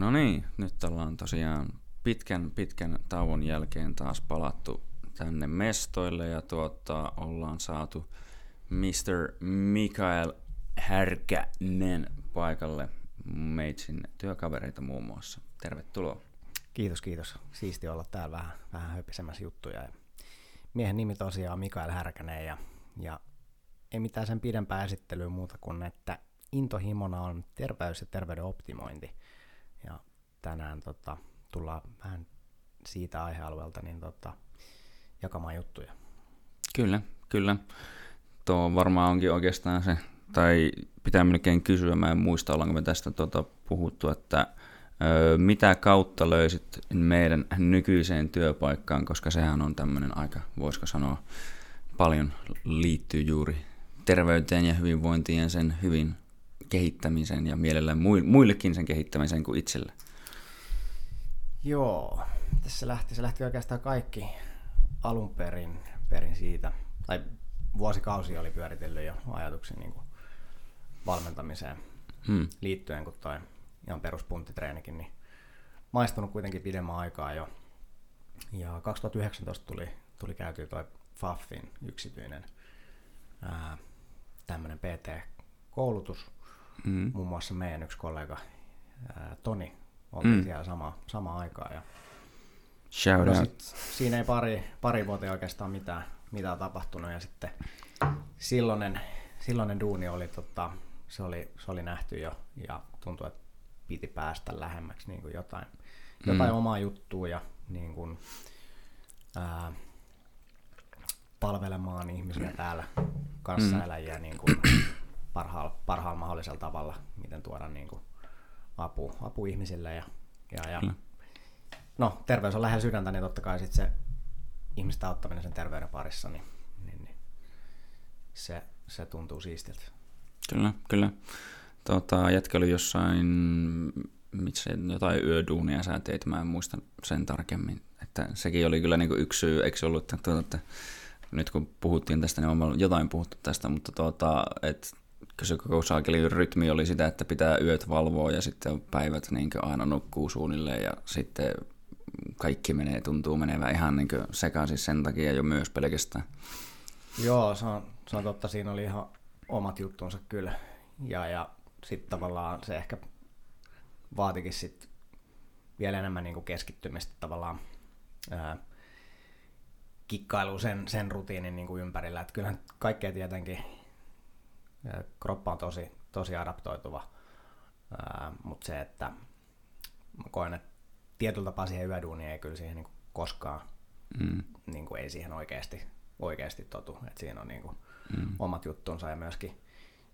No niin, nyt ollaan tosiaan pitkän pitkän tauon jälkeen taas palattu tänne mestoille ja tuota, ollaan saatu Mr. Mikael Härkänen paikalle meitsin työkavereita muun muassa. Tervetuloa. Kiitos, kiitos. Siisti olla täällä vähän, vähän höpisemässä juttuja. Miehen nimi tosiaan on Mikael Härkänen ja, ja ei mitään sen pidempää esittelyä muuta kuin, että intohimona on terveys ja terveyden optimointi. Ja tänään tota, tullaan vähän siitä aihealueelta niin tota, jakamaan juttuja. Kyllä, kyllä. Tuo varmaan onkin oikeastaan se, tai pitää melkein kysyä, mä en muista, ollaanko me tästä tuota puhuttu, että ö, mitä kautta löysit meidän nykyiseen työpaikkaan, koska sehän on tämmöinen aika, voisiko sanoa, paljon liittyy juuri terveyteen ja hyvinvointiin ja sen hyvin kehittämiseen ja mielellään muillekin sen kehittämiseen kuin itselle. Joo, tässä lähti, se lähti oikeastaan kaikki alun perin, perin siitä, tai vuosikausi oli pyöritellyt jo ajatuksen niin kuin valmentamiseen hmm. liittyen, kun toi ihan peruspunttitreenikin, niin maistunut kuitenkin pidemmän aikaa jo. Ja 2019 tuli, tuli käytyä toi Faffin yksityinen tämmöinen PT-koulutus. Hmm. Muun muassa meidän yksi kollega ää, Toni oltiin mm. siellä sama, sama aikaa. Ja Shout no out. siinä ei pari, pari vuotta oikeastaan mitään, mitään tapahtunut ja sitten silloinen, silloinen duuni oli, tota, se oli, se oli nähty jo ja tuntui, että piti päästä lähemmäksi niin kuin jotain, mm. jotain omaa juttua ja niin kuin, ää, palvelemaan ihmisiä täällä kanssaeläjiä mm. niin kuin parhaalla, parhaalla mahdollisella tavalla, miten tuoda niin kuin apu, apu ihmisille. Ja, ja, ja. Mm. No, terveys on lähellä sydäntä, niin totta kai sit se ihmistä auttaminen sen terveyden parissa, niin, niin, niin se, se tuntuu siistiltä. Kyllä, kyllä. Tota, jätkä oli jossain, mitse, jotain yöduunia sä teit, mä en muista sen tarkemmin. Että sekin oli kyllä niin yksi syy, eikö ollut, että, tuota, että nyt kun puhuttiin tästä, niin on jotain puhuttu tästä, mutta tuota, että se koko saakelin rytmi oli sitä, että pitää yöt valvoa ja sitten päivät niin aina nukkuu suunnilleen ja sitten kaikki menee, tuntuu menevän ihan niin sekaisin sen takia jo myös pelkästään. Joo, se on, se on totta, siinä oli ihan omat juttunsa kyllä. Ja, ja sitten tavallaan se ehkä vaatikin sit vielä enemmän niin keskittymistä tavallaan ää, kikkailu sen, sen rutiinin niin ympärillä. Että kyllähän kaikkea tietenkin kroppa on tosi, tosi adaptoituva, mutta se, että mä koen, että tietyllä tapaa siihen yöduuniin ei kyllä siihen niin kuin koskaan, mm. niin kuin ei siihen oikeasti, oikeasti totu. että siinä on niin kuin mm. omat juttunsa ja myöskin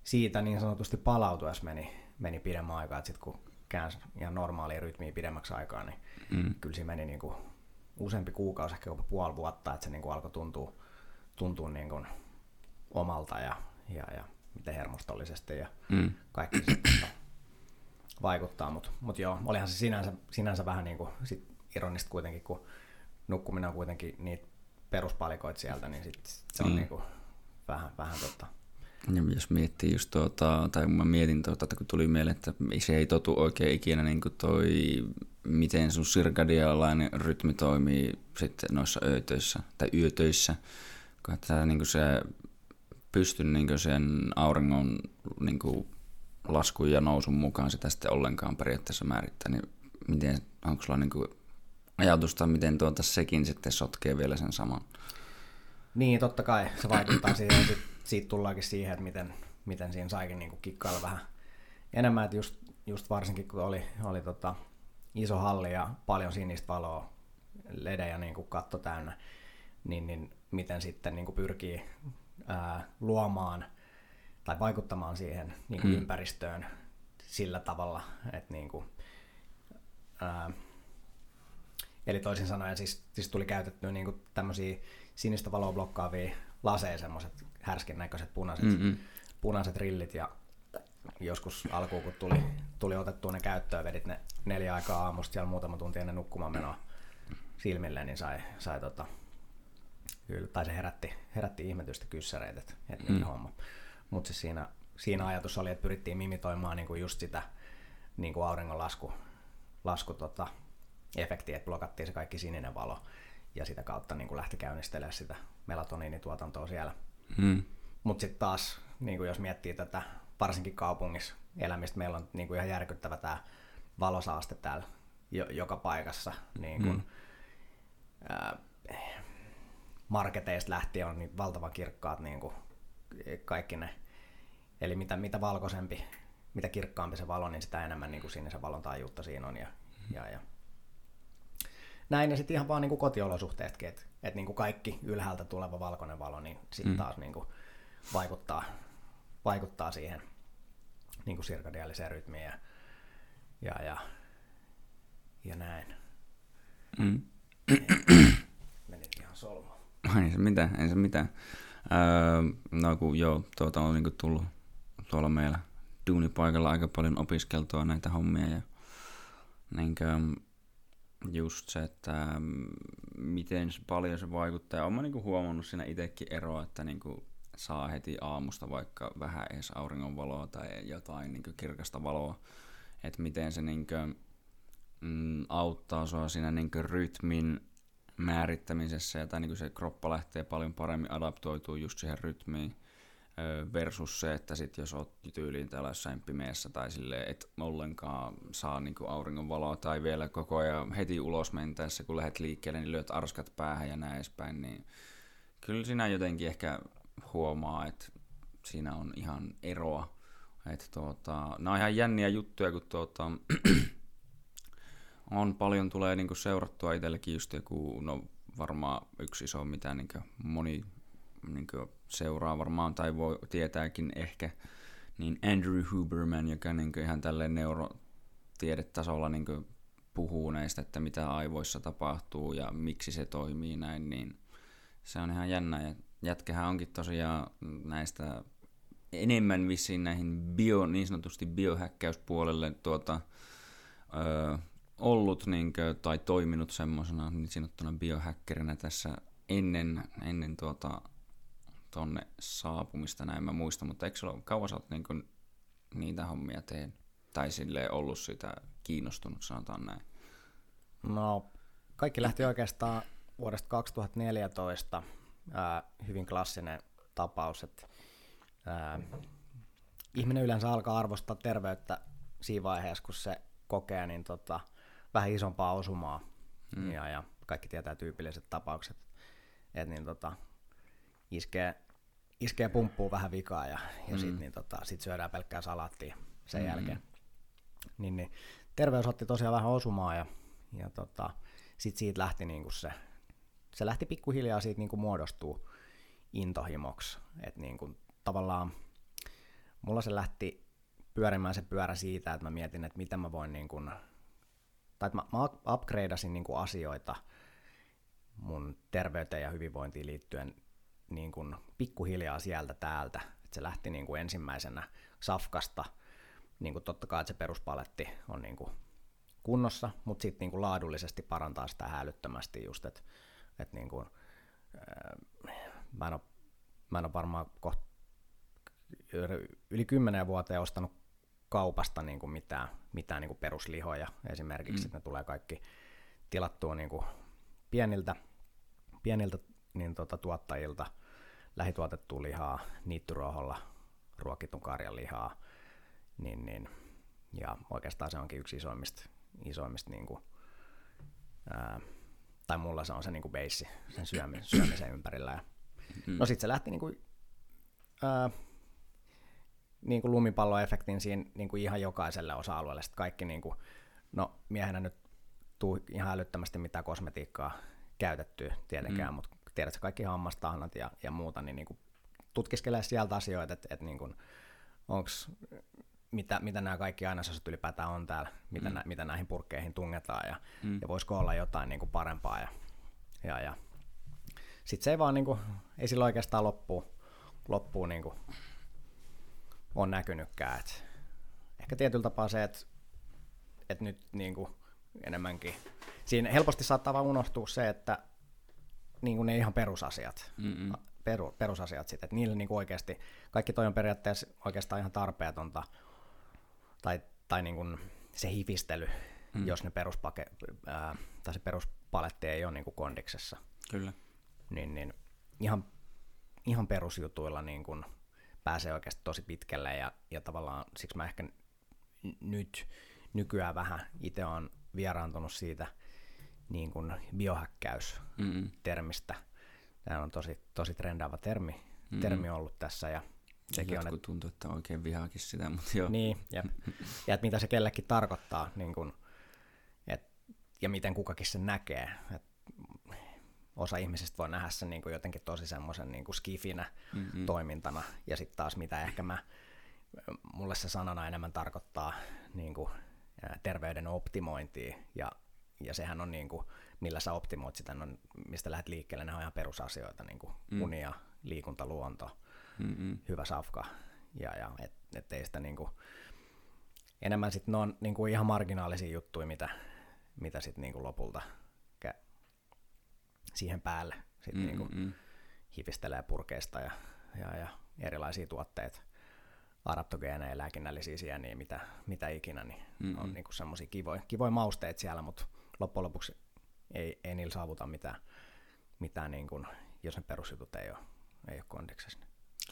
siitä niin sanotusti palautuessa meni, meni pidemmän aikaa, että sitten kun käänsi ihan normaalia rytmiä pidemmäksi aikaa, niin mm. kyllä siinä meni niin kuin useampi kuukausi, ehkä jopa puoli vuotta, että se niin kuin alkoi tuntua, tuntua niin kuin omalta ja, ja, ja miten hermostollisesti ja mm. kaikki se vaikuttaa, mutta mut joo, olihan se sinänsä, sinänsä vähän niin kuin sit ironista kuitenkin, kun nukkuminen on kuitenkin niitä peruspalikoita sieltä, niin sit se on mm. niin kuin vähän, vähän tota, ja jos miettii just tuota, tai mä mietin tuota, että kun tuli mieleen, että se ei totu oikein ikinä niin kuin toi, miten sun sirkadialainen rytmi toimii sitten noissa öötöissä tai yötöissä, kun että niin kuin se pysty niin sen auringon niin laskun ja nousun mukaan sitä sitten ollenkaan periaatteessa määrittää, niin miten, onko sulla niin ajatusta, miten tuota sekin sitten sotkee vielä sen saman? Niin, totta kai se vaikuttaa siihen, että siitä tullaankin siihen, että miten, miten siinä saikin niin kikkailla vähän enemmän, että just, just varsinkin kun oli, oli tota iso halli ja paljon sinistä valoa, ledejä niin katto täynnä, niin, niin miten sitten niin pyrkii ää, luomaan tai vaikuttamaan siihen niin kuin hmm. ympäristöön sillä tavalla, että niin kuin, ää, eli toisin sanoen siis, siis tuli käytettyä niin kuin tämmöisiä sinistä valoa blokkaavia laseja, semmoiset härskin näköiset punaiset, Mm-mm. punaiset rillit ja joskus alkuun, kun tuli, tuli otettua ne käyttöön, vedit ne neljä aikaa aamusta siellä muutama tunti ennen nukkumaan menoa silmille, niin sai, sai tota, Kyllä, tai se herätti, herätti ihmetystä kyssäreitä, että, että mm. homma. Mutta siis siinä, siinä ajatus oli, että pyrittiin mimitoimaan niin kuin just sitä niin kuin auringonlasku lasku tota, efekti, että blokattiin se kaikki sininen valo ja sitä kautta niin kuin lähti käynnistelemään sitä melatoniinituotantoa siellä. Mm. Mutta sitten taas, niin kuin jos miettii tätä varsinkin kaupungissa elämistä, meillä on niin kuin ihan järkyttävä tämä valosaaste täällä jo, joka paikassa. Niin kuin, mm. ää, marketeista lähtien on niin valtavan kirkkaat niin kuin kaikki ne. Eli mitä, mitä valkoisempi, mitä kirkkaampi se valo, niin sitä enemmän niin kuin sinisen valon taajuutta siinä on. Ja, ja, ja. Näin, ja sitten ihan vaan niin kuin kotiolosuhteetkin, että et niin kuin kaikki ylhäältä tuleva valkoinen valo, niin sitten mm. taas niin kuin vaikuttaa, vaikuttaa siihen niin kuin sirkadiaaliseen rytmiin ja, ja, ja, ja näin. Mm. Menit ihan solmuun. Ei se mitään, ei se mitään. Öö, no kun joo, tuota on niinku tullut tuolla meillä duunipaikalla aika paljon opiskeltua näitä hommia ja niinkö, just se, että miten paljon se vaikuttaa. Olen niinku huomannut siinä itsekin eroa, että niinku saa heti aamusta vaikka vähän edes auringonvaloa tai jotain niinku kirkasta valoa, että miten se niinku, mm, auttaa sua siinä niinku rytmin määrittämisessä, ja tai niin se kroppa lähtee paljon paremmin adaptoituu just siihen rytmiin, versus se, että sit jos oot tyyliin täällä jossain pimeässä tai sille et ollenkaan saa niin auringonvaloa tai vielä koko ajan heti ulos mentäessä, kun lähdet liikkeelle, niin lyöt arskat päähän ja näin edespäin, niin kyllä siinä jotenkin ehkä huomaa, että siinä on ihan eroa. Että tuota, nämä on ihan jänniä juttuja, kun tuota, on paljon tulee niinku seurattua itsellekin just joku, no varmaan yksi iso, mitä niinku moni niinku seuraa varmaan tai voi tietääkin ehkä, niin Andrew Huberman, joka niinku ihan tälleen neurotiedetasolla niinku puhuu näistä, että mitä aivoissa tapahtuu ja miksi se toimii näin, niin se on ihan jännä. Ja jätkähän onkin tosiaan näistä enemmän vissiin näihin bio, niin sanotusti biohäkkäyspuolelle tuota, öö, ollut niinkö, tai toiminut semmoisena niin sanottuna biohäkkerinä tässä ennen, ennen tuota, tonne saapumista, näin mä muistan, mutta eikö ole, kauan sä oot niin kuin, niitä hommia teen, tai sille ollut sitä kiinnostunut, sanotaan näin? No, kaikki lähti oikeastaan vuodesta 2014, ää, hyvin klassinen tapaus, että ää, ihminen yleensä alkaa arvostaa terveyttä siinä vaiheessa, kun se kokee, niin tota, vähän isompaa osumaa. Mm. Ja, ja kaikki tietää tyypilliset tapaukset. Että niin tota, iskee, iskee pumppuun vähän vikaa ja, ja mm. sitten niin tota, sit syödään pelkkää salaattia sen mm. jälkeen. Niin, niin, terveys otti tosiaan vähän osumaa ja, ja tota, sitten siitä lähti niinku se, se lähti pikkuhiljaa siitä niinku muodostuu intohimoksi. Että niinku, tavallaan mulla se lähti pyörimään se pyörä siitä, että mä mietin, että miten mä voin niinku tai että mä, mä upgradeasin niin kuin asioita mun terveyteen ja hyvinvointiin liittyen niin kuin pikkuhiljaa sieltä täältä. että se lähti niin kuin ensimmäisenä safkasta, niin kuin totta kai että se peruspaletti on niin kuin kunnossa, mutta sitten niin laadullisesti parantaa sitä hälyttömästi just, että et niin kuin, mä, en ole, mä en ole varmaan kohta yli kymmenen vuoteen ostanut kaupasta niin kuin mitään, mitään niin kuin peruslihoja esimerkiksi, mm. että ne tulee kaikki tilattua niin kuin pieniltä, pieniltä niin tota, tuottajilta lähituotettua lihaa, niittyruoholla ruokitun karjan lihaa, niin, niin, ja oikeastaan se onkin yksi isoimmista, isoimmista niin kuin, ää, tai mulla se on se niin kuin base sen syömisen, syömisen ympärillä. Ja, mm. No sitten se lähti niin kuin, ää, niin kuin lumipalloefektin siinä niin kuin ihan jokaiselle osa-alueelle. Sitten kaikki, niin kuin, no miehenä nyt tuu ihan älyttömästi mitään kosmetiikkaa käytettyä tietenkään, mm. mutta tiedätkö kaikki hammastahnat ja, ja muuta, niin, niin kuin tutkiskelee sieltä asioita, että, että niin onks, mitä, mitä nämä kaikki ainesosat ylipäätään on täällä, mitä, mm. nä, mitä näihin purkkeihin tungetaan ja, mm. ja voisiko olla jotain niin kuin parempaa. Ja, ja, ja. Sitten se ei vaan, niin kuin, ei sillä oikeastaan loppuu, loppuu niin kuin on näkynytkään. Et ehkä tietyllä tapaa se, että et nyt niin kuin enemmänkin, siinä helposti saattaa vaan unohtua se, että niin kuin ne ihan perusasiat, peru, perusasiat sitten, että niille niin kuin oikeasti, kaikki toi on periaatteessa oikeastaan ihan tarpeetonta, tai, tai niin kuin se hifistely mm. jos ne peruspake, ää, tai se peruspaletti ei ole niin kuin kondiksessa. Kyllä. Niin, niin ihan, ihan perusjutuilla niin kuin pääsee oikeasti tosi pitkälle ja, ja tavallaan siksi mä ehkä nyt nykyään vähän itse on vieraantunut siitä niin kuin biohäkkäys-termistä. Tämä on tosi, tosi trendaava termi, mm-hmm. termi ollut tässä ja sekin on, että... tuntuu, että oikein vihaakin sitä, mutta joo. Niin, ja, ja että mitä se kellekin tarkoittaa, niin kuin, et, ja miten kukakin sen näkee. Et osa ihmisistä voi nähdä sen niin kuin jotenkin tosi semmoisen niin kuin skifinä mm-hmm. toimintana, ja sitten taas mitä ehkä mä, mulle se sanana enemmän tarkoittaa niin kuin, terveyden optimointia, ja, ja sehän on niin kuin, millä sä optimoit sitä, on, mistä lähdet liikkeelle, ne on ihan perusasioita, niin kuin mm. unia, liikunta, luonto, Mm-mm. hyvä safka, ja, ja et, et ei sitä niin kuin, enemmän sitten ne on niin kuin ihan marginaalisia juttuja, mitä, mitä sitten niin kuin lopulta siihen päälle sitten niin kuin hipistelee purkeista ja, ja, ja erilaisia tuotteita, adaptogeenejä, lääkinnällisiä sieniä, mitä, mitä ikinä, niin Mm-mm. on niin semmoisia kivoja, kivoja mausteita siellä, mutta loppujen lopuksi ei, ei niillä saavuta mitään, mitään niin kuin, jos ne perusjutut ei ole, ei ole kondiksessa.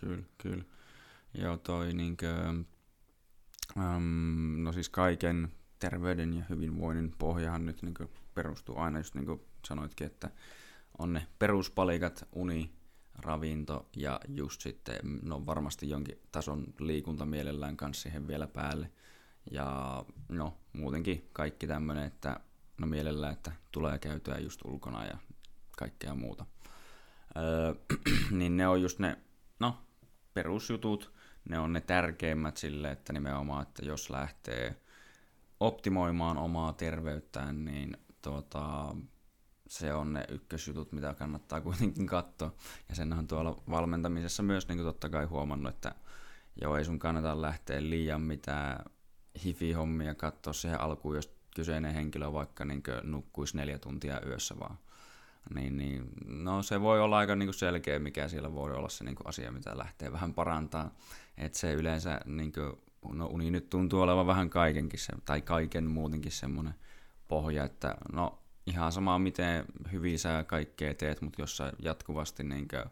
Kyllä, kyllä. Joo, toi niinkö, äm, no siis kaiken terveyden ja hyvinvoinnin pohjahan nyt niinkö perustuu aina just niin kuin sanoitkin, että on ne peruspalikat, uni, ravinto ja just sitten, no varmasti jonkin tason liikunta mielellään kanssa siihen vielä päälle. Ja no muutenkin kaikki tämmöinen, että no mielellään, että tulee käytyä just ulkona ja kaikkea muuta. Öö, niin ne on just ne, no perusjutut, ne on ne tärkeimmät sille, että nimenomaan, että jos lähtee optimoimaan omaa terveyttään, niin tuota, se on ne ykkösjutut, mitä kannattaa kuitenkin katsoa. Ja sen on tuolla valmentamisessa myös niin kuin totta kai huomannut, että joo, ei sun kannata lähteä liian mitään hifi-hommia katsoa siihen alkuun, jos kyseinen henkilö vaikka niin nukkuisi neljä tuntia yössä vaan. Niin, niin, no se voi olla aika niin kuin selkeä, mikä siellä voi olla se niin kuin asia, mitä lähtee vähän parantaa. Että se yleensä, niin kuin, no uni nyt tuntuu olevan vähän kaikenkin, se, tai kaiken muutenkin semmoinen pohja, että no ihan sama miten hyvin sä kaikkea teet, mutta jos sä jatkuvasti niin kuin,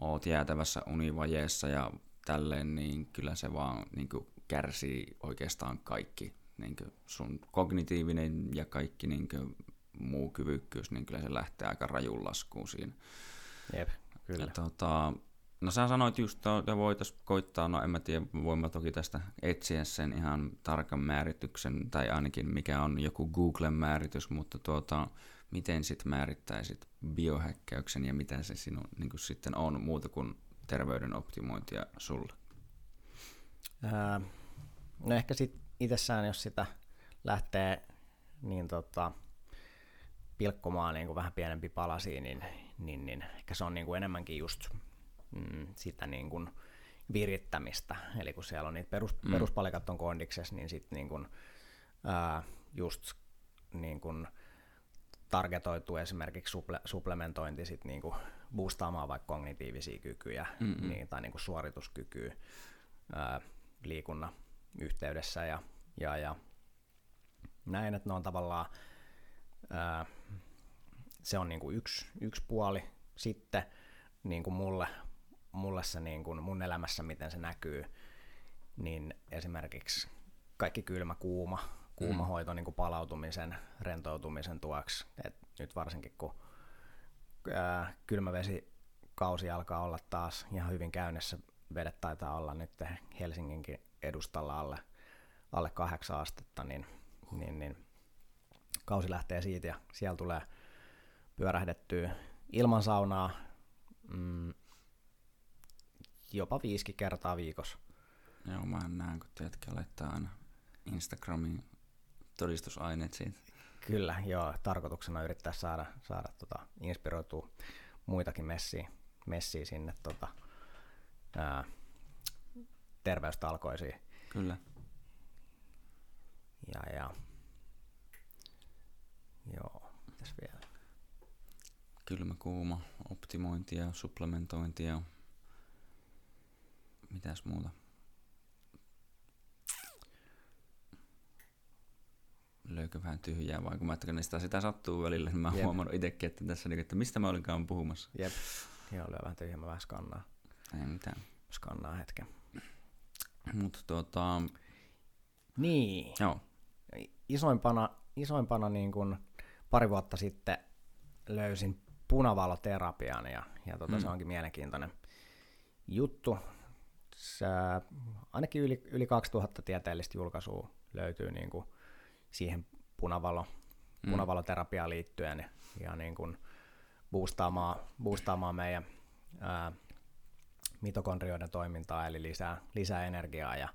oot jäätävässä univajeessa ja tälleen, niin kyllä se vaan niin kuin, kärsii oikeastaan kaikki. Niin kuin sun kognitiivinen ja kaikki niin kuin, muu kyvykkyys, niin kyllä se lähtee aika rajun laskuun siinä. Jep, kyllä. Ja, tota, No sä sanoit just, että voitaisiin koittaa, no en mä tiedä, voimme toki tästä etsiä sen ihan tarkan määrityksen, tai ainakin mikä on joku Googlen määritys, mutta tuota, miten sitten määrittäisit biohäkkäyksen ja mitä se sinun niin sitten on muuta kuin terveyden optimointia sulle? Ää, no ehkä sitten itsessään, jos sitä lähtee niin tota, pilkkomaan niin kuin vähän pienempi palasiin, niin, niin, niin ehkä se on niin kuin enemmänkin just mm, sitä niin kuin virittämistä. Eli kun siellä on niitä perus, mm. peruspalikat on kondiksessa, niin sitten niin kuin, ää, just niin kuin targetoitu esimerkiksi suple, supplementointi sit niin kuin boostaamaan vaikka kognitiivisia kykyjä mm-hmm. niin, tai niin kuin suorituskykyä ää, liikunnan yhteydessä ja, ja, ja näin, että ne on tavallaan ää, se on niin kuin yksi, yksi puoli. Sitten niin kuin mulle mulle se niin kuin mun elämässä, miten se näkyy, niin esimerkiksi kaikki kylmä, kuuma, kuuma mm. hoito niin kuin palautumisen, rentoutumisen tueksi. Et nyt varsinkin kun ää, kausi alkaa olla taas ihan hyvin käynnissä, vedet taitaa olla nyt Helsinginkin edustalla alle, alle kahdeksan astetta, niin, niin, niin kausi lähtee siitä ja siellä tulee pyörähdettyä ilman saunaa, mm, jopa viisi kertaa viikossa. Joo, mä näen, kun teetkin laittaa aina Instagramiin todistusaineet siitä. Kyllä, joo. Tarkoituksena yrittää saada, saada tota, inspiroitua muitakin messiä, messiä sinne tota, ää, terveystalkoisiin. Kyllä. Ja, ja joo, mitäs vielä? Kylmä, kuuma, optimointia, supplementointia, mitäs muuta? löykö vähän tyhjää vai kun mä ajattelin, että sitä sattuu välillä, niin mä oon huomannut itsekin, että tässä, niinku, että mistä mä olinkaan puhumassa. Jep, joo, lyö vähän tyhjää, mä vähän skannaa. Ei mitään. Skannaa hetken. Mutta tota... Niin. Joo. Isoimpana, isoimpana niin kuin pari vuotta sitten löysin punavaloterapian ja, ja tota, mm. se onkin mielenkiintoinen juttu. Se, ainakin yli, yli 2000 tieteellistä julkaisua löytyy niin kuin siihen punavalo, mm. punavaloterapiaan liittyen ja niin kuin boostaamaan, boostaamaan meidän ää, mitokondrioiden toimintaa, eli lisää, lisää energiaa. Ja,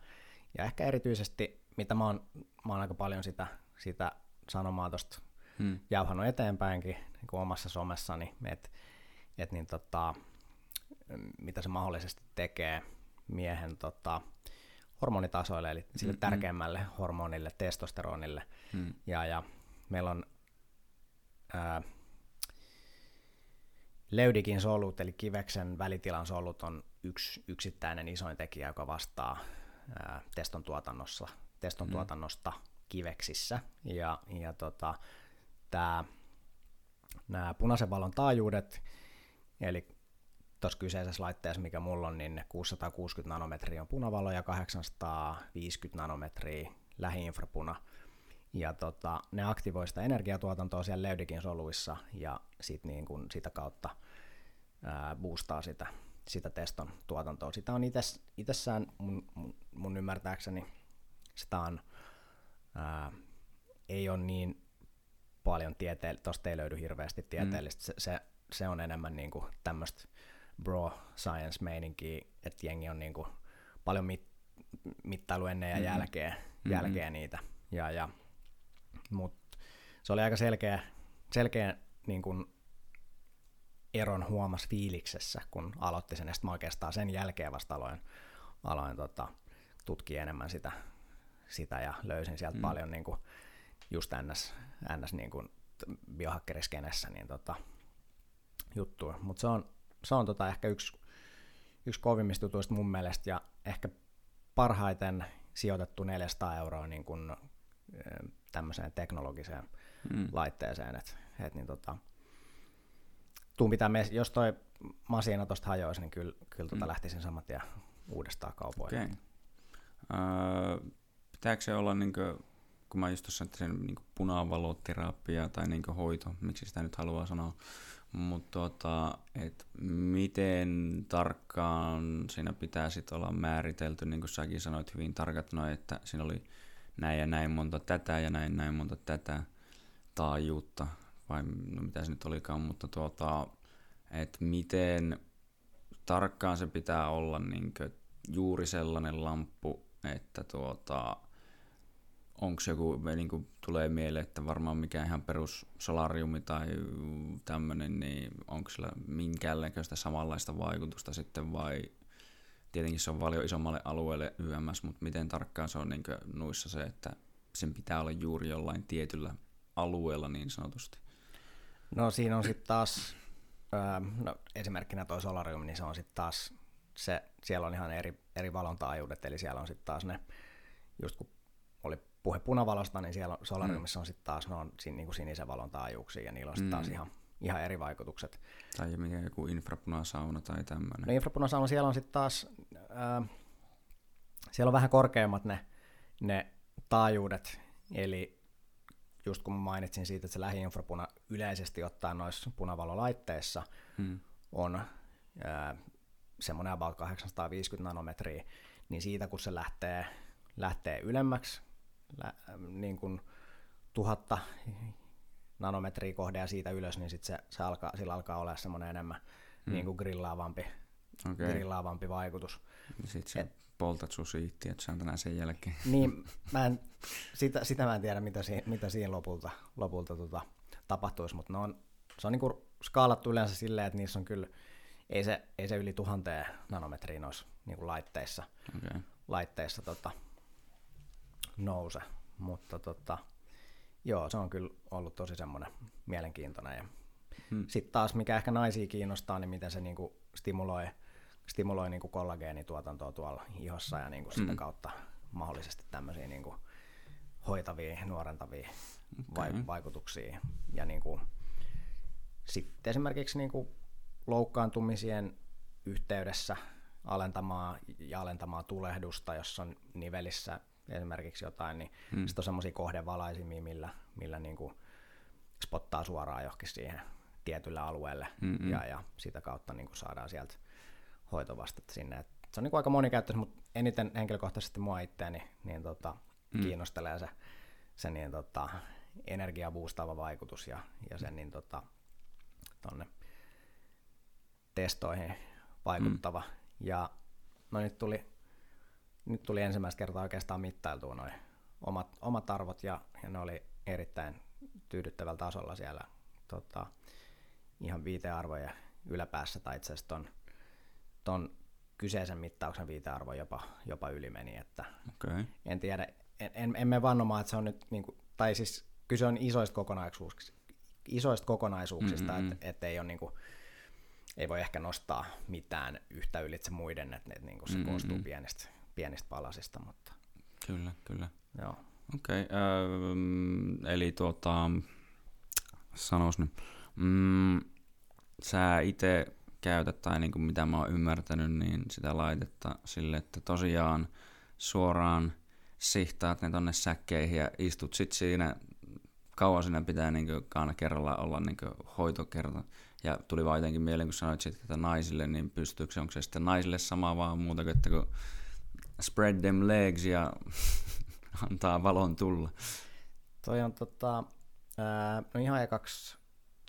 ja ehkä erityisesti, mitä mä oon, mä oon aika paljon sitä, sitä sanomaa tuosta hmm. jauhannut eteenpäinkin niin kuin omassa somessani, että et niin tota, mitä se mahdollisesti tekee miehen tota, hormonitasoille, eli sille mm-hmm. tärkeimmälle hormonille, testosteronille. Mm. Ja, ja meillä on ää, leudikin solut, eli kiveksen välitilan solut on yksi yksittäinen isoin tekijä, joka vastaa ää, teston tuotannossa, teston mm. tuotannosta kiveksissä. Ja, ja tota, tää, nämä punaisen valon taajuudet, eli tuossa kyseisessä laitteessa, mikä mulla on, niin 660 nanometriä on punavalo ja 850 nanometriä lähiinfrapuna. Ja tota, ne aktivoi sitä energiatuotantoa siellä leudikin soluissa ja sit niin kun sitä kautta ää, boostaa sitä, sitä teston tuotantoa. Sitä on ites, itsessään mun, mun, mun ymmärtääkseni sitä on, ää, ei ole niin paljon tieteellistä, tuosta ei löydy hirveästi tieteellistä, mm. se, se, se on enemmän niin tämmöistä bro science meininkiä, että jengi on niin kuin paljon mit, mittailu ennen ja mm-hmm. jälkeen, mm-hmm. jälkeen niitä. Ja, ja, mut se oli aika selkeä, selkeä niin kuin eron huomas fiiliksessä, kun aloitti sen, ja sitten mä oikeastaan sen jälkeen vasta aloin, aloin tota, tutkia enemmän sitä, sitä ja löysin sieltä mm. paljon niin kuin, just ns, ns niin kuin biohakkeriskenessä niin tota, juttuja. Mutta se on, se on tota ehkä yksi, yksi kovimmista jutuista mun mielestä ja ehkä parhaiten sijoitettu 400 euroa niin kuin, tämmöiseen teknologiseen mm. laitteeseen. Et, et niin tota, tuun pitää me, jos toi masina tuosta hajoisi, niin kyllä, kyllä tota mm. lähtisin saman tien uudestaan kaupoihin. Okay. Öö, pitääkö se olla, niin kuin, kun mä just tuossa sen niin tai niin hoito, miksi sitä nyt haluaa sanoa, mutta tota, miten tarkkaan siinä pitää sit olla määritelty, niin kuin säkin sanoit hyvin tarkat noin, että siinä oli näin ja näin monta tätä ja näin näin monta tätä taajuutta, vai no mitä se nyt olikaan, mutta tuota, että miten tarkkaan se pitää olla niin juuri sellainen lamppu, että tuota, onko joku, niin kuin tulee mieleen, että varmaan mikä ihan perus solariumi tai tämmöinen, niin onko sillä minkäänlaista samanlaista vaikutusta sitten vai tietenkin se on paljon isommalle alueelle YMS, mutta miten tarkkaan se on niin nuissa se, että sen pitää olla juuri jollain tietyllä alueella niin sanotusti? No siinä on sitten taas, no esimerkkinä toi solarium, niin se on sitten taas, se, siellä on ihan eri, eri valontaajuudet, eli siellä on sitten taas ne, just kun oli puhe punavalosta, niin siellä solariumissa on sitten taas, ne on sin, niin kuin sinisen valon taajuuksia, ja niillä on sitten mm. taas ihan, ihan eri vaikutukset. Tai mikä joku infrapunasauna tai tämmöinen. No infrapunasauna siellä on sitten taas, äh, siellä on vähän korkeammat ne, ne taajuudet, eli just kun mainitsin siitä, että se lähiinfrapuna yleisesti ottaen noissa punavalolaitteissa hmm. on äh, semmoinen about 850 nanometriä, niin siitä kun se lähtee, lähtee ylemmäksi, niin kuin tuhatta nanometriä kohde ja siitä ylös, niin sit se, se alkaa, sillä alkaa olla semmoinen enemmän hmm. niin kuin grillaavampi, okay. grillaavampi vaikutus. Sitten se Et, poltat sun siittiä, että tänään sen jälkeen. Niin, mä en, sitä, sitä mä en tiedä, mitä, si, mitä siinä lopulta, lopulta tota, tapahtuisi, mutta on, se on niinku skaalattu yleensä silleen, että niissä on kyllä, ei se, ei se yli tuhanteen nanometriin noissa niinku laitteissa, okay. laitteissa tota, nouse, mutta tota, joo, se on kyllä ollut tosi semmoinen mielenkiintoinen. Ja hmm. Sitten taas, mikä ehkä naisia kiinnostaa, niin miten se niinku stimuloi, stimuloi niinku kollageenituotantoa tuolla ihossa ja niinku sitä hmm. kautta mahdollisesti tämmöisiä niinku hoitavia, nuorentavia okay. vaikutuksia. Ja niin kuin, sitten esimerkiksi niin kuin loukkaantumisien yhteydessä alentamaan ja alentamaan tulehdusta, jos on nivelissä esimerkiksi jotain, niin hmm. sitten on semmoisia kohdevalaisimia, millä, millä niin kuin spottaa suoraan johonkin siihen tietylle alueelle Mm-mm. ja, ja sitä kautta niin kuin saadaan sieltä hoitovastetta sinne. Et se on niin kuin aika monikäyttöistä, mutta eniten henkilökohtaisesti mua itseäni niin tota, mm. kiinnostelee se, se niin, tota, energiabuustaava vaikutus ja, ja sen niin, tota, tonne testoihin vaikuttava. Mm. Ja no nyt tuli, nyt tuli ensimmäistä kertaa oikeastaan mittailtua noin omat, omat arvot ja, ja ne oli erittäin tyydyttävällä tasolla siellä tota, ihan viitearvoja yläpäässä tai itse asiassa ton, ton kyseisen mittauksen viitearvo jopa, jopa yli meni, että okay. en tiedä, en, en, en mene vannomaan, että se on nyt, niin kuin, tai siis kyse on isoista kokonaisuuksista, isoista kokonaisuuksista, mm-hmm. että et ei ole niin kuin, ei voi ehkä nostaa mitään yhtä ylitse muiden, että, että niin kuin se mm-hmm. koostuu pienistä, pienistä palasista. Mutta... Kyllä, kyllä. Joo. Okei, okay, äh, eli tuota, sanois nyt, mm, sä itse käytät, tai niin kuin mitä mä oon ymmärtänyt, niin sitä laitetta sille, että tosiaan suoraan sihtaat ne tonne säkkeihin ja istut sit siinä, kauan siinä pitää niin kuin aina kerralla olla niin kuin hoitokerta. Ja tuli vaan jotenkin mieleen, kun sanoit sit, että naisille, niin pystyykö se, onko se sitten naisille sama vaan muuta kuin, että kun spread them legs ja antaa valon tulla. Toi on tota, ää, no ihan ekaksi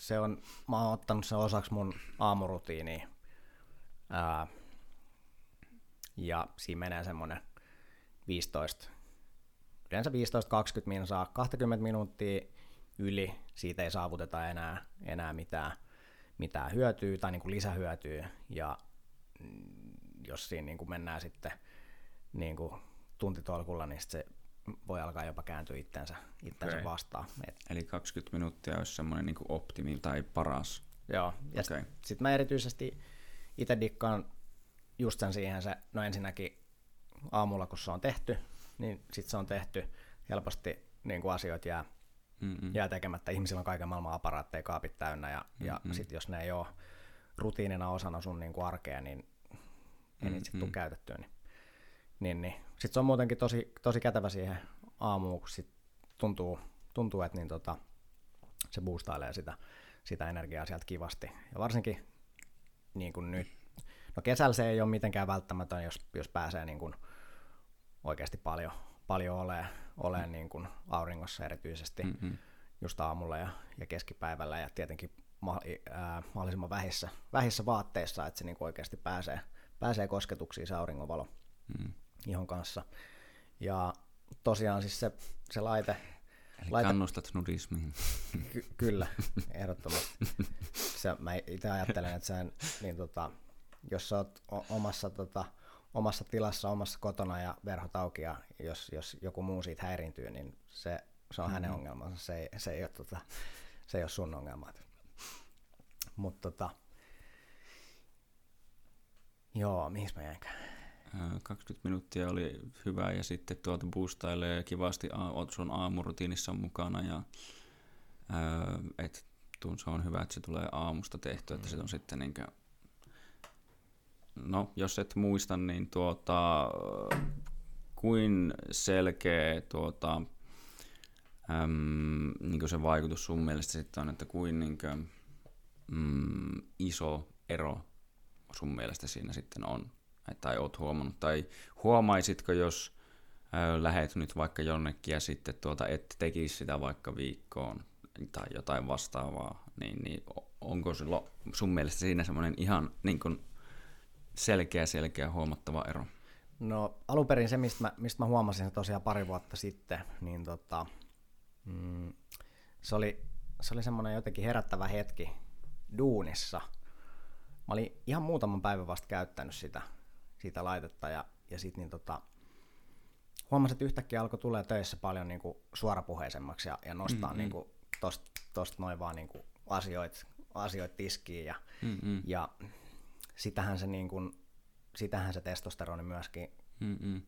se on, mä oon ottanut sen osaksi mun aamurutiiniin. Ää, ja siinä menee semmonen 15, yleensä 15-20 minsaa, 20 minuuttia yli, siitä ei saavuteta enää, enää mitään, mitään hyötyä tai niin kuin lisähyötyä, ja mm, jos siinä niin kuin mennään sitten niin kuin tuntitolkulla, niin se voi alkaa jopa kääntyä itsensä, okay. vastaan. Et. Eli 20 minuuttia olisi semmoinen niin optimi tai paras. Joo, ja okay. sitten sit mä erityisesti itse dikkaan just sen siihen se, no ensinnäkin aamulla kun se on tehty, niin sitten se on tehty helposti niin kuin asioita jää, Mm-mm. jää tekemättä. Ihmisillä on kaiken maailman aparaatteja, kaapit täynnä ja, ja sitten jos ne ei ole rutiinina osana sun niin kuin arkea, niin ei niitä sitten tule käytettyä. Niin niin, niin. Sitten se on muutenkin tosi, tosi kätevä siihen aamuun, kun sit tuntuu, tuntuu, että niin tota, se boostailee sitä, sitä energiaa sieltä kivasti. Ja varsinkin niin kuin nyt, no kesällä se ei ole mitenkään välttämätön, jos, jos pääsee niin kuin oikeasti paljon, paljon olemaan, olemaan mm. niin kuin auringossa erityisesti mm-hmm. just aamulla ja, ja keskipäivällä ja tietenkin ma- ää, mahdollisimman vähissä, vähissä vaatteissa, että se niin kuin oikeasti pääsee, pääsee kosketuksiin se auringonvalo. Mm ihon kanssa. Ja tosiaan siis se, se laite... Eli laite, kannustat nudismiin. Ky- kyllä, ehdottomasti. Se, mä itse ajattelen, että sen, niin tota, jos sä oot omassa, tota, omassa tilassa, omassa kotona ja verhot auki ja jos, jos joku muu siitä häiriintyy, niin se, se on mm-hmm. hänen ongelmansa, se ei, se ei, ole, tota, se ei ole sun ongelma. Mutta tota, joo, mihin mä jäinkään? 20 minuuttia oli hyvä ja sitten tuolta boostailee kivasti sun aamurutiinissa mukana ja et se on hyvä, että se tulee aamusta tehty, että se on sitten niin kuin, no jos et muista, niin tuota, kuin selkeä tuota, äm, niin se vaikutus sun mielestä sitten on, että kuin, niin kuin mm, iso ero sun mielestä siinä sitten on tai oot huomannut, tai huomaisitko, jos äh, lähet nyt vaikka jonnekin ja sitten tuota, et tekisi sitä vaikka viikkoon tai jotain vastaavaa, niin, niin onko sulla sun mielestä siinä semmoinen ihan niin kuin selkeä, selkeä huomattava ero? No alun perin se, mistä mä, mistä mä huomasin se tosiaan pari vuotta sitten, niin tota, mm, se oli, se oli semmoinen jotenkin herättävä hetki duunissa. Mä olin ihan muutaman päivän vasta käyttänyt sitä siitä laitetta ja, ja sitten niin tota, huomasin, että yhtäkkiä alkoi tulee töissä paljon niin kuin suorapuheisemmaksi ja, ja nostaa mm-hmm. niin kuin tosta, tosta noin vaan niin kuin asioit, asioit tiskiin ja, mm-hmm. ja sitähän se, niin kuin, sitähän se testosteroni myöskin, mm-hmm.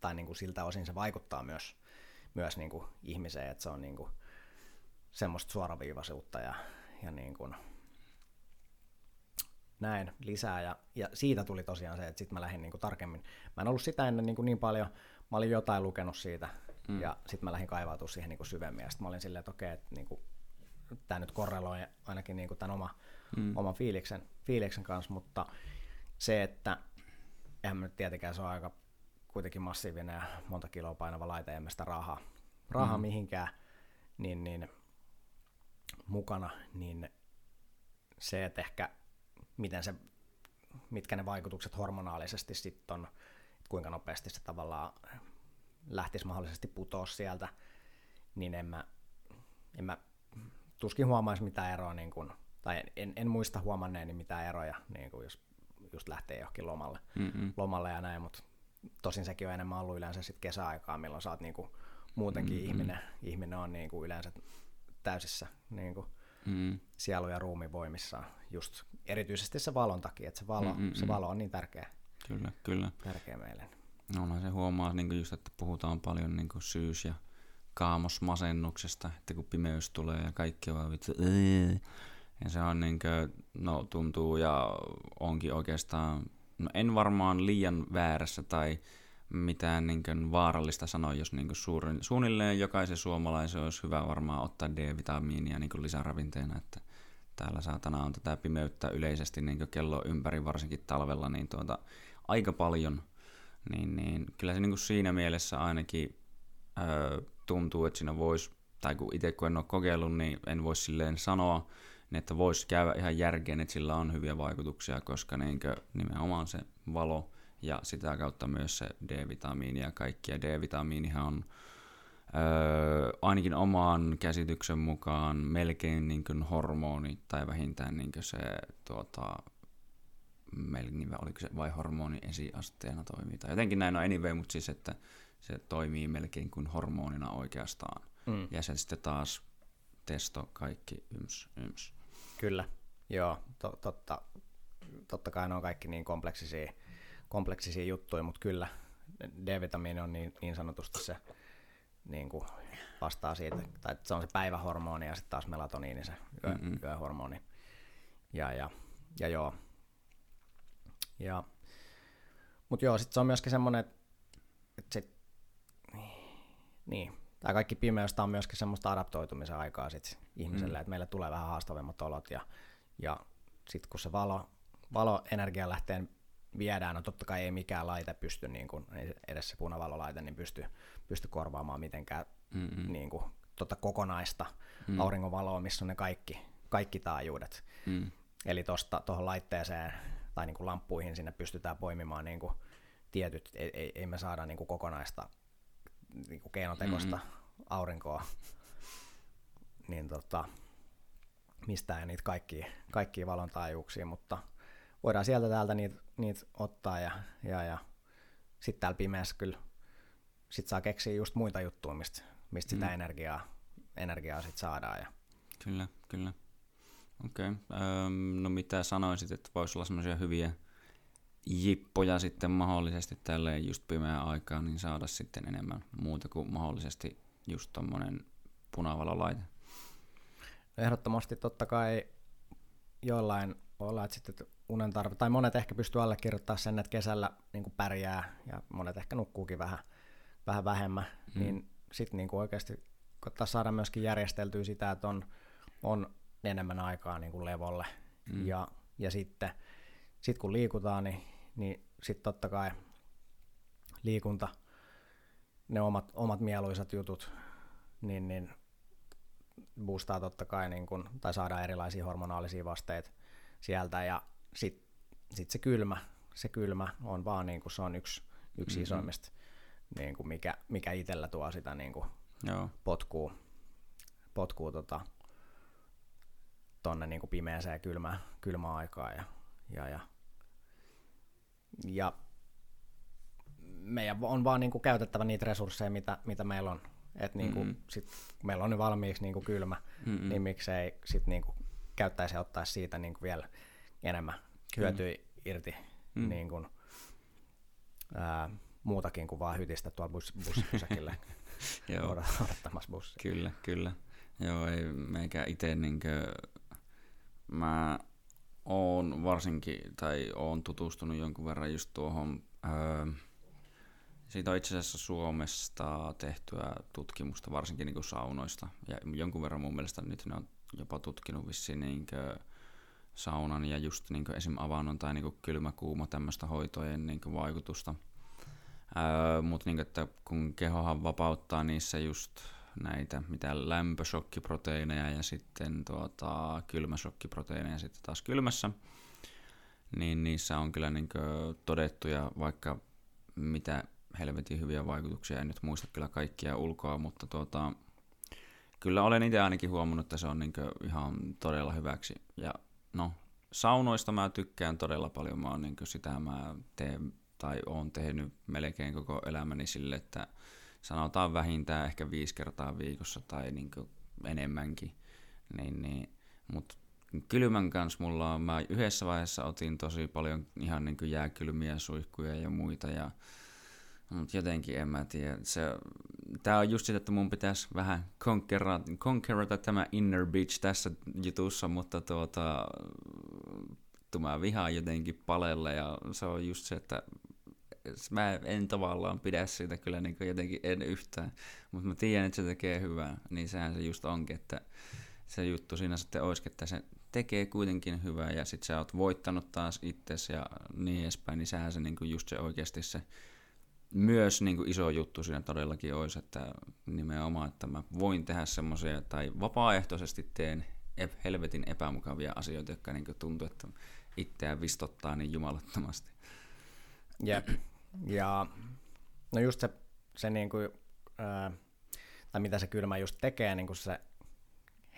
tai niin kuin siltä osin se vaikuttaa myös, myös niin kuin ihmiseen, että se on niin kuin semmoista suoraviivaisuutta ja, ja niin kuin näin lisää. Ja, ja siitä tuli tosiaan se, että sitten mä lähdin niin kuin tarkemmin. Mä en ollut sitä ennen niin, kuin niin paljon, mä olin jotain lukenut siitä mm. ja sitten mä lähdin kaivautumaan siihen niin kuin syvemmin. Ja sitten mä olin silleen, että okei, että niin kuin, tämä nyt korreloi ainakin niin kuin tämän oma, mm. oman fiiliksen, fiiliksen kanssa, mutta se, että eihän nyt tietenkään se on aika kuitenkin massiivinen ja monta kiloa painava laite, emme sitä rahaa, rahaa mm. mihinkään, niin, niin mukana, niin se, että ehkä miten se, mitkä ne vaikutukset hormonaalisesti sitten on, kuinka nopeasti se tavallaan lähtisi mahdollisesti putoa sieltä, niin en mä, en mä tuskin huomaisi mitään eroa, niin kun, tai en, en muista huomanneeni mitään eroja, niin kun jos just lähtee johonkin lomalle, Mm-mm. lomalle ja näin, mutta tosin sekin on enemmän ollut yleensä sit kesäaikaa, milloin sä oot niinku muutenkin Mm-mm. ihminen, ihminen on niinku yleensä täysissä niinku mm. sielu- ja ruumivoimissaan, just erityisesti se valon takia, että se valo, Mm-mm. se valo on niin tärkeä, kyllä, kyllä. tärkeä meille. No, se huomaa niin just, että puhutaan paljon niin syys- ja kaamosmasennuksesta, että kun pimeys tulee ja kaikki on vittu, ja se on niin kuin, no tuntuu ja onkin oikeastaan, no en varmaan liian väärässä tai mitään niin kuin vaarallista sanoa, jos niin kuin suurin, suunnilleen jokaisen suomalaisen olisi hyvä varmaan ottaa D-vitamiinia niin kuin lisäravinteena, että täällä saatana on tätä pimeyttä yleisesti niin kuin kello ympäri, varsinkin talvella, niin tuota, aika paljon, niin, niin kyllä se niin kuin siinä mielessä ainakin öö, tuntuu, että siinä voisi, tai kun itse kun en ole kokeillut, niin en voi silleen sanoa, niin että voisi käydä ihan järkeen, että sillä on hyviä vaikutuksia, koska niin nimenomaan se valo ja sitä kautta myös se D-vitamiini ja kaikki. Ja D-vitamiinihan on öö, ainakin oman käsityksen mukaan melkein niin kuin hormoni tai vähintään niin kuin se tuota, melkein, oliko se vai hormoni esiasteena toimii. Tai jotenkin näin on anyway, mutta siis että se toimii melkein kuin hormonina oikeastaan. Mm. Ja se sitten taas testo, kaikki yms, yms. Kyllä, joo, to, totta, totta kai ne on kaikki niin kompleksisia, kompleksisia juttuja, mutta kyllä D-vitamiini on niin, niin sanotusti se niin kuin vastaa siitä, tai se on se päivähormoni ja sitten taas melatoniini se yö, mm-hmm. yöhormoni. Ja, ja, ja joo. Ja, mutta joo, sitten se on myöskin semmoinen, että, että sit, niin, tämä kaikki pimeys on myöskin semmoista adaptoitumisen aikaa sit ihmiselle, mm. että meille tulee vähän haastavemmat olot ja, ja sitten kun se valo, valoenergia lähtee viedään, no totta kai ei mikään laite pysty, niin kuin, edes se punavalolaite, niin pysty, pysty korvaamaan mitenkään mm-hmm. niin kuin, tota kokonaista mm. auringonvaloa, missä on ne kaikki, kaikki taajuudet. Mm. Eli tuohon laitteeseen tai niin kuin lamppuihin sinne pystytään poimimaan niin kuin tietyt, ei, ei, ei me saada niin kuin kokonaista niin kuin keinotekosta mm-hmm. aurinkoa, niin tota, mistään niitä kaikkia, kaikkia valontaajuuksia, mutta voidaan sieltä täältä niitä, niitä ottaa ja, ja, ja sitten täällä pimeässä kyllä sit saa keksiä just muita juttuja, mistä, mm. sitä energiaa, energiaa sit saadaan. Ja. Kyllä, kyllä. Okei. Okay. Öm, no mitä sanoisit, että voisi olla semmoisia hyviä jippoja sitten mahdollisesti tälleen just pimeään aikaan, niin saada sitten enemmän muuta kuin mahdollisesti just tommonen punavalolaite? No ehdottomasti totta kai jollain olla, että sitten unen tarve, tai monet ehkä pystyy allekirjoittamaan sen, että kesällä niin pärjää ja monet ehkä nukkuukin vähän, vähän vähemmän, hmm. niin sitten niin oikeasti koittaa saada myöskin järjesteltyä sitä, että on, on enemmän aikaa niin kuin levolle hmm. ja, ja sitten sit kun liikutaan, niin niin sitten totta kai liikunta, ne omat, omat mieluisat jutut, niin, niin boostaa totta kai, niin kun, tai saadaan erilaisia hormonaalisia vasteita sieltä, ja sitten sit se kylmä, se kylmä on vaan niin kuin se on yksi, yksi mm-hmm. isoimmista, niin kuin mikä, mikä itsellä tuo sitä niin kuin Joo. potkuu, potkuu tota, tonne niin kuin pimeäseen kylmään, kylmään aikaan ja, ja, ja ja meidän on vaan niin kuin käytettävä niitä resursseja, mitä, mitä meillä on. Et niin kuin, mm-hmm. sit, kun meillä on nyt valmiiksi niin kuin kylmä, mm-hmm. niin miksei sit niin kuin käyttäisi ja ottaisi siitä niin kuin vielä enemmän hyötyä irti mm. niin kuin, ää, muutakin kuin vaan hytistä tuolla bus, bussipysäkillä Joo, odottamassa bussia. kyllä, kyllä. Joo, ei meikä itse niinkö, mä oon varsinkin, tai oon tutustunut jonkun verran just tuohon, öö, siitä on itse asiassa Suomesta tehtyä tutkimusta, varsinkin niin kuin saunoista, ja jonkun verran mun mielestä nyt ne on jopa tutkinut vissiin niin saunan ja just niin esim. avannon tai niin kylmä-kuuma tämmöistä hoitojen niin vaikutusta. Öö, Mutta niin että kun kehohan vapauttaa niissä just näitä mitä lämpöshokkiproteiineja ja sitten tuota, kylmäshokkiproteiineja sitten taas kylmässä, niin niissä on kyllä niin todettuja vaikka mitä helvetin hyviä vaikutuksia. En nyt muista kyllä kaikkia ulkoa, mutta tuota, kyllä olen itse ainakin huomannut, että se on niin ihan todella hyväksi. Ja no, saunoista mä tykkään todella paljon. Mä oon niin sitä mä teen tai oon tehnyt melkein koko elämäni sille, että sanotaan vähintään ehkä viisi kertaa viikossa tai niin enemmänkin. Niin, niin. Mutta kylmän kanssa mulla on, mä yhdessä vaiheessa otin tosi paljon ihan niin jääkylmiä suihkuja ja muita ja mutta jotenkin en mä tiedä. Se, tää on just sitä, että mun pitäisi vähän conquerata tämä inner bitch tässä jutussa, mutta tuota, mä vihaan jotenkin palelle ja se on just se, että mä en tavallaan pidä siitä kyllä niin jotenkin en yhtään, mutta mä tiedän, että se tekee hyvää, niin sehän se just onkin, että se juttu siinä sitten olisi, että se tekee kuitenkin hyvää ja sit sä oot voittanut taas itsesi ja niin edespäin, niin sehän se niin just se oikeasti se myös niin kuin iso juttu siinä todellakin olisi, että nimenomaan, että mä voin tehdä semmoisia, tai vapaaehtoisesti teen helvetin epämukavia asioita, jotka niin tuntuu, että itseään vistottaa niin jumalattomasti. Jep. Ja no just se, se niin kuin, ää, tai mitä se kylmä just tekee, niin kuin se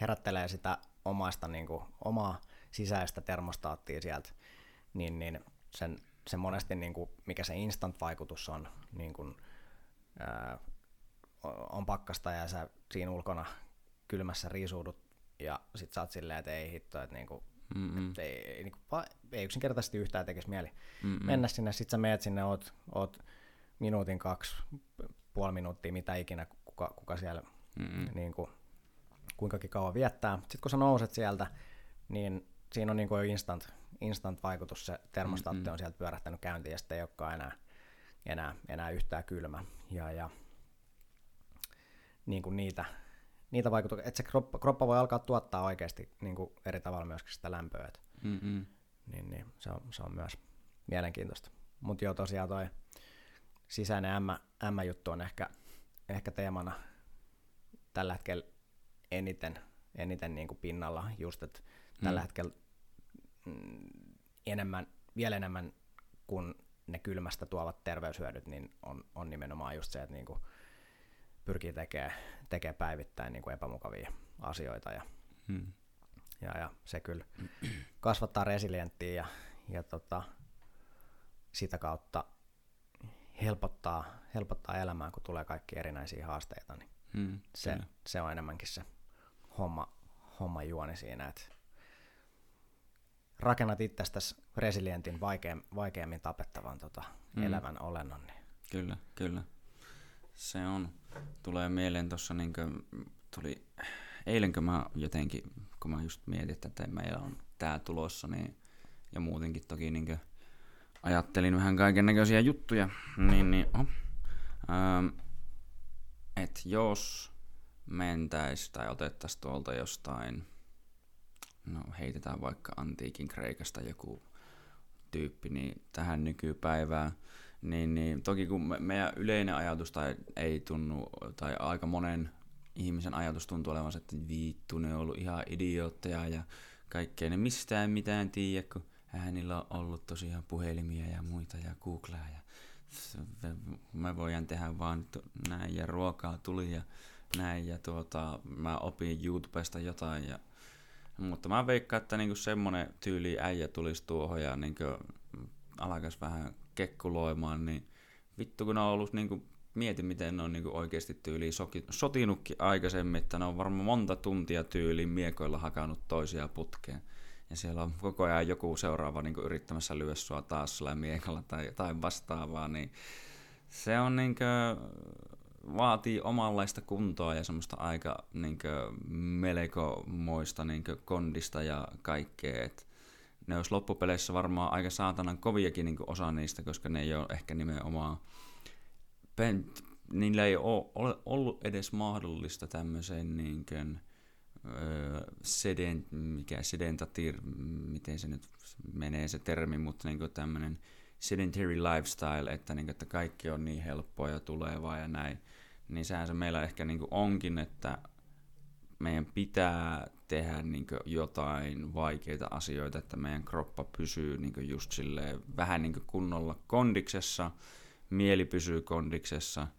herättelee sitä omasta, niin kuin, omaa sisäistä termostaattia sieltä, niin, niin sen se monesti, niin kuin, mikä se instant-vaikutus on, niin kuin, ää, on pakkasta ja sä siinä ulkona kylmässä riisuudut ja sit sä oot silleen, että ei hitto, että niinku, et ei, niinku, ei yksinkertaisesti yhtään tekisi mieli Mm-mm. mennä sinne, sit sä meet sinne, oot, oot minuutin, kaksi, puoli minuuttia, mitä ikinä, kuka, kuka siellä niin kuin, kuinkakin kauan viettää. Sitten kun sä nouset sieltä, niin siinä on niin kuin jo instant, instant-vaikutus, se termostaatti mm-hmm. on sieltä pyörähtänyt käyntiin ja sitten ei olekaan enää, enää, enää yhtään kylmä. Ja, ja niin kuin niitä, niitä vaikutuksia, että se kroppa, kroppa voi alkaa tuottaa oikeasti niin kuin eri tavalla myöskin sitä lämpöä. Että, mm-hmm. niin, niin, se, on, se on myös mielenkiintoista. Mutta joo, tosiaan toi sisäinen M-juttu on ehkä, ehkä teemana tällä hetkellä eniten, eniten niin kuin pinnalla, just että mm. tällä hetkellä enemmän, vielä enemmän kuin ne kylmästä tuovat terveyshyödyt, niin on, on nimenomaan just se, että niin kuin pyrkii tekemään tekee päivittäin niin kuin epämukavia asioita ja, hmm. ja, ja se kyllä kasvattaa resilienttiä ja, ja tota, sitä kautta helpottaa, helpottaa elämää, kun tulee kaikki erinäisiä haasteita, niin hmm, se, se on enemmänkin se homma, homma juoni siinä, että rakennat itsestäsi resilientin, vaikeam, vaikeammin tapettavan tota, mm. elävän olennon. Niin. Kyllä, kyllä. Se on. Tulee mieleen tuossa, niin tuli eilenkö mä jotenkin, kun mä just mietin, että meillä on tää tulossa, niin, ja muutenkin toki niin ajattelin vähän kaiken näköisiä juttuja, niin, niin oh, ähm, että jos mentäis tai otettaisiin tuolta jostain no heitetään vaikka antiikin Kreikasta joku tyyppi niin tähän nykypäivään, niin, niin toki kun me, meidän yleinen ajatus tai ei tunnu, tai aika monen ihmisen ajatus tuntuu olevan, että viittu, ne on ollut ihan idiootteja ja kaikkea, ne mistään mitään tiedä, kun hänillä on ollut tosiaan puhelimia ja muita ja Googlea ja me voidaan tehdä vaan näin ja ruokaa tuli ja näin ja tuota, mä opin YouTubesta jotain ja mutta mä veikkaan, että niinku semmonen tyyli äijä tulisi tuohon ja niinku alkaisi vähän kekkuloimaan, niin vittu kun ne on ollut niinku, mieti miten ne on niinku oikeasti tyyli sotinutkin aikaisemmin, että ne on varmaan monta tuntia tyyliin miekoilla hakannut toisia putkeen. Ja siellä on koko ajan joku seuraava niin yrittämässä lyödä sua taas sillä miekalla tai jotain vastaavaa, niin se on niinkö, vaatii omanlaista kuntoa ja semmoista aika niinkö melkomoista niinkö kondista ja kaikkea. Et ne olisi loppupeleissä varmaan aika saatanan koviakin niinkö osa niistä, koska ne ei ole ehkä nimenomaan pen, niillä ei ole ollut edes mahdollista tämmöiseen niinkö, sedent, mikä sedentatir, miten se nyt menee se termi, mutta niin tämmöinen sedentary lifestyle, että, niin kuin, että kaikki on niin helppoa ja tulevaa ja näin, niin sehän se meillä ehkä niin onkin, että meidän pitää tehdä niin jotain vaikeita asioita, että meidän kroppa pysyy niin just silleen, vähän niin kunnolla kondiksessa, mieli pysyy kondiksessa –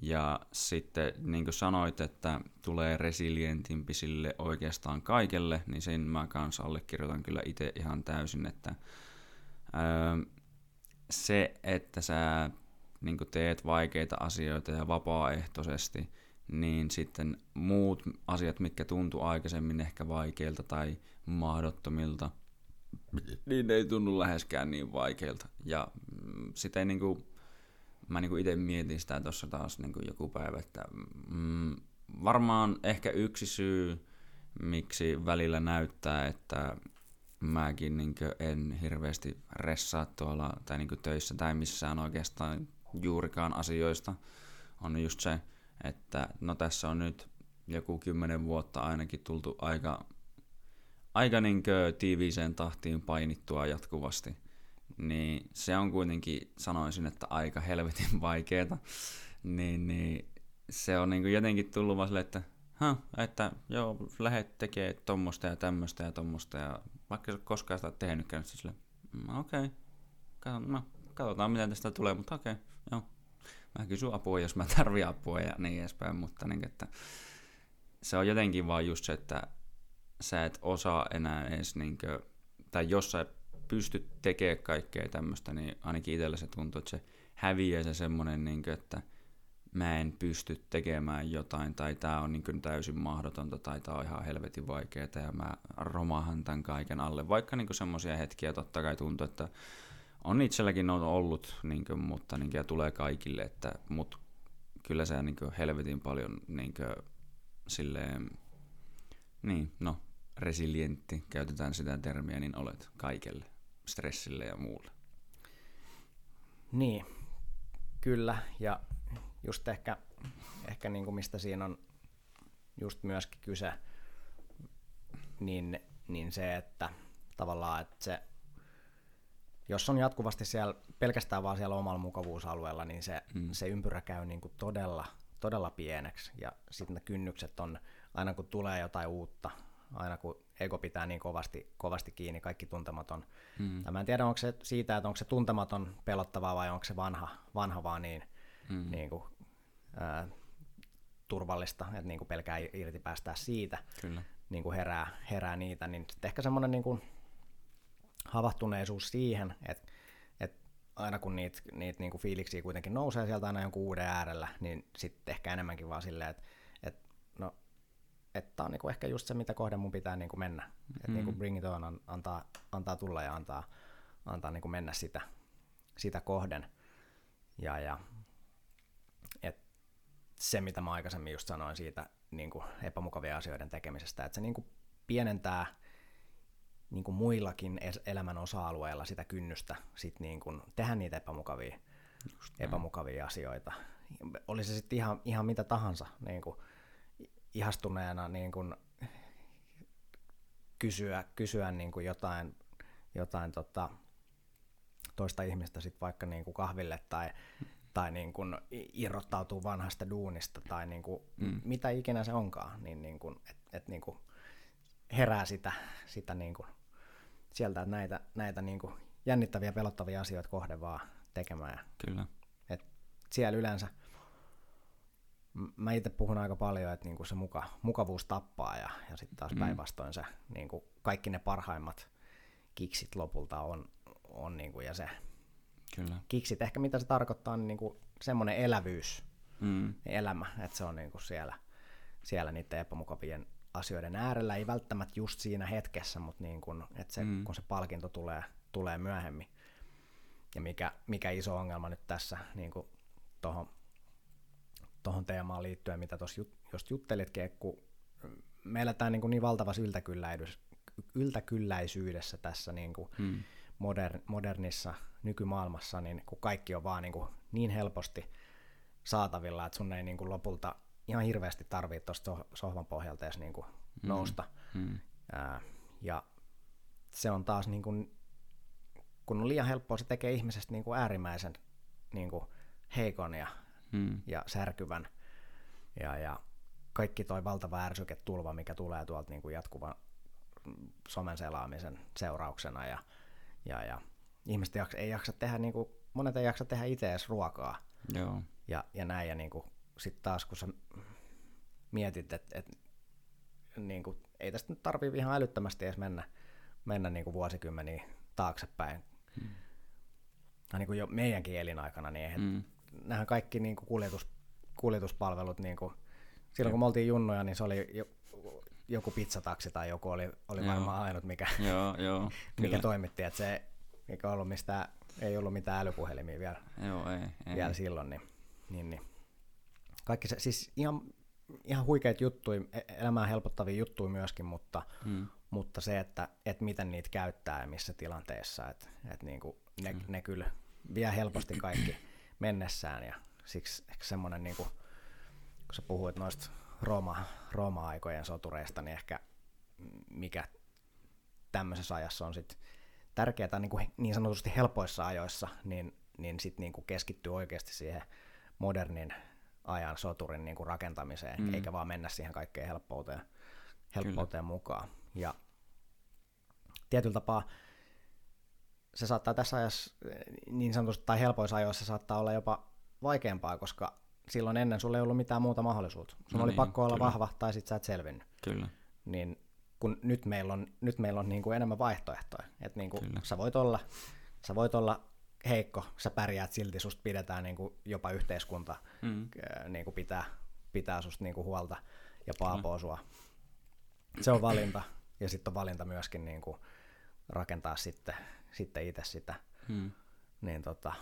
ja sitten niin kuin sanoit, että tulee resilientimpi sille oikeastaan kaikelle, niin sen mä kanssa allekirjoitan kyllä itse ihan täysin, että öö, se, että sä niin teet vaikeita asioita ja vapaaehtoisesti, niin sitten muut asiat, mitkä tuntuu aikaisemmin ehkä vaikeilta tai mahdottomilta, niin ne ei tunnu läheskään niin vaikeilta. Ja mm, sitten niin kuin mä niin itse mietin sitä tuossa taas niin joku päivä, että mm, varmaan ehkä yksi syy, miksi välillä näyttää, että mäkin niin en hirveästi ressaa tuolla tai niin töissä tai missään oikeastaan juurikaan asioista, on just se, että no tässä on nyt joku kymmenen vuotta ainakin tultu aika, aika niin tiiviiseen tahtiin painittua jatkuvasti niin se on kuitenkin, sanoisin, että aika helvetin vaikeeta. niin, niin se on niin jotenkin tullut vaan silleen, että, huh, että joo, lähet tekee tuommoista ja tämmöistä ja tuommoista, ja vaikka se koskaan sitä tehnytkään, niin sille, mm, okei, okay. no, katsotaan mitä tästä tulee, mutta okei, okay, joo. Mä kysyn apua, jos mä tarvitsen apua ja niin edespäin, mutta niin, että se on jotenkin vaan just se, että sä et osaa enää edes, niin kuin, tai jos sä pysty tekemään kaikkea tämmöistä, niin ainakin itsellä se tuntuu, että se häviää se semmoinen, niin kuin, että mä en pysty tekemään jotain, tai tämä on niin kuin täysin mahdotonta, tai tämä on ihan helvetin vaikeaa, ja mä romahan tämän kaiken alle. Vaikka niin semmoisia hetkiä totta kai tuntuu, että on itselläkin on ollut, niin kuin, mutta niin kuin, ja tulee kaikille, että mut kyllä se niin kuin, helvetin paljon niin kuin, silleen, niin, no, resilientti, käytetään sitä termiä, niin olet kaikelle stressille ja muulle. Niin, kyllä. Ja just ehkä, ehkä niin kuin mistä siinä on just myöskin kyse, niin, niin se, että tavallaan, että se, jos on jatkuvasti siellä, pelkästään vaan siellä omalla mukavuusalueella, niin se, mm. se ympyrä käy niin kuin todella, todella pieneksi. Ja sitten ne kynnykset on, aina kun tulee jotain uutta, aina kun ego pitää niin kovasti, kovasti kiinni, kaikki tuntematon. Mm. mä en tiedä, onko se siitä, että onko se tuntematon pelottavaa vai onko se vanha, vanha vaan niin, mm. niin kuin, ää, turvallista, että niin kuin pelkää irti päästää siitä, Kyllä. Niin kuin herää, herää niitä, niin sitten ehkä semmoinen niin kuin havahtuneisuus siihen, että, että aina kun niitä, niitä niin kuin fiiliksiä kuitenkin nousee sieltä aina jonkun uuden äärellä, niin sitten ehkä enemmänkin vaan silleen, että että tämä on niinku ehkä just se, mitä kohden mun pitää niinku mennä. Mm. Että niinku bring it on, antaa, antaa tulla ja antaa, antaa niinku mennä sitä, sitä kohden. Ja, ja et se, mitä mä aikaisemmin just sanoin siitä niinku epämukavia asioiden tekemisestä, että se niinku pienentää niinku muillakin elämän osa-alueilla sitä kynnystä sit niinku tehdä niitä epämukavia, epämukavia asioita. Oli se sitten ihan, ihan mitä tahansa. Niinku, ihastuneena niin kuin kysyä, kysyä niin kuin jotain, jotain tota, toista ihmistä sit vaikka niin kuin kahville tai, tai niin kuin irrottautuu vanhasta duunista tai niin kuin mm. mitä ikinä se onkaan, niin, niin kuin, et, et niin kuin herää sitä, sitä niin kuin sieltä näitä, näitä niin kuin jännittäviä, pelottavia asioita kohde vaan tekemään. Kyllä. Et siellä yleensä – mä itse puhun aika paljon, että niinku se muka, mukavuus tappaa ja, ja sitten taas mm. päinvastoin se niinku kaikki ne parhaimmat kiksit lopulta on, on niinku, ja se Kyllä. kiksit, ehkä mitä se tarkoittaa, niin niinku semmoinen elävyys, mm. elämä, että se on niinku siellä, siellä niiden epämukavien asioiden äärellä, ei välttämättä just siinä hetkessä, mutta niin kun, että se, mm. kun se palkinto tulee, tulee myöhemmin. Ja mikä, mikä iso ongelma nyt tässä niin tuohon tohon teemaan liittyen, mitä tuossa jut, just juttelitkin, kun me eletään niin, kuin niin valtavassa yltäkylläisyydessä tässä niin kuin hmm. modern, modernissa nykymaailmassa, niin kun kaikki on vaan niin, kuin niin helposti saatavilla, että sun ei niin kuin lopulta ihan hirveästi tarvitse tuosta sohvan pohjalta edes niin kuin hmm. nousta. Hmm. Ää, ja se on taas, niin kuin, kun on liian helppoa, se tekee ihmisestä niin kuin äärimmäisen niin kuin heikon ja, hmm. ja särkyvän. Ja, ja kaikki toi valtava ärsyketulva, mikä tulee tuolta niin kuin jatkuvan somen selaamisen seurauksena ja, ja, ja ihmiset ei jaksa tehdä, niin kuin, monet ei jaksa tehdä itse edes ruokaa. Joo. Ja, ja näin, ja niin sitten taas kun sä mietit, että et, niin kuin, ei tästä nyt tarvii ihan älyttömästi edes mennä, mennä niin kuin vuosikymmeniä taaksepäin. Ja niin kuin jo meidänkin elinaikana, niin eihän, hmm. nämähän kaikki niin kuin kuljetus, kuljetuspalvelut, niin kuin, silloin kun me oltiin junnoja, niin se oli jo, joku pizzataksi tai joku oli, oli varmaan ainut, mikä, joo, joo, mikä toimitti, että se mikä ollut mistä, ei ollut mitään älypuhelimia vielä, joo, ei, ei. vielä silloin, niin, niin, niin. Kaikki se, siis ihan, ihan huikeita juttuja, e-, elämää helpottavia juttuja myöskin, mutta, hmm. mutta se, että, että miten niitä käyttää ja missä tilanteessa, että, että niin kuin ne, hmm. ne kyllä vie helposti kaikki mennessään ja siksi ehkä semmoinen, niin kuin, kun sä puhuit noista Rooma, Rooma-aikojen sotureista, niin ehkä mikä tämmöisessä ajassa on sitten tärkeää niin, kuin niin sanotusti helpoissa ajoissa, niin, niin sitten niin kuin keskittyy oikeasti siihen modernin ajan soturin niin kuin rakentamiseen, mm. eikä vaan mennä siihen kaikkeen helppouteen, helppouteen mukaan. Ja tietyllä tapaa se saattaa tässä ajassa niin sanotusti tai helpoissa ajoissa saattaa olla jopa vaikeampaa, koska silloin ennen sulla ei ollut mitään muuta mahdollisuutta. Sun no oli niin, pakko olla kyllä. vahva tai sit sä et selvinnyt. Kyllä. Niin kun nyt meillä on, nyt meillä on niin kuin enemmän vaihtoehtoja. Että niin kuin sä voit olla, sä voit olla heikko, sä pärjäät silti, susta pidetään niin kuin jopa yhteiskunta mm. niin kuin pitää, pitää susta niin kuin huolta ja paapoo sua. Se on valinta ja sitten on valinta myöskin niin kuin rakentaa sitten, sitten itse sitä mm. niin tota,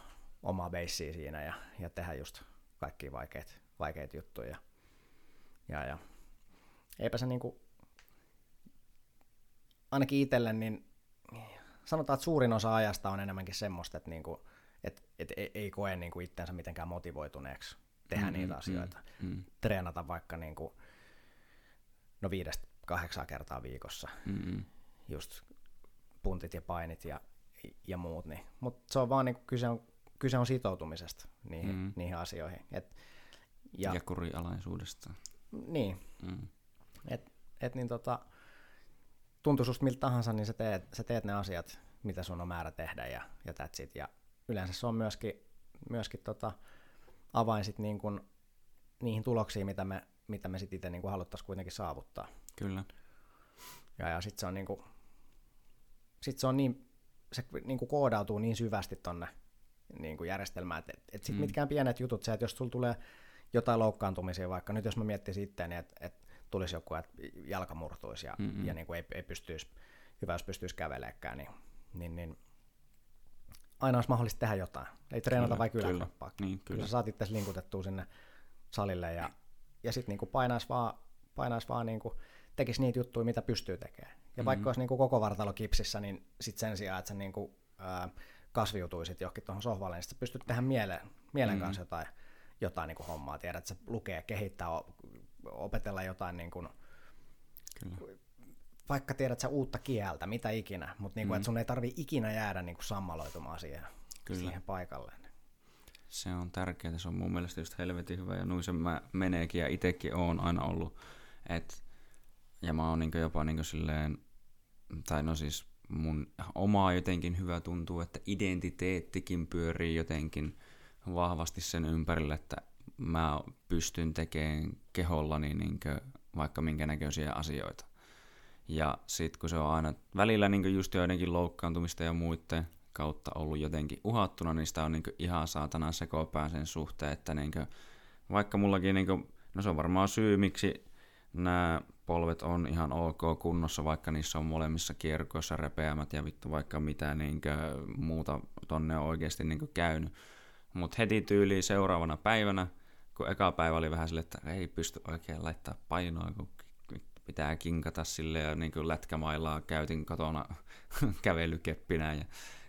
omaa beissiä siinä ja, ja tehdä just kaikki vaikeita, vaikeita juttuja. Ja, ja eipä se niinku, ainakin itselle, niin sanotaan, että suurin osa ajasta on enemmänkin semmoista, että niinku, et, et, et, ei koe niinku itseänsä mitenkään motivoituneeksi tehdä mm-hmm, niitä asioita. Mm-hmm. Treenata vaikka niinku, no viidestä kahdeksan kertaa viikossa. Mm-hmm. Just puntit ja painit ja, ja muut. Niin. Mutta se on vaan niinku, kyse on kyse on sitoutumisesta niihin, mm. niihin asioihin. Et, ja, ja kurialaisuudesta. Niin. Mm. Et, et niin tota, tuntuu susta miltä tahansa, niin sä teet, sä teet ne asiat, mitä sun on määrä tehdä ja, ja that's it. Ja yleensä se on myöskin, myöskin tota, avain sit niin kun, niihin tuloksiin, mitä me, mitä me sitten itse niin haluttaisiin kuitenkin saavuttaa. Kyllä. Ja, ja sitten se on, niin kuin, sit se on niin, se niin kuin koodautuu niin syvästi tonne niin kuin järjestelmää. Et, et, et sit mm. mitkään pienet jutut, se, että jos sulla tulee jotain loukkaantumisia, vaikka nyt jos mä miettisin itseäni, että et tulisi joku, että jalka murtuisi ja, Mm-mm. ja niin kuin ei, ei pystyisi, hyvä jos pystyisi käveleekään, niin, niin, niin aina olisi mahdollista tehdä jotain. Ei treenata kyllä, vaikka yläkroppaa. Niin, kyllä. kyllä sä saat itse linkutettua sinne salille ja, ja sitten niin painaisi vaan, painais vaan niin kuin, tekisi niitä juttuja, mitä pystyy tekemään. Ja mm-hmm. vaikka olisi niin kuin koko vartalo kipsissä, niin sit sen sijaan, että se niin kuin, ää, kasviutuisit johonkin tuohon sohvalle, niin sitten pystyt tehdä mielen, mielen mm. kanssa jotain, jotain niin kuin hommaa. Tiedät, että se lukee, kehittää, opetella jotain niin kuin, Kyllä. vaikka tiedät sä uutta kieltä, mitä ikinä, mutta niin kuin, mm. että sun ei tarvi ikinä jäädä niin kuin sammaloitumaan siihen, Kyllä. siihen paikalleen. Se on tärkeää, se on mun mielestä just helvetin hyvä ja noin se mä meneekin ja itsekin oon aina ollut. Et, ja mä oon niin jopa niin silleen, tai no siis mun omaa jotenkin hyvä tuntuu, että identiteettikin pyörii jotenkin vahvasti sen ympärille, että mä pystyn tekemään kehollani niin vaikka minkä näköisiä asioita. Ja sitten kun se on aina välillä niin just joidenkin loukkaantumista ja muiden kautta ollut jotenkin uhattuna, niin sitä on niin ihan saatana sekopää sen suhteen, että niin vaikka mullakin, niin kuin, no se on varmaan syy, miksi nämä polvet on ihan ok kunnossa, vaikka niissä on molemmissa kierkoissa repeämät ja vittu vaikka mitä niin muuta tonne on oikeasti niin käynyt. Mutta heti tyyliin seuraavana päivänä, kun eka päivä oli vähän silleen, että ei pysty oikein laittaa painoa, kun pitää kinkata sille ja niin kuin lätkämailaa käytin kotona kävelykeppinä ja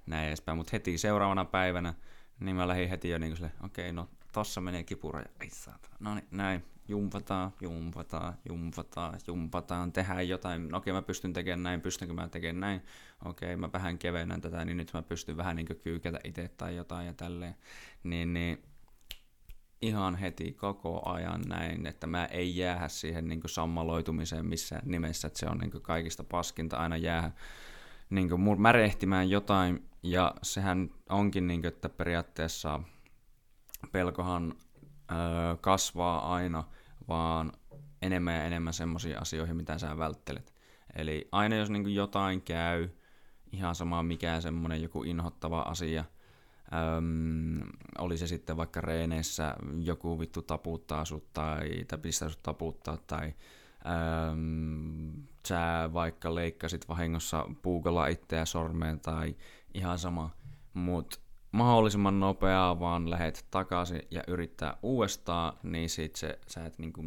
näin edespäin. Mutta heti seuraavana päivänä, niin mä lähdin heti jo niin kuin okei, okay, no tossa menee kipura ja ei saata. No niin, näin, jumpataan, jumpataan, jumpataan, jumpataan, tehdään jotain. No okei, okay, mä pystyn tekemään näin, pystynkö mä tekemään näin. Okei, okay, mä vähän kevennän tätä, niin nyt mä pystyn vähän niin kyykätä itse tai jotain ja tälleen. Niin, niin ihan heti koko ajan näin, että mä ei jäähä siihen niin sammaloitumiseen missään nimessä, että se on niin kaikista paskinta aina jäädä niin märehtimään jotain, ja sehän onkin, niin kuin, että periaatteessa pelkohan öö, kasvaa aina vaan enemmän ja enemmän semmoisiin asioihin, mitä sä välttelet. Eli aina jos niin jotain käy, ihan sama mikä semmoinen joku inhottava asia, Öm, oli se sitten vaikka reeneissä joku vittu taputtaa sut tai, tai pistää sut taputtaa tai öm, sä vaikka leikkasit vahingossa puukolla itseä sormeen tai ihan sama, mutta mahdollisimman nopeaa vaan lähet takaisin ja yrittää uudestaan, niin sit se, sä et niinku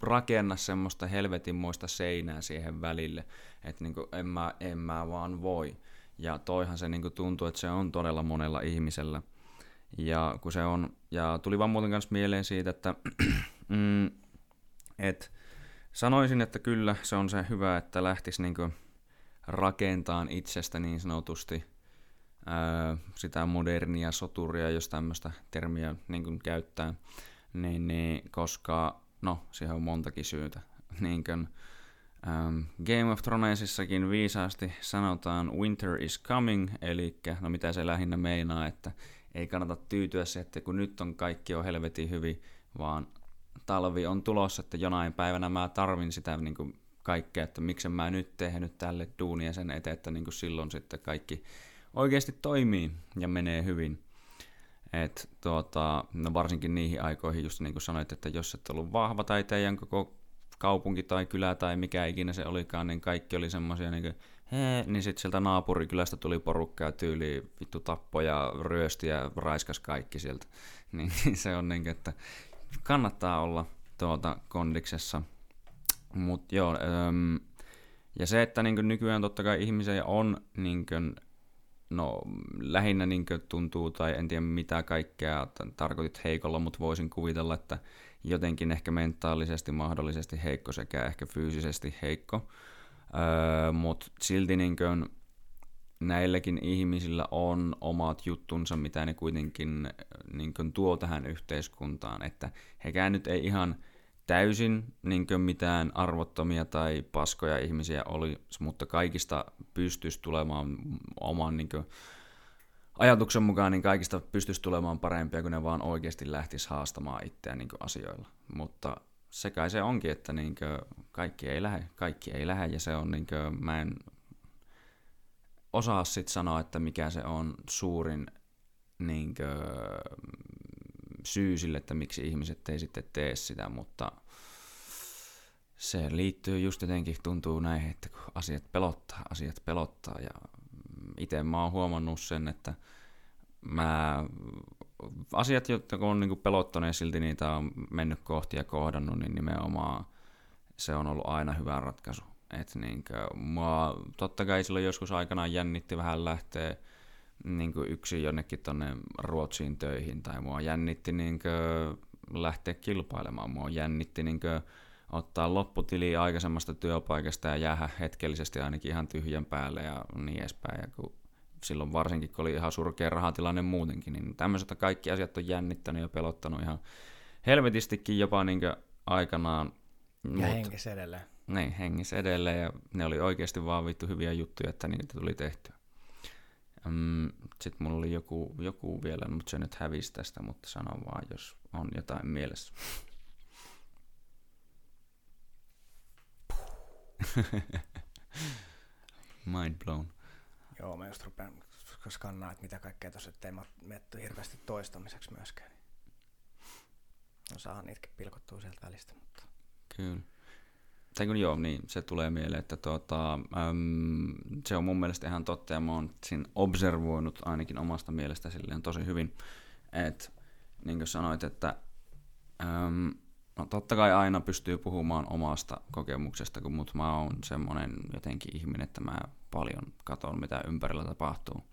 rakenna semmoista helvetinmoista seinää siihen välille, että niinku en, mä, en mä vaan voi. Ja toihan se niinku tuntuu, että se on todella monella ihmisellä. Ja kun se on, ja tuli vaan muuten kanssa mieleen siitä, että mm, et sanoisin, että kyllä se on se hyvä, että lähtisi niinku rakentaan itsestä niin sanotusti ää, sitä modernia soturia, jos tämmöistä termiä niin käyttää, niin, niin, koska no, siihen on montakin syytä. Niin kuin, ähm, Game of Thronesissakin viisaasti sanotaan winter is coming, eli no mitä se lähinnä meinaa, että ei kannata tyytyä se, että kun nyt on kaikki on helvetin hyvin, vaan talvi on tulossa, että jonain päivänä mä tarvin sitä niin kuin kaikkea, että miksi mä nyt tehnyt tälle duunia sen eteen, että niin kuin silloin sitten kaikki oikeasti toimii ja menee hyvin. Et, tuota, no varsinkin niihin aikoihin, just niin kuin sanoit, että jos et ollut vahva tai teidän koko kaupunki tai kylä tai mikä ikinä se olikaan, niin kaikki oli semmoisia niin hee, niin sitten sieltä naapurikylästä tuli porukkaa tyyli vittu tappoja, ryöstiä, raiskas kaikki sieltä. Niin, se on niin että kannattaa olla tuota kondiksessa. Mutta joo, äm, ja se, että niin nykyään totta kai ihmisiä on niin kuin, no lähinnä niin tuntuu, tai en tiedä mitä kaikkea tarkoitit heikolla, mutta voisin kuvitella, että jotenkin ehkä mentaalisesti mahdollisesti heikko sekä ehkä fyysisesti heikko. Öö, mutta silti niin kuin, näilläkin ihmisillä on omat juttunsa, mitä ne kuitenkin niin kuin, tuo tähän yhteiskuntaan, että hekään nyt ei ihan täysin niin mitään arvottomia tai paskoja ihmisiä oli, mutta kaikista pystyisi tulemaan oman niin kuin, ajatuksen mukaan, niin kaikista pystyisi tulemaan parempia, kun ne vaan oikeasti lähtisi haastamaan itseään niin asioilla. Mutta se kai se onkin, että niin kuin, kaikki ei lähde, kaikki ei lähde, ja se on, niin kuin, mä en osaa sitten sanoa, että mikä se on suurin niin kuin, syy sille, että miksi ihmiset ei sitten tee sitä, mutta se liittyy just jotenkin, tuntuu näin, että kun asiat pelottaa, asiat pelottaa ja itse mä oon huomannut sen, että mä, asiat, jotka on niin pelottanut ja silti niitä on mennyt kohti ja kohdannut, niin nimenomaan se on ollut aina hyvä ratkaisu. Et niin kuin, mua totta kai silloin joskus aikanaan jännitti vähän lähteä niin kuin yksin jonnekin tonne Ruotsiin töihin, tai mua jännitti niin kuin, lähteä kilpailemaan, mua jännitti niin kuin, ottaa lopputili aikaisemmasta työpaikasta ja jäädä hetkellisesti ainakin ihan tyhjän päälle ja niin edespäin. Ja kun silloin varsinkin, kun oli ihan surkea rahatilanne muutenkin, niin tämmöiset kaikki asiat on jännittänyt ja pelottanut ihan helvetistikin jopa niin aikanaan. Ja Mut, hengissä edelleen. Niin, hengissä edelleen ja ne oli oikeasti vaan vittu hyviä juttuja, että niitä tuli tehtyä. Um, Sitten mulla oli joku, joku vielä, mutta se nyt hävisi tästä, mutta sano vaan, jos on jotain mielessä. Mind blown. Joo, mä just rupean skannaa, että mitä kaikkea tuossa, ettei mä metty hirveästi toistamiseksi myöskään. No saahan niitäkin pilkottua sieltä välistä, mutta... Kyllä. Tai kun joo, niin se tulee mieleen, että tuota, äm, se on mun mielestä ihan totta ja mä oon siinä observoinut ainakin omasta mielestä silleen tosi hyvin, että niin kuin sanoit, että äm, no totta kai aina pystyy puhumaan omasta kokemuksesta, kun mut mä oon semmonen jotenkin ihminen, että mä paljon katon, mitä ympärillä tapahtuu.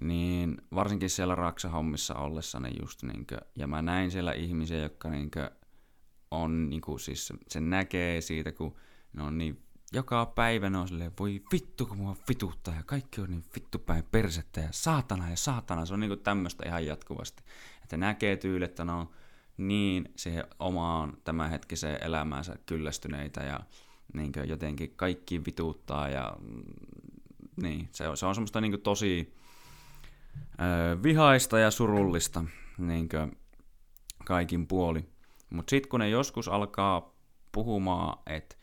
Niin varsinkin siellä Raksa-hommissa ollessani just niinkö, ja mä näin siellä ihmisiä, jotka niinkö on niinku siis se näkee siitä, kun ne on niin joka päivä ne on silleen, voi vittu kun mua vituttaa ja kaikki on niin vittu päin persettä ja saatana ja saatana. Se on niinku tämmöistä ihan jatkuvasti. Että näkee tyyli, että ne on niin siihen omaan tämänhetkiseen elämäänsä kyllästyneitä ja niin jotenkin kaikki vituttaa ja mm, niin, se on, se on semmoista niin tosi ö, vihaista ja surullista niin kaikin puoli. Mutta sitten kun ne joskus alkaa puhumaan, että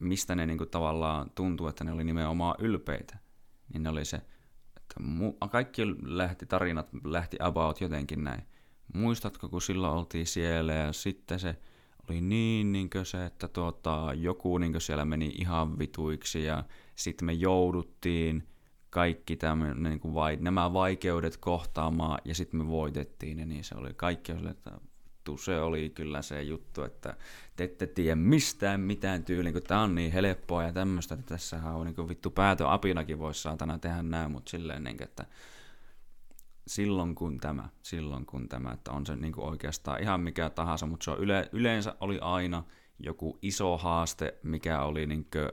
mistä ne niin tavallaan tuntuu, että ne oli nimenomaan ylpeitä, niin ne oli se, että mu- kaikki lähti, tarinat lähti about jotenkin näin muistatko, kun silloin oltiin siellä ja sitten se oli niin, niin se, että tuota, joku niin siellä meni ihan vituiksi ja sitten me jouduttiin kaikki tämän, niin kuin vai, nämä vaikeudet kohtaamaan ja sitten me voitettiin ja niin se oli kaikki, että vittu, se oli kyllä se juttu, että te ette tiedä mistään mitään tyyliin, kun tämä on niin helppoa ja tämmöistä, että tässähän on niin kuin, vittu päätö apinakin voisi saatana tehdä näin, mutta silleen, niin kuin, että silloin kun tämä, silloin kun tämä, että on se niin kuin oikeastaan ihan mikä tahansa, mutta se on yle, yleensä oli aina joku iso haaste, mikä oli niin kuin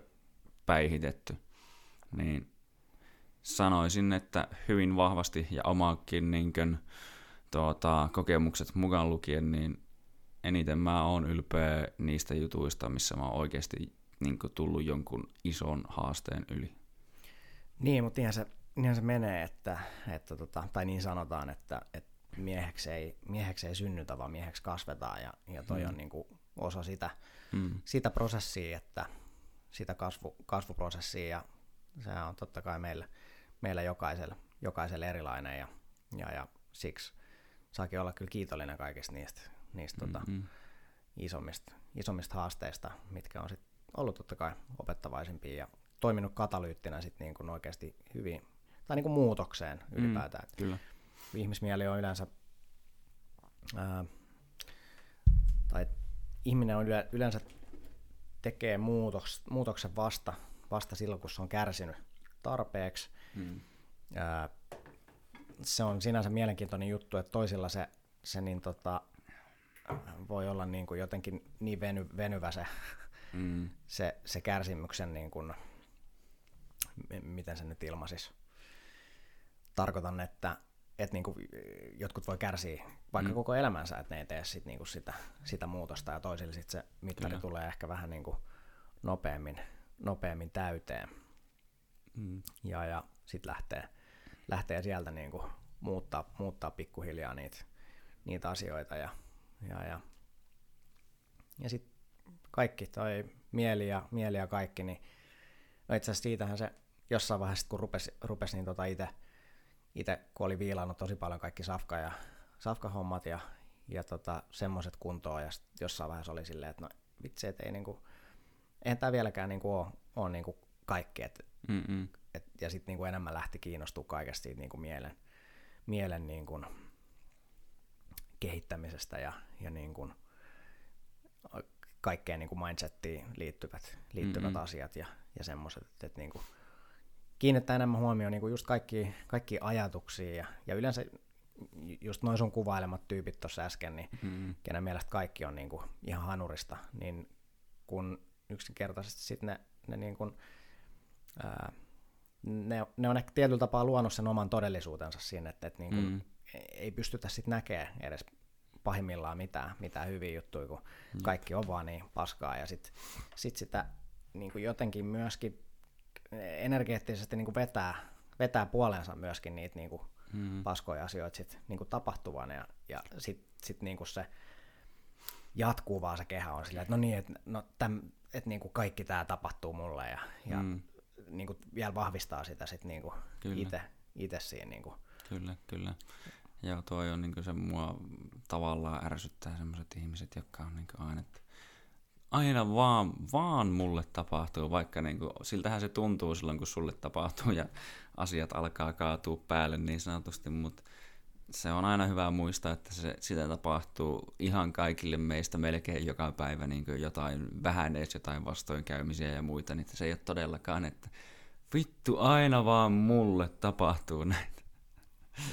päihitetty. Niin sanoisin, että hyvin vahvasti ja omakin niin kuin, tuota, kokemukset mukaan lukien, niin eniten mä oon ylpeä niistä jutuista, missä mä oon oikeasti niin kuin, tullut jonkun ison haasteen yli. Niin, mutta ihan se niin se menee, että, että tota, tai niin sanotaan, että, että mieheksi, ei, mieheksi ei synnytä, vaan mieheksi kasvetaan, ja, ja toi mm. on niin kuin osa sitä, mm. sitä prosessia, että sitä kasvu, kasvuprosessia, ja se on totta kai meillä, meillä jokaisella, jokaisella erilainen, ja, ja, ja siksi saakin olla kyllä kiitollinen kaikista niistä, niistä tota, mm-hmm. tota, isommista, isommista haasteista, mitkä on sit ollut totta kai opettavaisimpia ja toiminut katalyyttinä sit niin kuin oikeasti hyvin, tai niin kuin muutokseen mm, ylipäätään. Mm, kyllä. Ihmismieli on yleensä, ää, tai ihminen on yleensä tekee muutoks, muutoksen vasta, vasta silloin, kun se on kärsinyt tarpeeksi. Mm. Ää, se on sinänsä mielenkiintoinen juttu, että toisilla se, se niin tota, voi olla niin kuin jotenkin niin veny, venyvä se, mm. se, se kärsimyksen, niin kuin, miten se nyt ilmaisisi tarkoitan, että, että niin kuin jotkut voi kärsiä vaikka mm. koko elämänsä, että ne ei tee sit niin kuin sitä, sitä muutosta ja toisille sit se mittari Kyllä. tulee ehkä vähän niin kuin nopeammin, nopeammin täyteen. Mm. Ja, ja sitten lähtee, lähtee sieltä niin kuin muuttaa, muuttaa pikkuhiljaa niitä, niitä asioita ja, ja, ja, ja sitten kaikki, toi mieli ja, mieli ja kaikki, niin no itse asiassa siitähän se jossain vaiheessa, kun rupesi, rupesi niin tota itse itse kun oli viilannut tosi paljon kaikki safka ja safkahommat ja, ja tota, semmoiset kuntoon ja jossain vaiheessa oli silleen, että no vitsi, et ei niinku, eihän tämä vieläkään niinku ole, ole niinku kaikki, et, et, ja sitten niinku enemmän lähti kiinnostua kaikesta siitä niinku mielen, mielen niinku kehittämisestä ja, ja niinku kaikkeen niinku mindsettiin liittyvät, liittyvät Mm-mm. asiat ja, ja semmoiset, että et niinku, kiinnittää enemmän huomioon niin just kaikki, kaikki ajatuksia ja, ja yleensä just noin sun kuvailemat tyypit tuossa äsken, niin mm-hmm. kenen mielestä kaikki on niin kuin ihan hanurista, niin kun yksinkertaisesti sitten ne, ne, niin kuin, ää, ne, ne on ehkä tietyllä tapaa luonut sen oman todellisuutensa siinä, että, että niin kuin mm. ei pystytä sitten näkemään edes pahimmillaan mitään, mitään hyviä juttuja, kun mm. kaikki on vaan niin paskaa ja sitten sit sitä niin kuin jotenkin myöskin energeettisesti niin kuin vetää, vetää puoleensa myöskin niitä niin kuin mm. paskoja asioita sit, niin kuin tapahtuvan ja, ja sitten sit niin kuin se jatkuu vaan se kehä on silleen, että no niin, että no täm, et niin kuin kaikki tämä tapahtuu mulle ja, ja mm. niin kuin vielä vahvistaa sitä sitten niin kuin itse, itse siinä. Niin kuin. Kyllä, kyllä. Ja toi on niin kuin se mua tavallaan ärsyttää sellaiset ihmiset, jotka on niin kuin aina, että aina vaan, vaan mulle tapahtuu, vaikka niin kuin, siltähän se tuntuu silloin, kun sulle tapahtuu ja asiat alkaa kaatua päälle niin sanotusti, mutta se on aina hyvä muistaa, että se, sitä tapahtuu ihan kaikille meistä melkein joka päivä niin jotain, vähän edes jotain vastoinkäymisiä ja muita, niin se ei ole todellakaan, että vittu aina vaan mulle tapahtuu näitä.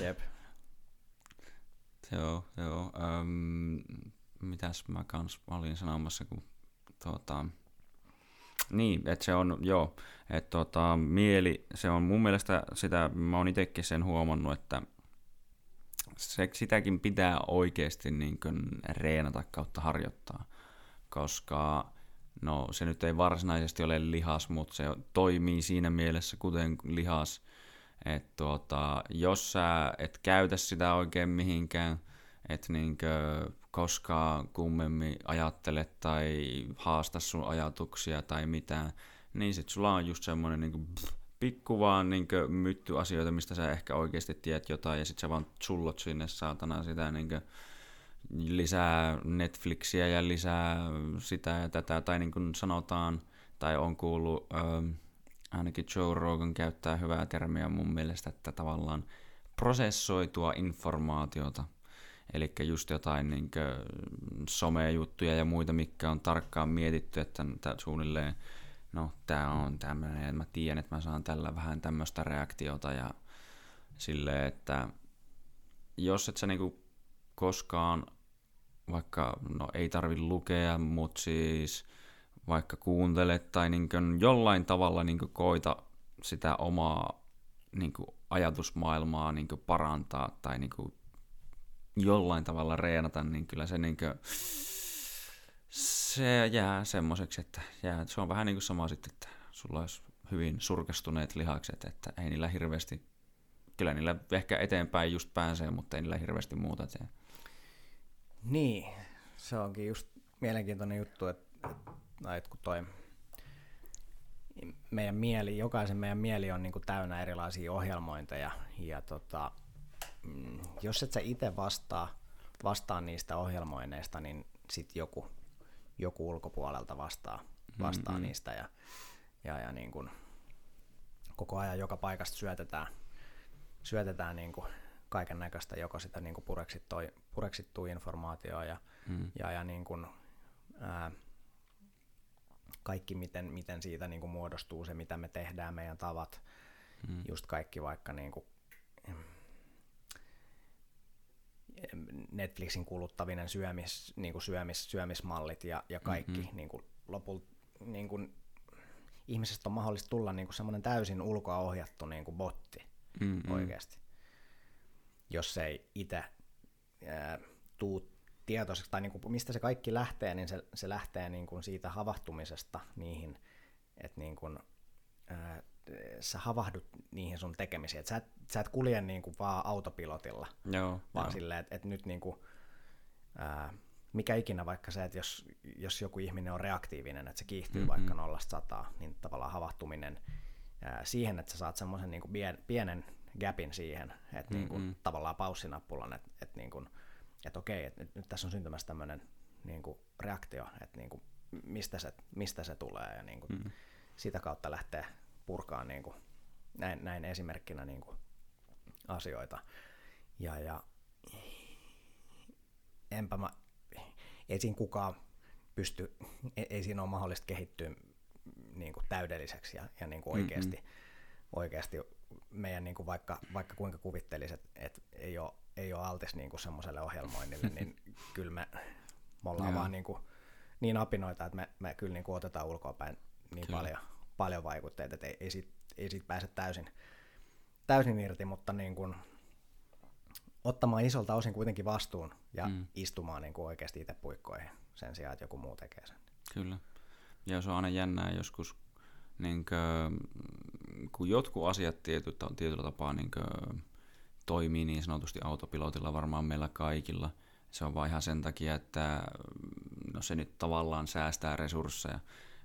Jep. Joo, joo. Öm, mitäs mä kans olin sanomassa, kun tuota, niin, että se on, joo, että tuota, mieli, se on mun mielestä sitä, mä oon itekin sen huomannut, että se, sitäkin pitää oikeasti niin kuin reenata kautta harjoittaa, koska no se nyt ei varsinaisesti ole lihas, mutta se toimii siinä mielessä kuten lihas, että tuota, jos sä et käytä sitä oikein mihinkään, et niinkö koskaan kummemmin ajattele tai haasta sun ajatuksia tai mitään, niin sit sulla on just semmonen niinku pikku vaan niinkö mytty asioita, mistä sä ehkä oikeasti tiedät jotain, ja sit sä vaan sullot sinne saatana sitä niinkö lisää Netflixiä ja lisää sitä ja tätä, tai niin kuin sanotaan, tai on kuullut, ähm, ainakin Joe Rogan käyttää hyvää termiä mun mielestä, että tavallaan prosessoitua informaatiota, eli just jotain niin somejuttuja ja muita, mikä on tarkkaan mietitty, että suunnilleen, no tämä on tämmöinen, että mä tiedän, että mä saan tällä vähän tämmöistä reaktiota ja silleen, että jos et sä niinku koskaan vaikka, no ei tarvi lukea, mutta siis vaikka kuuntelet tai niin jollain tavalla niin koita sitä omaa niin ajatusmaailmaa niin parantaa tai niin jollain tavalla reenata, niin kyllä se, niin kuin, se jää semmoiseksi, että jää, se on vähän niin kuin sama sitten, että sulla olisi hyvin surkastuneet lihakset, että ei niillä hirveästi, kyllä niillä ehkä eteenpäin just pääsee, mutta ei niillä hirveästi muuta tee. Niin, se onkin just mielenkiintoinen juttu, että, että, kun toi meidän mieli, jokaisen meidän mieli on niin kuin täynnä erilaisia ohjelmointeja ja tota, jos et sä itse vastaa, vastaa niistä ohjelmoineista, niin sit joku, joku ulkopuolelta vastaa, vastaa mm-hmm. niistä ja, ja, ja niin kuin koko ajan joka paikasta syötetään, syötetään niin kuin kaiken näköistä, joko sitä niin kuin pureksittua, pureksittua informaatiota ja, mm. ja, ja niin kuin, ää, kaikki, miten, miten siitä niin kuin muodostuu se, mitä me tehdään, meidän tavat, mm. just kaikki vaikka niin kuin, Netflixin kuluttavinen syömis, niin kuin syömis, syömismallit ja, ja kaikki mm-hmm. niin kuin lopulta niin kuin, ihmisestä on mahdollista tulla niin kuin semmoinen täysin ulkoa ohjattu niin kuin botti mm-hmm. oikeasti jos ei itse tuu tietoiseksi, tai niin kuin, mistä se kaikki lähtee, niin se, se lähtee niin kuin siitä havahtumisesta niihin, että niin kuin, ää, sä havahdut niihin sun tekemisiin. että sä, et, sä et kulje niin kuin vaan autopilotilla, joo, vaan joo. silleen, että et nyt niin kuin, ää, mikä ikinä vaikka se, että jos, jos joku ihminen on reaktiivinen, että se kiihtyy mm-hmm. vaikka nollasta sataa, niin tavallaan havahtuminen ää, siihen, että sä saat semmoisen niin pienen gapin siihen, että niin kuin, tavallaan paussinappulan, että, että, niin kuin, että okei, että nyt, nyt tässä on syntymässä tämmöinen niin kuin reaktio, että niin kuin, mistä, se, mistä se tulee ja niin kuin, mm. sitä kautta lähtee purkaan niin kuin, näin, näin esimerkkinä niin kuin, asioita. Ja, ja enpä mä, ei siinä kukaan pysty, ei, ei siinä ole mahdollista kehittyä niin kuin täydelliseksi ja, ja niin kuin oikeasti, mm-hmm. oikeasti meidän niin kuin vaikka, vaikka kuinka kuvittelisi, että, että ei, ole, ei ole altis niin kuin semmoiselle ohjelmoinnille, niin kyllä me, me ollaan vaan niin, kuin, niin apinoita, että me, me kyllä niin kuin otetaan ulkoapäin niin kyllä. paljon, paljon vaikutteita, että ei, ei, siitä, ei siitä pääse täysin, täysin irti, mutta niin kuin, ottamaan isolta osin kuitenkin vastuun ja mm. istumaan niin kuin oikeasti itse puikkoihin sen sijaan, että joku muu tekee sen. Kyllä. Ja se on aina jännää joskus, niin kuin, kun jotkut asiat tietyllä, tietyllä tapaa niin kuin, toimii niin sanotusti autopilotilla varmaan meillä kaikilla, se on vain ihan sen takia, että no se nyt tavallaan säästää resursseja.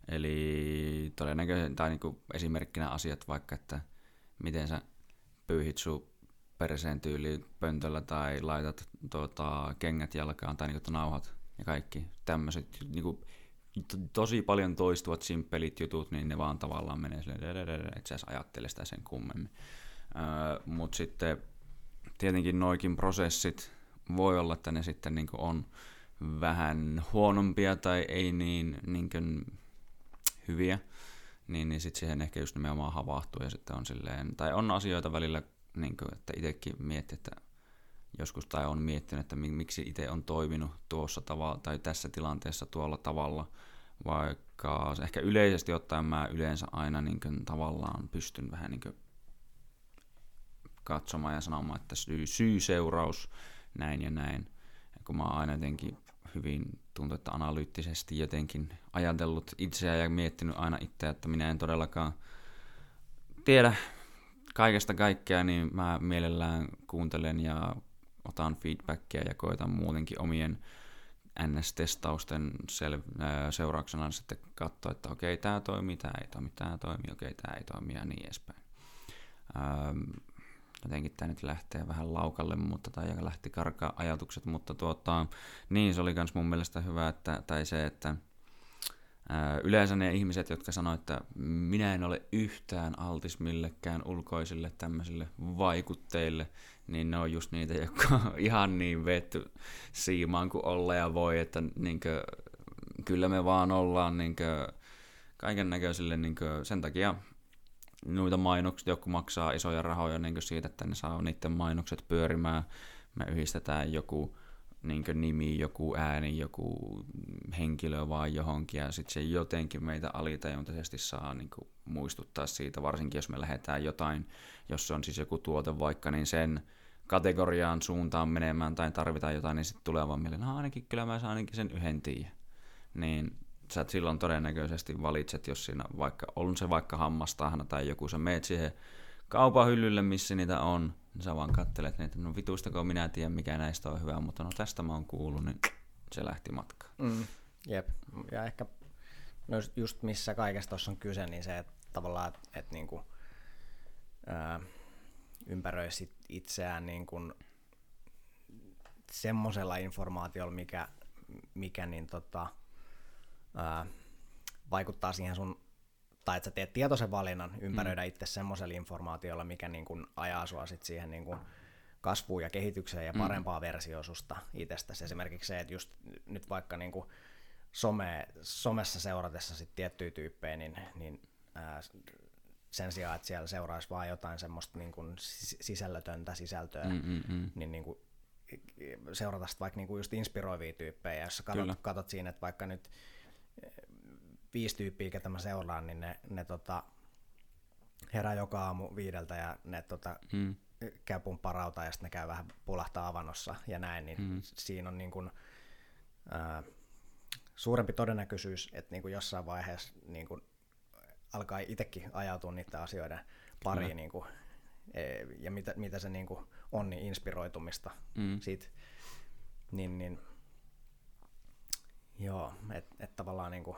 Eli todennäköisesti, tai niin kuin esimerkkinä asiat vaikka, että miten sä pyyhit sun perseen tyyliin pöntöllä tai laitat tuota, kengät jalkaan tai niin kuin, nauhat ja kaikki tämmöiset niin kuin, tosi paljon toistuvat simppelit jutut, niin ne vaan tavallaan menee silleen, että sä ajattele sitä sen kummemmin. Öö, Mutta sitten tietenkin noikin prosessit voi olla, että ne sitten niin on vähän huonompia tai ei niin, niin kuin hyviä, niin, niin sitten siihen ehkä just nimenomaan havahtuu ja sitten on silleen, tai on asioita välillä, niin kuin, että itsekin miettii, että joskus tai on miettinyt, että miksi itse on toiminut tuossa tavalla tai tässä tilanteessa tuolla tavalla, vaikka ehkä yleisesti ottaen mä yleensä aina niin kuin, tavallaan pystyn vähän niin kuin, katsomaan ja sanomaan, että syy, syy-seuraus, näin ja näin. Ja kun mä oon aina jotenkin hyvin tuntuu, että analyyttisesti jotenkin ajatellut itseä ja miettinyt aina itseä, että minä en todellakaan tiedä kaikesta kaikkea, niin mä mielellään kuuntelen ja otan feedbackia ja koitan muutenkin omien NS-testausten sel- seurauksena sitten katsoa, että okei, tämä toimii, tämä ei toimi, tämä toimii, okei, tämä ei toimi ja niin edespäin. Ähm, jotenkin tämä nyt lähtee vähän laukalle, mutta tai lähti karkaa ajatukset, mutta tuota, niin se oli myös mun mielestä hyvä, että, tai se, että ää, yleensä ne ihmiset, jotka sanoivat, että minä en ole yhtään altis millekään ulkoisille tämmöisille vaikutteille, niin ne on just niitä, jotka on ihan niin vetty siimaan kuin olla ja voi, että niinkö, kyllä me vaan ollaan niinkö, kaiken näköisille niinkö, sen takia noita mainoksia, joku maksaa isoja rahoja niin siitä, että ne saa niiden mainokset pyörimään. Me yhdistetään joku niin nimi, joku ääni, joku henkilö vaan johonkin, ja sitten se jotenkin meitä alitajuntaisesti saa niin muistuttaa siitä, varsinkin jos me lähdetään jotain, jos on siis joku tuote vaikka, niin sen kategoriaan suuntaan menemään tai tarvitaan jotain, niin sitten tulee vaan mieleen, ainakin kyllä mä saan ainakin sen yhden tiiä. Niin sä silloin todennäköisesti valitset, jos siinä vaikka on se vaikka hammastahna tai joku, sä meet siihen kaupan hyllylle, missä niitä on, niin sä vaan kattelet niitä, no vitustako minä tiedän, mikä näistä on hyvä, mutta no tästä mä oon kuullut, niin se lähti matkaan. Mm, jep, ja ehkä no just missä kaikesta tuossa on kyse, niin se, että tavallaan, että et niinku, ää, ympäröisi itseään niin kuin semmoisella informaatiolla, mikä, mikä niin tota, ää, vaikuttaa siihen sun, tai että sä teet tietoisen valinnan, ympäröidä mm. itse semmoisella informaatiolla, mikä niin kuin ajaa sua sit siihen niin kuin kasvuun ja kehitykseen ja mm. parempaa mm. versiota susta itsestäsi. Esimerkiksi se, että just nyt vaikka niin kuin some, somessa seuratessa sit tiettyjä tyyppejä, niin, niin ää, sen sijaan, että siellä seuraisi vaan jotain semmoista niin kuin sisällötöntä sisältöä, mm, mm, mm. niin, niin kuin seurata vaikka niin kuin just inspiroivia tyyppejä, jos katsot, katsot siinä, että vaikka nyt viisi tyyppiä, ketä mä seuraan, niin ne, ne tota, herää joka aamu viideltä ja ne tota, mm. käy pumppaa ja sitten ne käy vähän pulahtaa avannossa ja näin, niin mm. siinä on niin kuin, ää, suurempi todennäköisyys, että niin kuin jossain vaiheessa niin kuin alkaa itsekin ajautua niiden asioiden pariin niin kuin, e, ja mitä, mitä se niin kuin on, niin inspiroitumista mm. siitä, niin, niin joo, että et tavallaan niin kuin,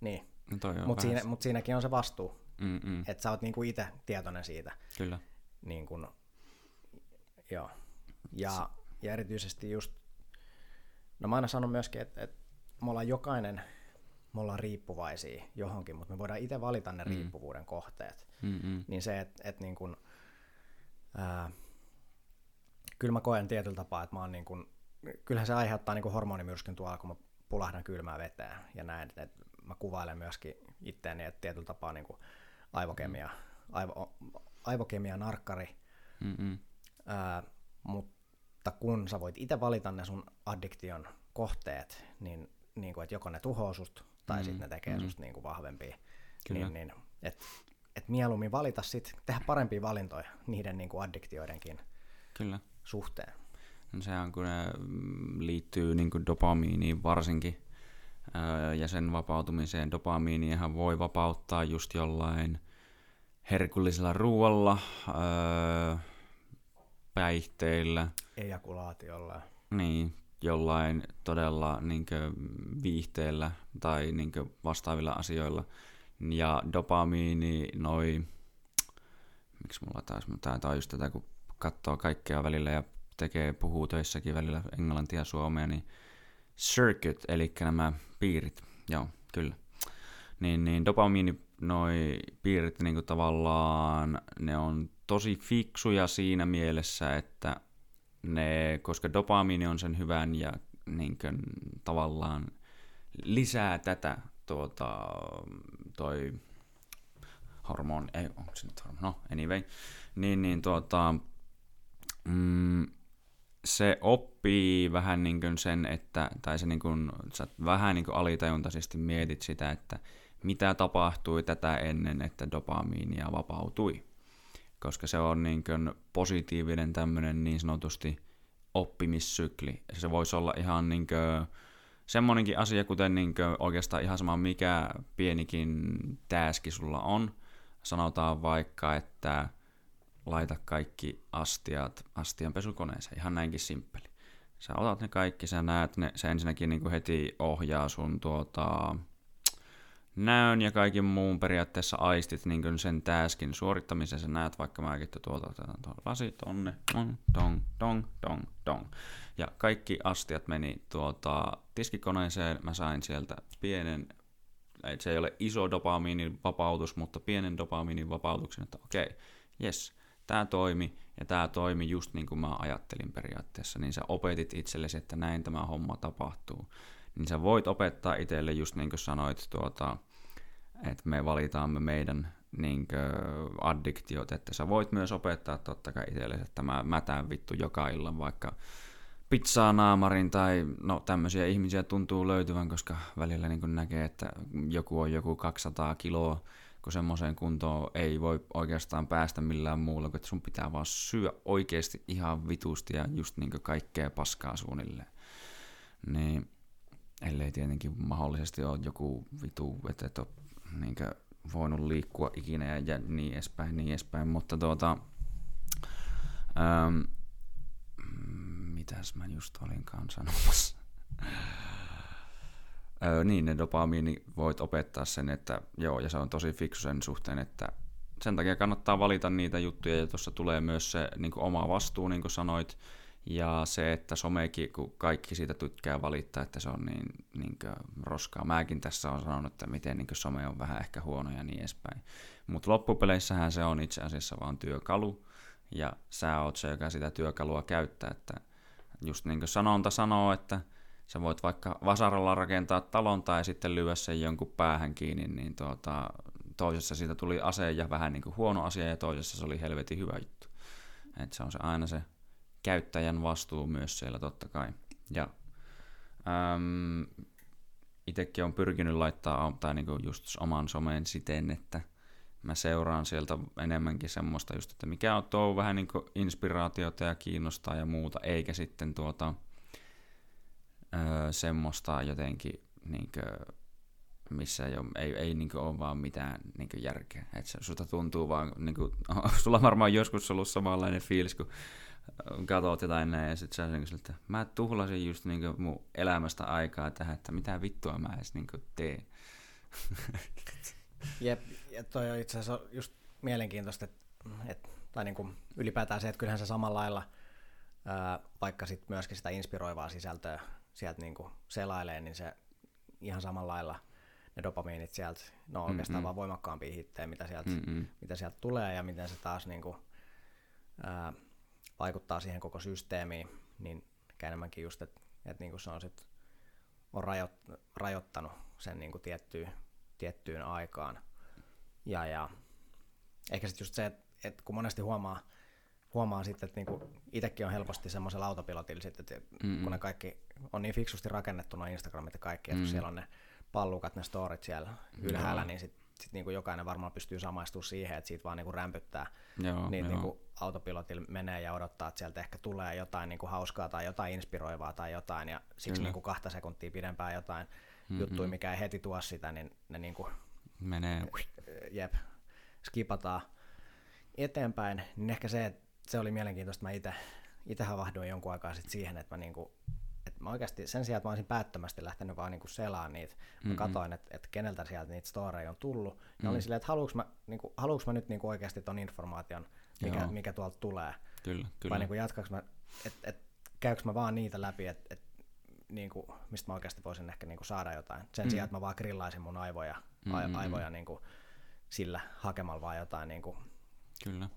niin. No Mutta siinä, mut siinäkin on se vastuu, Mm-mm. että sä oot niinku itse tietoinen siitä. Kyllä. Niin kun, joo. Ja, ja erityisesti just, no mä aina sanon myöskin, että, että me ollaan jokainen, me ollaan riippuvaisia johonkin, mutta me voidaan itse valita ne mm. riippuvuuden kohteet. Mm-mm. Niin se, että, että niin kun, ää, kyllä mä koen tietyllä tapaa, että mä oon niin kun, kyllähän se aiheuttaa niin hormonimyrskyn tuolla, kun mä pulahdan kylmää veteen ja näin, että mä kuvailen myöskin itteeni, että tietyllä tapaa niin kuin aivokemia, aivo, aivokemia narkkari, ää, mutta kun sä voit itse valita ne sun addiktion kohteet, niin, niin kuin, että joko ne tuhoaa susta, tai mm-hmm. sitten ne tekee mm-hmm. susta niin kuin vahvempia, Kyllä. niin, niin että et mieluummin valita sit, tehdä parempia valintoja niiden niin kuin addiktioidenkin Kyllä. suhteen. No sehän kun ne liittyy niin kuin dopamiiniin varsinkin, ja sen vapautumiseen. Dopamiiniahan voi vapauttaa just jollain herkullisella ruoalla, päihteillä. Ejakulaatiolla. Niin, jollain todella niin viihteellä tai niin vastaavilla asioilla. Ja dopamiini, noi, miksi mulla taas, tämä on just tätä, kun katsoo kaikkea välillä ja tekee, puhuu töissäkin välillä englantia ja suomea, niin circuit, eli nämä piirit, joo, kyllä. Niin, niin dopamiini noi piirit niinku tavallaan, ne on tosi fiksuja siinä mielessä, että ne, koska dopamiini on sen hyvän ja niin kuin, tavallaan lisää tätä tuota, toi hormoni, ei, onko se nyt hormoni, no anyway, niin, niin tuota, mm, se oppii vähän niin kuin sen, että, tai se niin kuin, sä vähän niin kuin alitajuntaisesti mietit sitä, että mitä tapahtui tätä ennen, että dopamiinia vapautui. Koska se on niin kuin positiivinen tämmöinen niin sanotusti oppimissykli. Se voisi olla ihan niin kuin, semmonenkin asia, kuten niin kuin oikeastaan ihan sama mikä pienikin täski sulla on. Sanotaan vaikka, että laita kaikki astiat astianpesukoneeseen, ihan näinkin simppeli. Sä otat ne kaikki, sä näet ne, se ensinnäkin niin heti ohjaa sun tuota, näön ja kaiken muun periaatteessa aistit niin sen täskin suorittamisen. Sä näet vaikka mäkin, että tuolta tuo lasi tonne, dong, dong, dong, dong, dong. Ja kaikki astiat meni tuota tiskikoneeseen. Mä sain sieltä pienen, se ei ole iso dopamiinin vapautus, mutta pienen dopamiinin vapautuksen, että okei, okay, yes, tämä toimi ja tämä toimi just niin kuin mä ajattelin periaatteessa, niin sä opetit itsellesi, että näin tämä homma tapahtuu. Niin sä voit opettaa itselle just niin kuin sanoit, tuota, että me valitaan me meidän niin addiktiot, että sä voit myös opettaa totta kai itsellesi, että mä mätään vittu joka illan vaikka pizzaa naamarin tai no tämmöisiä ihmisiä tuntuu löytyvän, koska välillä niin näkee, että joku on joku 200 kiloa kun semmoiseen kuntoon ei voi oikeastaan päästä millään muulla, että sun pitää vaan syö oikeasti ihan vitusti ja just niin kaikkea paskaa suunnilleen. Niin, ellei tietenkin mahdollisesti ole joku vitu, että et ole niin voinut liikkua ikinä ja, ja niin edespäin, niin edespäin, mutta tuota, ähm, mitäs mä just olinkaan sanomassa? Öö, niin, ne dopamiini voit opettaa sen, että joo, ja se on tosi fiksu sen suhteen, että sen takia kannattaa valita niitä juttuja, ja tuossa tulee myös se niin oma vastuu, niin kuin sanoit, ja se, että somekin, kun kaikki siitä tykkää valittaa, että se on niin, niin roskaa. Mäkin tässä on sanonut, että miten niin some on vähän ehkä huono ja niin edespäin. Mutta loppupeleissähän se on itse asiassa vaan työkalu, ja sä oot se, joka sitä työkalua käyttää. Että just niin kuin sanonta sanoo, että sä voit vaikka vasaralla rakentaa talon tai sitten lyödä sen jonkun päähän kiinni, niin tuota, toisessa siitä tuli ase ja vähän niin kuin huono asia ja toisessa se oli helvetin hyvä juttu. Et se on se aina se käyttäjän vastuu myös siellä totta kai. Ja äm, itsekin on pyrkinyt laittaa tai niinku just oman someen siten, että mä seuraan sieltä enemmänkin semmoista just, että mikä on tuo vähän niin inspiraatiota ja kiinnostaa ja muuta, eikä sitten tuota, öö, semmoista jotenkin, niin kuin, missä ei, ole, ei, ei niin ole vaan mitään niin järkeä. Et se, susta tuntuu vaan, niin kuin, sulla on varmaan joskus ollut samanlainen fiilis, kun katsot jotain näin ja sitten sä niin että mä tuhlasin just niin mun elämästä aikaa tähän, että mitä vittua mä edes niin teen. Jep, ja toi on itse asiassa just mielenkiintoista, että, että tai niin kuin ylipäätään se, että kyllähän se samalla lailla, ää, vaikka sitten myöskin sitä inspiroivaa sisältöä sieltä niin kuin selailee, niin se ihan samalla lailla ne dopamiinit sieltä, no oikeastaan Mm-mm. vaan voimakkaampia hittejä, mitä sieltä, mitä sieltä tulee ja miten se taas niin kuin, ää, vaikuttaa siihen koko systeemiin, niin enemmänkin just, että et niin kuin se on, sit, on rajoit, rajoittanut sen niin kuin tiettyyn, tiettyyn aikaan. Ja, ja ehkä sitten just se, että et kun monesti huomaa, huomaa sitten, että niinku itsekin on helposti semmoisella autopilotilla sitten, että mm-hmm. kun ne kaikki on niin fiksusti rakennettu noin Instagramit ja kaikki, että mm-hmm. siellä on ne pallukat, ne storit siellä ylhäällä, niin sitten sit niinku jokainen varmaan pystyy samaistumaan siihen, että siitä vaan niinku rämpyttää. Joo, niin niinku autopilotilla menee ja odottaa, että sieltä ehkä tulee jotain niinku hauskaa tai jotain inspiroivaa tai jotain, ja siksi niinku kahta sekuntia pidempään jotain mm-hmm. juttuja, mikä ei heti tuo sitä, niin ne niinku, menee. Jep, skipataan eteenpäin, niin ehkä se, että se oli mielenkiintoista. Mä itse itse havahduin jonkun aikaa sitten siihen, että mä, niinku, mä oikeasti sen sijaan, että mä olisin päättömästi lähtenyt vaan niinku selaan niitä, mä mm-hmm. katsoin, että, että keneltä sieltä niitä storeja on tullut, ja mm-hmm. olin silleen, että haluuks mä, niinku, haluuks mä nyt niinku oikeasti ton informaation, mikä, mikä tuolta tulee, kyllä, kyllä. vai niinku jatkaks mä, että et, käykö mä vaan niitä läpi, että et, niinku, mistä mä oikeasti voisin ehkä niinku saada jotain, sen mm-hmm. sijaan, että mä vaan grillaisin mun aivoja, mm-hmm. aivoja niinku, sillä hakemalla vaan jotain niin kuin Kyllä.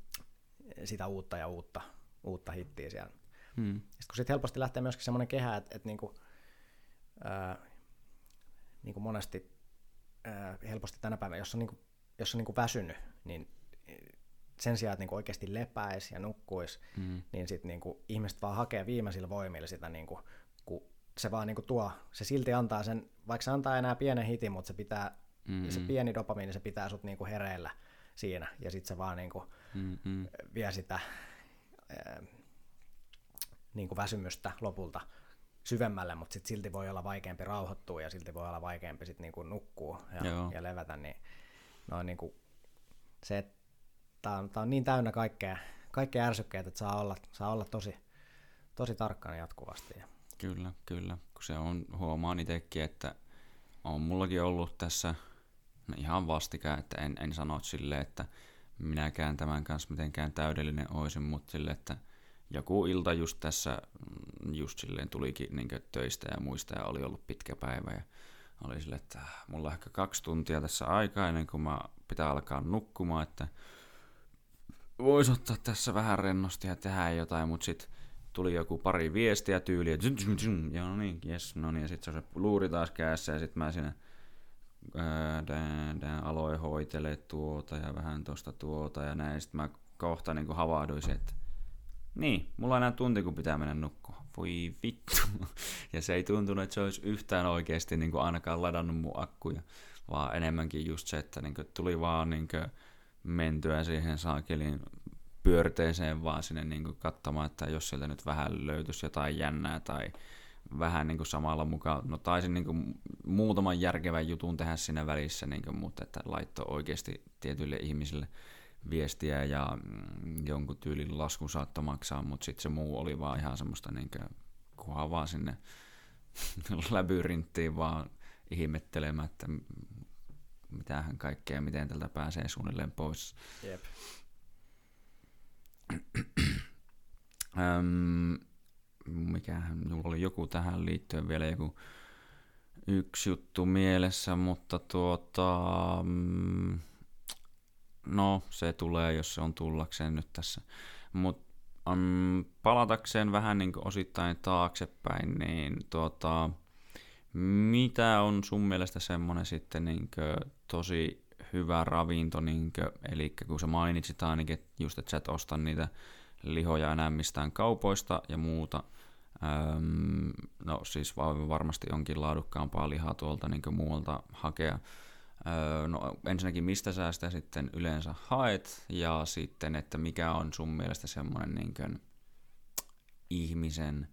sitä uutta ja uutta, uutta hittiä siellä. Hmm. Sitten kun sitten helposti lähtee myöskin semmoinen kehä, että, että niin kuin, ää, niin kuin monesti ää, helposti tänä päivänä, jos on, niin kuin, jos on niin kuin väsynyt, niin sen sijaan, että niin kuin oikeasti lepäisi ja nukkuisi, Hmm. niin sitten niin kuin ihmiset vaan hakee viimeisillä voimilla sitä, niin kuin, kun se vaan niin kuin tuo, se silti antaa sen, vaikka se antaa enää pienen hitin, mutta se pitää, Mm-hmm. se pieni dopamiini, se pitää sut niin kuin hereillä siinä, ja sitten se vaan niin kuin Mm-hmm. vie sitä niin kuin väsymystä lopulta syvemmälle, mutta sit silti voi olla vaikeampi rauhoittua ja silti voi olla vaikeampi sit niin kuin nukkua ja, Joo. ja levätä, niin, no niin kuin se, että tää on, tää on niin täynnä kaikkea, kaikkea ärsykkeitä, että saa olla, saa olla tosi, tosi tarkkana jatkuvasti. Ja, Kyllä, kyllä. Kun se on, huomaan itsekin, että on mullakin ollut tässä no ihan vastikään, että en, en sano silleen, että minäkään tämän kanssa mitenkään täydellinen oisin, mutta silleen, että joku ilta just tässä, mm, just silleen tulikin niin töistä ja muista ja oli ollut pitkä päivä ja oli silleen, että mulla on ehkä kaksi tuntia tässä aikaa ennen kuin mä pitää alkaa nukkumaan, että voisi ottaa tässä vähän rennosti ja tehdä jotain, mutta sitten tuli joku pari viestiä tyyliä, ja no niin, jes, no niin, ja sitten se on se luuri taas kädessä, ja sitten mä siinä dää, aloin hoitele tuota ja vähän tosta tuota ja näin, sitten mä kohta niin havahduin että niin, mulla on enää tunti, kun pitää mennä nukkumaan. Voi vittu. Ja se ei tuntunut, että se olisi yhtään oikeasti niin kuin ainakaan ladannut mun akkuja, vaan enemmänkin just se, että niin kuin tuli vaan niin kuin mentyä siihen saakelin pyörteeseen vaan sinne niin kuin katsomaan, että jos sieltä nyt vähän löytyisi jotain jännää tai vähän niin kuin samalla mukaan, no taisin niin kuin muutaman järkevän jutun tehdä siinä välissä, niin kuin, mutta että laittoi oikeasti tietyille ihmisille viestiä ja mm, jonkun tyylin laskun saattoi maksaa, mutta sitten se muu oli vaan ihan semmoista, niin kuin, kunhan vaan sinne labyrinttiin vaan ihmettelemään, että mitähän kaikkea, miten tältä pääsee suunnilleen pois. Jep. Öm, mikähän, minulla oli joku tähän liittyen vielä joku yksi juttu mielessä, mutta tuota, mm, no se tulee, jos se on tullakseen nyt tässä. Mutta um, palatakseen vähän niin osittain taaksepäin, niin tuota, mitä on sun mielestä semmoinen sitten niin tosi hyvä ravinto, niin kuin, eli kun sä mainitsit ainakin, että just, että sä et osta niitä lihoja enää mistään kaupoista ja muuta, no siis varmasti onkin laadukkaampaa lihaa tuolta niin muualta hakea. Öö, no ensinnäkin mistä sä sitä sitten yleensä haet ja sitten, että mikä on sun mielestä semmoinen niin kuin, ihmisen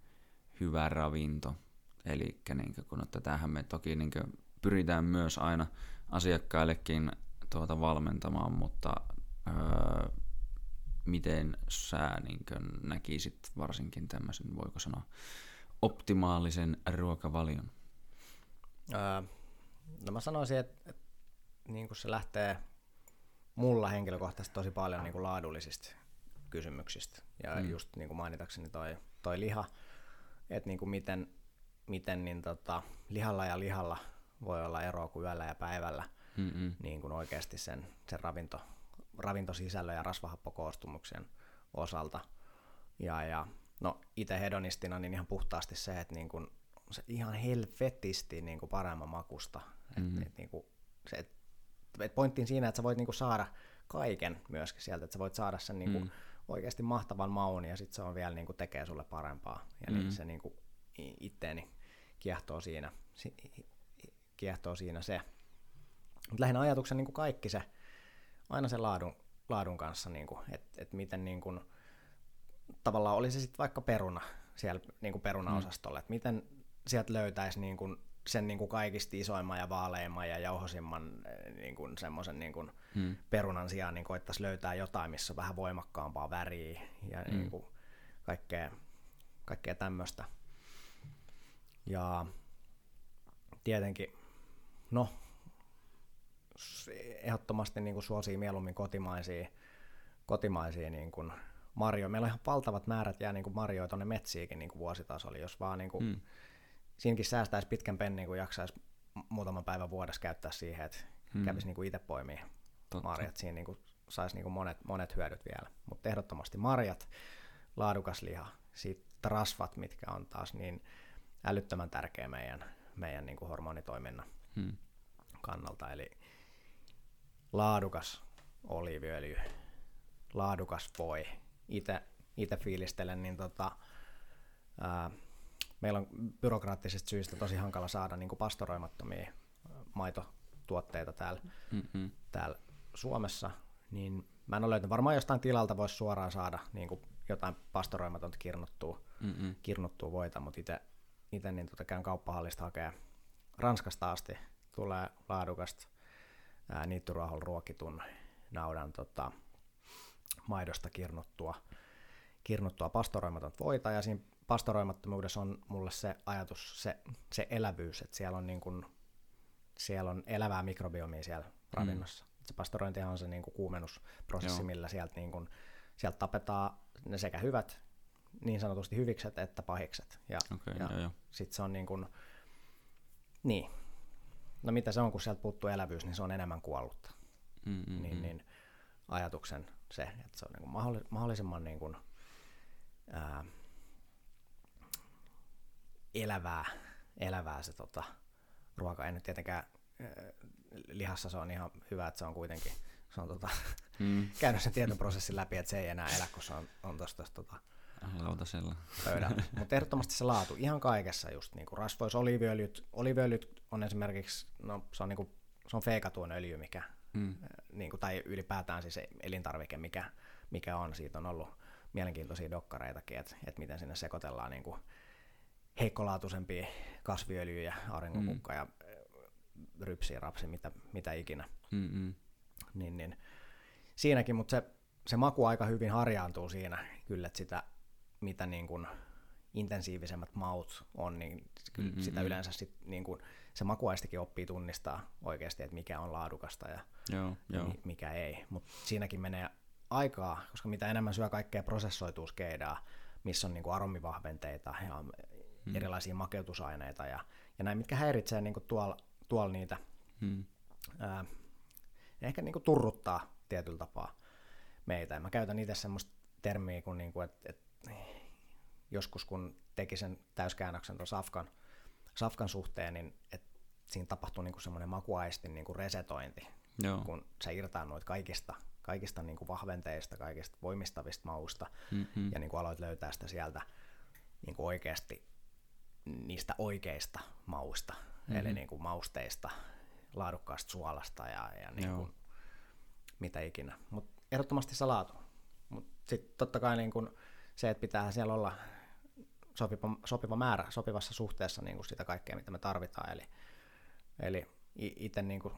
hyvä ravinto. Eli niin kuin, kun tätähän me toki niin kuin, pyritään myös aina asiakkaillekin tuota valmentamaan, mutta öö, miten sä niin kuin, näkisit varsinkin tämmöisen, voiko sanoa, optimaalisen ruokavalion? Öö, no mä sanoisin, että, että niin kuin se lähtee mulla henkilökohtaisesti tosi paljon niin kuin laadullisista kysymyksistä. Ja mm. just niin kuin mainitakseni toi, toi liha, että niin kuin miten, miten niin tota, lihalla ja lihalla voi olla eroa kuin yöllä ja päivällä Mm-mm. niin kuin oikeasti sen, sen ravinto, ravintosisällön ja rasvahappokoostumuksen osalta. Ja, ja no itse hedonistina niin ihan puhtaasti se, että niin kuin, se ihan helvetisti niin kuin paremman makusta. Mm-hmm. Et, et, niin kuin, se, et, et pointtiin siinä, että sä voit niin kuin saada kaiken myöskin sieltä, että sä voit saada sen niin kuin mm. oikeasti mahtavan maun ja sitten se on vielä niin kuin tekee sulle parempaa. Ja mm. niin se niin kuin itteeni kiehtoo siinä, kiehtoo siinä se. Mutta lähinnä ajatuksen niin kuin kaikki se, aina sen laadun, laadun kanssa, niin että et miten niin kuin, tavallaan oli se sitten vaikka peruna siellä niin kuin perunaosastolla, mm. että miten sieltä löytäisi niin kuin sen niin kuin kaikista isoimman ja vaaleimman ja jauhosimman niin kuin semmoisen niin kuin mm. perunan sijaan niin koittaisi löytää jotain, missä on vähän voimakkaampaa väriä ja mm. niin kuin kaikkea, kaikkea tämmöistä. Ja tietenkin, no ehdottomasti niin kuin suosii mieluummin kotimaisia, kotimaisia niin kuin marjoja. Meillä on ihan valtavat määrät jää niin kuin marjoja tuonne metsiikin niin kuin vuositasolla, jos vaan niin kuin, mm. Siinäkin säästäisi pitkän pennin, kun jaksaisi muutaman päivän vuodessa käyttää siihen, että mm. kävisi niin kuin itse poimia, Totta. marjat. Siinä niin kuin saisi niin kuin monet, monet hyödyt vielä. Mutta ehdottomasti marjat, laadukas liha, sitten rasvat, mitkä on taas niin älyttömän tärkeä meidän, meidän niin kuin hormonitoiminnan hmm. kannalta. Eli laadukas oliiviöljy, laadukas voi. Itse fiilistelen, niin tota, ää, meillä on byrokraattisista syistä tosi hankala saada niin kuin pastoroimattomia maitotuotteita täällä, mm-hmm. täällä Suomessa, niin mä en ole löytänyt. Varmaan jostain tilalta voisi suoraan saada niin kuin jotain pastoroimatonta kirnuttua, mm-hmm. kirnuttua voita, mutta itse niin tota käyn kauppahallista hakea Ranskasta asti tulee laadukasta niittyruoholla ruokitun naudan tota, maidosta kirnuttua, kirnuttua pastoroimatonta voita, ja siinä pastoroimattomuudessa on mulle se ajatus, se, se elävyys, että siellä on, niin kuin, siellä on elävää mikrobiomia siellä mm. ravinnossa. Mm. Se pastorointi on se niin kuin kuumennusprosessi, Joo. millä sieltä, niin kuin, sieltä tapetaan ne sekä hyvät, niin sanotusti hyvikset että pahikset. Ja, okay, ja sitten se on niin kuin, niin. No mitä se on, kun sieltä puuttuu elävyys, niin se on enemmän kuollutta. Mm-hmm. Niin, niin ajatuksen se, että se on niin kuin mahdollisimman niin kuin, ää, elävää, elävää se tota, ruoka. En nyt tietenkään lihassa se on ihan hyvä, että se on kuitenkin se on tota, mm. käynyt sen tietoprosessin läpi, että se ei enää elä, kun se on, on tuossa tota, lautasella pöydällä. Mutta ehdottomasti se laatu ihan kaikessa just niin kuin rasvois, oliiviöljyt. Oliiviöljyt on esimerkiksi, no se on, niin kuin, se on feikatuon öljy, mikä, mm. niin kuin, tai ylipäätään siis elintarvike, mikä, mikä on. Siitä on ollut mielenkiintoisia dokkareitakin, että, että miten sinne sekoitellaan niin kuin, heikkolaatuisempia kasviöljyjä, aurinkonkukka mm. ja rypsi, rapsi, mitä, mitä ikinä. Mm-mm. Niin, niin. Siinäkin, mutta se, se maku aika hyvin harjaantuu siinä kyllä, että sitä, mitä niin kuin intensiivisemmät maut on, niin kyllä mm-hmm. sitä yleensä sit, niin kuin, se makuaistikin oppii tunnistaa oikeasti, että mikä on laadukasta ja, joo, joo. mikä ei. Mutta siinäkin menee aikaa, koska mitä enemmän syö kaikkea prosessoituu skeidaa, missä on niin kuin aromivahventeita ja hmm. erilaisia makeutusaineita ja, ja näin, mitkä häiritsee niin tuolla tuol niitä, hmm. ää, ehkä niin turruttaa tietyllä tapaa meitä. Ja mä käytän itse semmoista termiä, kun niin kuin, että, että joskus kun teki sen täyskäännöksen tuon Safkan, Safkan suhteen, niin että siinä tapahtui niin semmoinen makuaistin niin resetointi, Joo. kun sä irtaannuit kaikista, kaikista niin kuin vahventeista, kaikista voimistavista mausta, mm-hmm. ja niin kuin aloit löytää sitä sieltä niin kuin oikeasti niistä oikeista mausta, mm-hmm. eli niin kuin mausteista, laadukkaasta suolasta ja, ja niin kuin mitä ikinä. Mutta ehdottomasti se laatu. Mutta sitten totta kai niin kuin se, että pitää siellä olla sopiva, sopiva määrä sopivassa suhteessa niin kuin sitä kaikkea, mitä me tarvitaan. Eli, eli itse niin kuin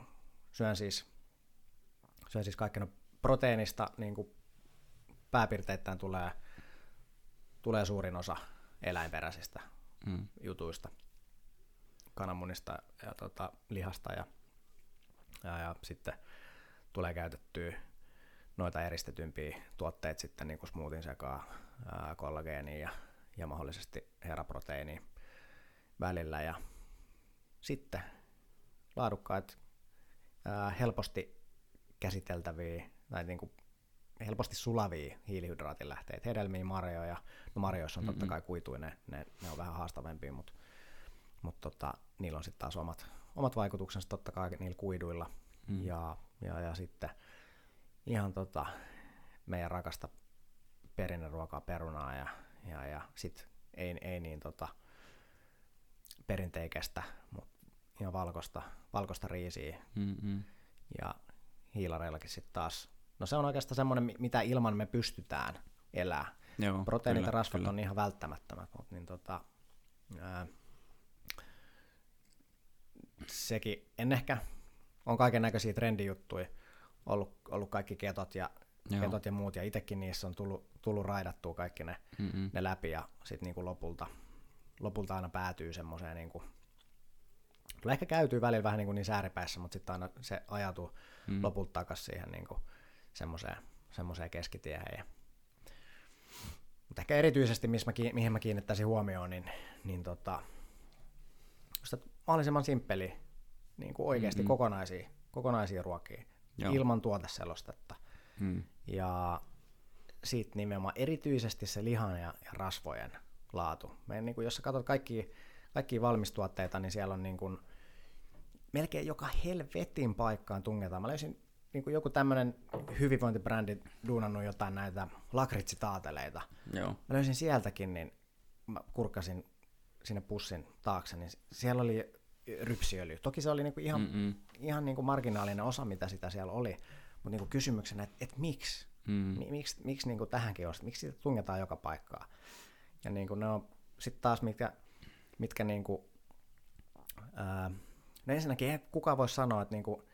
syön siis, syön siis kaikkea proteiinista niin kuin pääpiirteittäin tulee, tulee suurin osa eläinperäisistä mm. jutuista, kananmunista ja tota, lihasta ja, ja, ja sitten tulee käytettyä noita eristetympiä tuotteita sitten niin kuin smoothin sekaan, kollageenia ja, ja mahdollisesti heraproteiini välillä ja sitten laadukkaat, ää, helposti käsiteltäviä tai niin kuin helposti sulavia hiilihydraatinlähteitä, hedelmiä, marjoja. No marjoissa on totta kai kuituinen, ne, ne on vähän haastavempia, mutta, mutta tota, niillä on sitten taas omat, omat vaikutuksensa totta kai niillä kuiduilla. Mm. Ja, ja, ja sitten ihan tota, meidän rakasta perinneruokaa, perunaa ja, ja, ja sitten ei, ei niin tota, perinteikästä, mutta ihan valkoista, valkoista riisiä. Mm-hmm. Ja hiilareillakin sitten taas No se on oikeastaan semmoinen, mitä ilman me pystytään elää. Joo, Proteiinit ja rasvat kyllä. on ihan välttämättömät, mutta niin tota, ää, sekin, en ehkä, on kaiken näköisiä trendijuttuja, ollut, ollut kaikki ketot ja, ketot ja muut, ja itsekin niissä on tullut, tullut raidattua kaikki ne, ne läpi, ja sitten niinku lopulta, lopulta aina päätyy semmoiseen niinku, Kyllä ehkä käytyy välillä vähän niin, kuin niin sääripäissä, mutta sitten aina se ajatuu mm. lopulta takaisin siihen niin kuin semmoiseen, semmoiseen keskitiehen. Ja, mutta ehkä erityisesti, missä mä, mihin mä kiinnittäisin huomioon, niin, niin tota, mahdollisimman simppeli, niin kuin oikeasti mm-hmm. kokonaisia, kokonaisia ruokia. Joo. ilman tuoteselostetta. Mm. Ja siitä nimenomaan erityisesti se lihan ja, ja rasvojen laatu. Me, niin kuin, jos sä katsot kaikki, kaikki valmistuotteita, niin siellä on niin kuin, melkein joka helvetin paikkaan tungetaan. Mä löysin niin kuin joku tämmöinen hyvinvointibrändi duunannut jotain näitä lakritsitaateleita. Joo. Mä löysin sieltäkin, niin mä kurkkasin sinne pussin taakse, niin siellä oli rypsiöljy. Toki se oli niinku ihan, Mm-mm. ihan niinku marginaalinen osa, mitä sitä siellä oli, mutta niinku kysymyksenä, että et miksi? Mm. Miksi, miksi niinku tähänkin on? Miksi sitä tungetaan joka paikkaa? Ja niinku ne on sitten taas, mitkä, mitkä niinku, ää, no ensinnäkin ei kukaan voi sanoa, että niinku,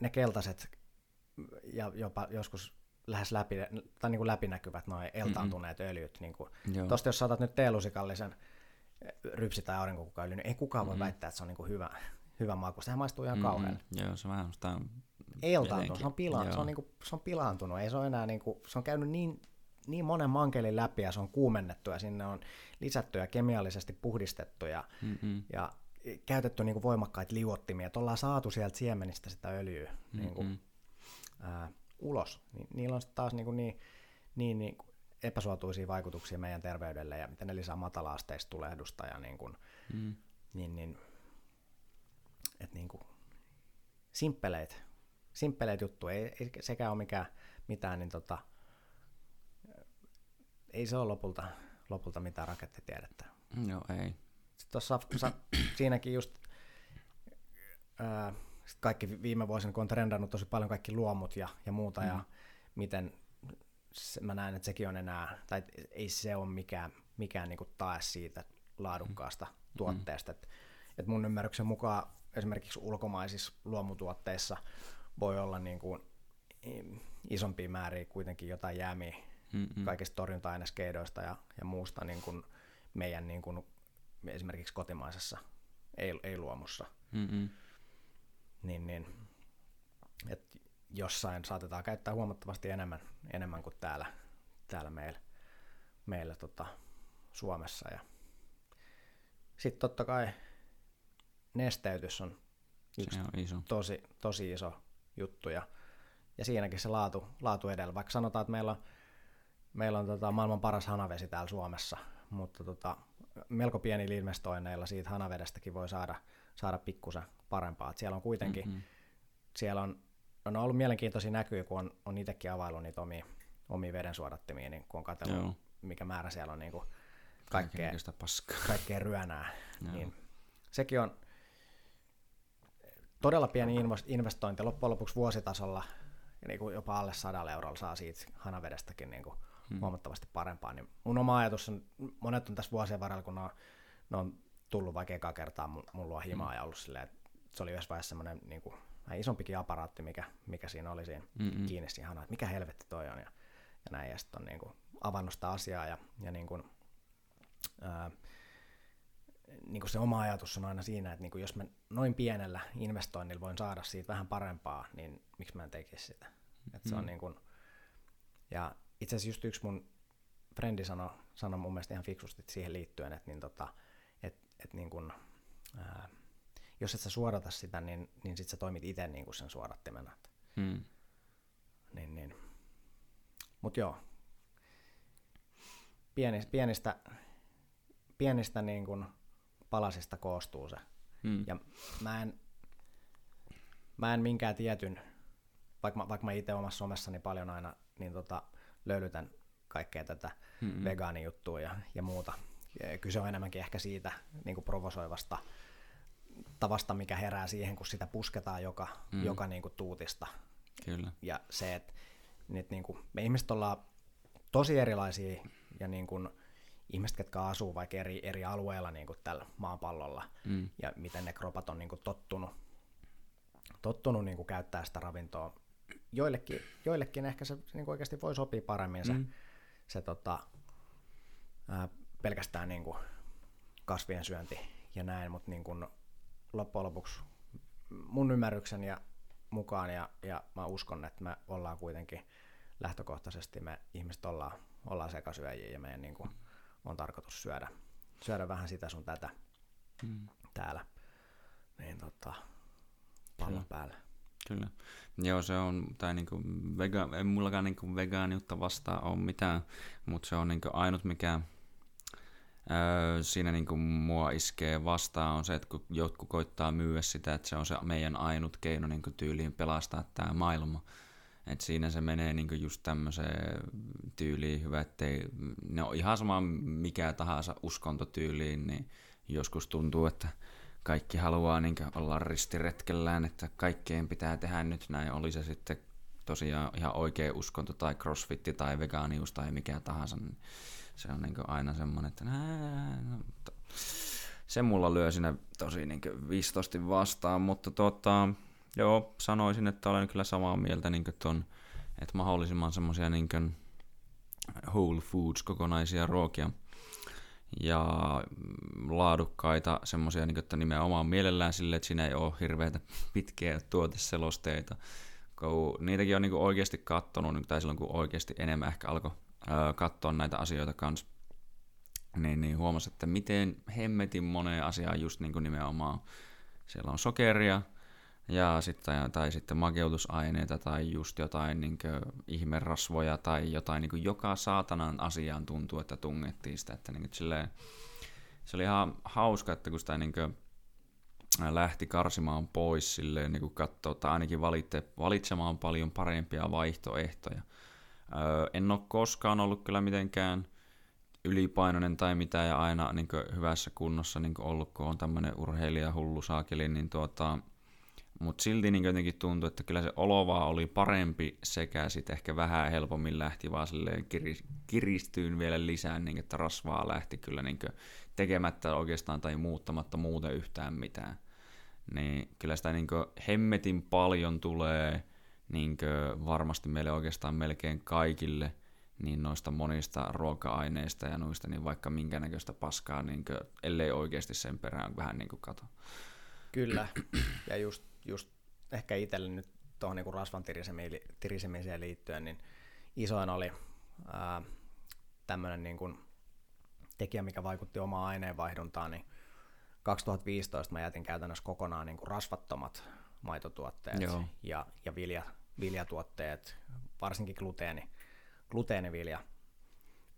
ne keltaiset ja jopa joskus lähes läpi, tai niin kuin läpinäkyvät noin eltaantuneet mm-hmm. öljyt. Niin kuin, tosta jos saatat nyt teelusikallisen rypsi- tai aurinkokukaöljy, niin ei kukaan voi mm-hmm. väittää, että se on niin kuin hyvä, hyvä maku. Sehän maistuu ihan mm-hmm. kauhean. Joo, se vähän sitä Eltaantunut, se on, pila- se, on niin kuin, se on pilaantunut. Ei se, ole enää niin kuin, se on käynyt niin, niin monen mankelin läpi ja se on kuumennettu ja sinne on lisätty ja kemiallisesti puhdistettu ja, mm-hmm. ja käytetty niin kuin voimakkaita liuottimia, että ollaan saatu sieltä siemenistä sitä öljyä mm-hmm. niin kuin, ää, ulos. Niin, niillä on taas niin, kuin niin, niin, niin epäsuotuisia vaikutuksia meidän terveydelle ja miten ne lisää matala-asteista tulehdusta ja niin kuin, mm. niin, niin, et niin kuin, simppeleit, simppeleit juttu, ei, ei sekään ole mikään, mitään, niin tota, ei se ole lopulta, lopulta mitään rakettitiedettä. Joo, ei. Tuossa siinäkin just ää, kaikki viime vuosina, kun on trendannut tosi paljon kaikki luomut ja, ja muuta, mm. ja miten se, mä näen, että sekin on enää, tai ei se ole mikään, mikään niin tae siitä laadukkaasta mm. tuotteesta. Mm. Et, et mun ymmärryksen mukaan esimerkiksi ulkomaisissa luomutuotteissa voi olla niin kuin isompia määriä kuitenkin jotain jäämiä Mm-mm. kaikista torjunta-aineskeidoista ja, ja muusta niin kuin meidän niin kuin esimerkiksi kotimaisessa ei-luomussa. Mm-mm. Niin, niin, et jossain saatetaan käyttää huomattavasti enemmän, enemmän kuin täällä, täällä meillä, meillä tota, Suomessa. Ja sitten totta kai nesteytys on yksi on iso. Tosi, tosi iso juttu ja, ja siinäkin se laatu, laatu edellä. Vaikka sanotaan, että meillä on, meillä on tota, maailman paras hanavesi täällä Suomessa, mutta tota, melko pienillä investoinneilla siitä hanavedestäkin voi saada, saada pikkusen parempaa. Et siellä on kuitenkin, mm-hmm. siellä on, on ollut mielenkiintoisia näkyjä, kun on, on itsekin availlut niitä omia, omia vedensuodattimia, niin kun on katsellut, Joo. mikä määrä siellä on niin kuin kaikkea, kaikkea ryönää. Niin sekin on todella pieni investointi loppujen lopuksi vuositasolla, niin kuin jopa alle sadalla eurolla saa siitä hanavedestäkin niin kuin hmm. huomattavasti parempaa. Niin mun oma ajatus on, monet on tässä vuosien varrella, kun ne on, ne on tullut vaikka ekaa kertaa mun luo himaa hmm. ja ollut silleen, että se oli yhdessä vaiheessa semmoinen niin kuin, vähän isompikin aparaatti, mikä, mikä siinä oli siinä Mm-mm. kiinni siihen hanaan, että mikä helvetti toi on ja, ja näin, ja sitten on niin kuin, avannut sitä asiaa ja, ja niin kuin, ää, niin kuin se oma ajatus on aina siinä, että niin kuin jos mä noin pienellä investoinnilla voin saada siitä vähän parempaa, niin miksi mä en tekisi sitä. Että se on mm. niin kuin, ja itse asiassa just yksi mun frendi sanoi sano mun mielestä ihan fiksusti siihen liittyen, että niin tota, et, et niin kun, ää, jos et sä suodata sitä, niin, niin sit sä toimit itse niin kuin sen suodattimena. Hmm. Niin, niin. Mut joo, pienistä, pienistä, pienistä niin kun palasista koostuu se. Hmm. Ja mä en, mä en minkään tietyn, vaikka mä, vaikka mä itse omassa somessani paljon aina, niin tota, löylytän kaikkea tätä mm-hmm. vegaanijuttua ja, ja muuta. Kyse on enemmänkin ehkä siitä niin kuin provosoivasta tavasta, mikä herää siihen, kun sitä pusketaan joka, mm. joka niin kuin tuutista. Kyllä. Ja se, että nyt niin kuin, me ihmiset ollaan tosi erilaisia ja niin kuin, ihmiset, jotka asuu vaikka eri, eri alueilla niin kuin tällä maapallolla mm. ja miten ne kropat on niin kuin tottunut, tottunut niin kuin käyttää sitä ravintoa joillekin, joillekin ehkä se niin kuin oikeasti voi sopia paremmin se, mm. se tota, ää, pelkästään niin kuin kasvien syönti ja näin, mutta niin kuin loppujen lopuksi mun ymmärryksen ja mukaan ja, ja mä uskon, että me ollaan kuitenkin lähtökohtaisesti, me ihmiset ollaan, ollaan sekasyöjiä ja meidän niin kuin on tarkoitus syödä, syödä vähän sitä sun tätä mm. täällä, niin tota, pallon päällä. Kyllä. Joo, se on, tai niinku vega, ei mullakaan niinku vegaaniutta vastaan ole mitään, mutta se on niinku ainut mikä öö, siinä niinku mua iskee vastaan on se, että kun jotkut koittaa myyä sitä, että se on se meidän ainut keino niinku tyyliin pelastaa tämä maailma. Et siinä se menee niinku just tämmöiseen tyyliin hyvä, ettei ne on ihan sama mikä tahansa uskontotyyliin, niin joskus tuntuu, että kaikki haluaa niin olla ristiretkellään, että kaikkeen pitää tehdä. Nyt näin, oli se sitten tosiaan ihan oikea uskonto tai crossfitti tai vegaanius tai mikä tahansa, niin se on niin aina semmoinen, että no, se mulla lyö sinne tosi niin viistosti vastaan, mutta tota, joo, sanoisin, että olen kyllä samaa mieltä niin ton, että mahdollisimman semmoisia niin whole foods, kokonaisia ruokia ja laadukkaita semmoisia, niin että nimenomaan mielellään sille, että siinä ei ole hirveitä pitkiä tuoteselosteita. Kun niitäkin on niin oikeasti katsonut, niin tai silloin kun oikeasti enemmän ehkä alkoi katsoa näitä asioita kanssa, niin, niin huomasi, että miten hemmetin moneen asiaan just niin nimenomaan siellä on sokeria, ja sitten, tai sitten makeutusaineita tai just jotain niin ihmerasvoja tai jotain niin joka saatanan asiaan tuntuu, että tungettiin sitä. Että niin silleen, se oli ihan hauska, että kun sitä niin kuin, lähti karsimaan pois silleen niin katsoa, tai ainakin valitte, valitsemaan paljon parempia vaihtoehtoja. Öö, en ole koskaan ollut kyllä mitenkään ylipainoinen tai mitä ja aina niin hyvässä kunnossa niin ollut, kun on tämmöinen urheilija hullu saakeli, niin tuota, mutta silti niin jotenkin tuntui, että kyllä se olovaa oli parempi sekä sitten ehkä vähän helpommin lähti vaan kiristyyn vielä lisää, niin että rasvaa lähti kyllä niin tekemättä oikeastaan tai muuttamatta muuten yhtään mitään. Niin kyllä sitä niin hemmetin paljon tulee niin varmasti meille oikeastaan melkein kaikille niin noista monista ruoka-aineista ja noista, niin vaikka minkä näköistä paskaa, niin kuin, ellei oikeasti sen perään vähän niin kuin kato. Kyllä, ja just just ehkä itselle nyt tuohon niin rasvan tirisemiseen liittyen, niin isoin oli tämmöinen niin kuin tekijä, mikä vaikutti omaan aineenvaihduntaan, niin 2015 mä jätin käytännössä kokonaan niin kuin rasvattomat maitotuotteet Joo. ja, ja vilja, viljatuotteet, varsinkin gluteeni, gluteenivilja,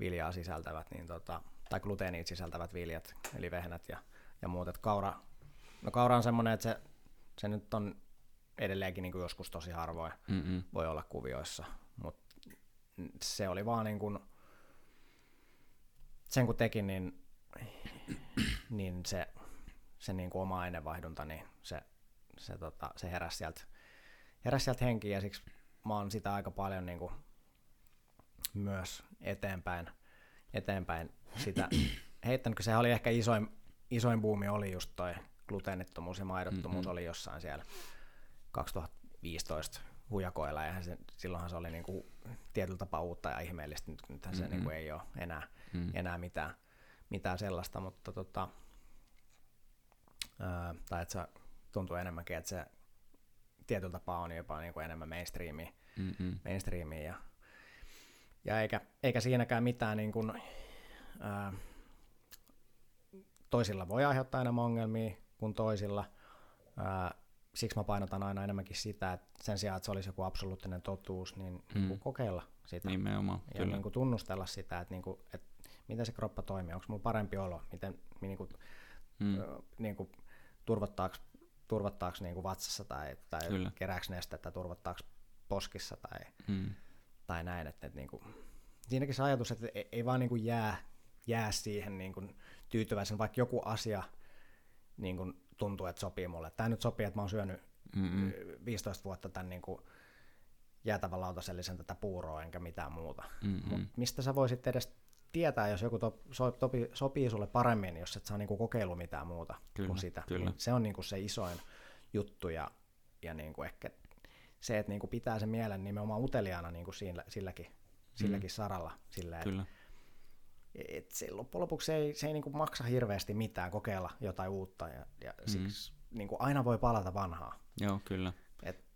viljaa sisältävät, niin tota, tai gluteenit sisältävät viljat, eli vehnät ja, ja muut. Et kaura, no kaura on semmoinen, että se se nyt on edelleenkin niin kuin joskus tosi harvoin Mm-mm. voi olla kuvioissa, mutta se oli vaan niin kuin, sen kun tekin, niin, niin se, se niin kuin oma aineenvaihdunta, niin se, se, tota, se heräsi sieltä, heräsi sieltä henkiin ja siksi mä oon sitä aika paljon niin kuin myös eteenpäin, eteenpäin sitä heittänyt, kun se oli ehkä isoin, isoin buumi oli just toi gluteenittomuus ja maidottomuus mm-hmm. oli jossain siellä 2015 hujakoilla, ja se, silloinhan se oli niin kuin tietyllä tapaa uutta ja ihmeellistä, nyt, mm-hmm. se niin kuin ei ole enää, mm-hmm. enää mitään, mitään sellaista, mutta tota, ää, tai että se tuntuu enemmänkin, että se tietyllä tapaa on jopa niin kuin enemmän mainstreamia, mm-hmm. mainstreamia ja, ja eikä, eikä siinäkään mitään niin kuin, ää, toisilla voi aiheuttaa enemmän ongelmia, kuin toisilla. Ää, siksi mä painotan aina enemmänkin sitä, että sen sijaan, että se olisi joku absoluuttinen totuus, niin, mm. niin kokeilla sitä. Nimenomaan, ja kyllä. Niin kuin tunnustella sitä, että, niin kuin, että miten se kroppa toimii, onko mulla parempi olo, miten niin kuin, mm. niin kuin, turvattaako, turvattaako niin kuin vatsassa tai, tai kerääkö nestettä, turvattaako poskissa tai, mm. tai näin. Että, että niin kuin, siinäkin se ajatus, että ei, ei vaan niin kuin jää, jää siihen niin kuin tyytyväisen, vaikka joku asia – niin kuin tuntuu, että sopii mulle. Tämä nyt sopii, että mä oon syönyt Mm-mm. 15 vuotta tämän niin kuin jäätävän lautasellisen tätä puuroa enkä mitään muuta. Mut mistä sä voisit edes tietää, jos joku to, so, topi, sopii sulle paremmin, jos et saa niin kuin kokeilu mitään muuta kyllä, kuin sitä. Kyllä. Niin se on niin kuin se isoin juttu ja, ja niin kuin ehkä se, että niin kuin pitää se mielen nimenomaan uteliaana niin kuin siinä, silläkin, silläkin mm. saralla. Sillä, Kyllä et se loppujen lopuksi ei, se ei niin kuin maksa hirveästi mitään kokeilla jotain uutta ja, ja mm. siksi niin kuin aina voi palata vanhaa. Joo, kyllä. Et,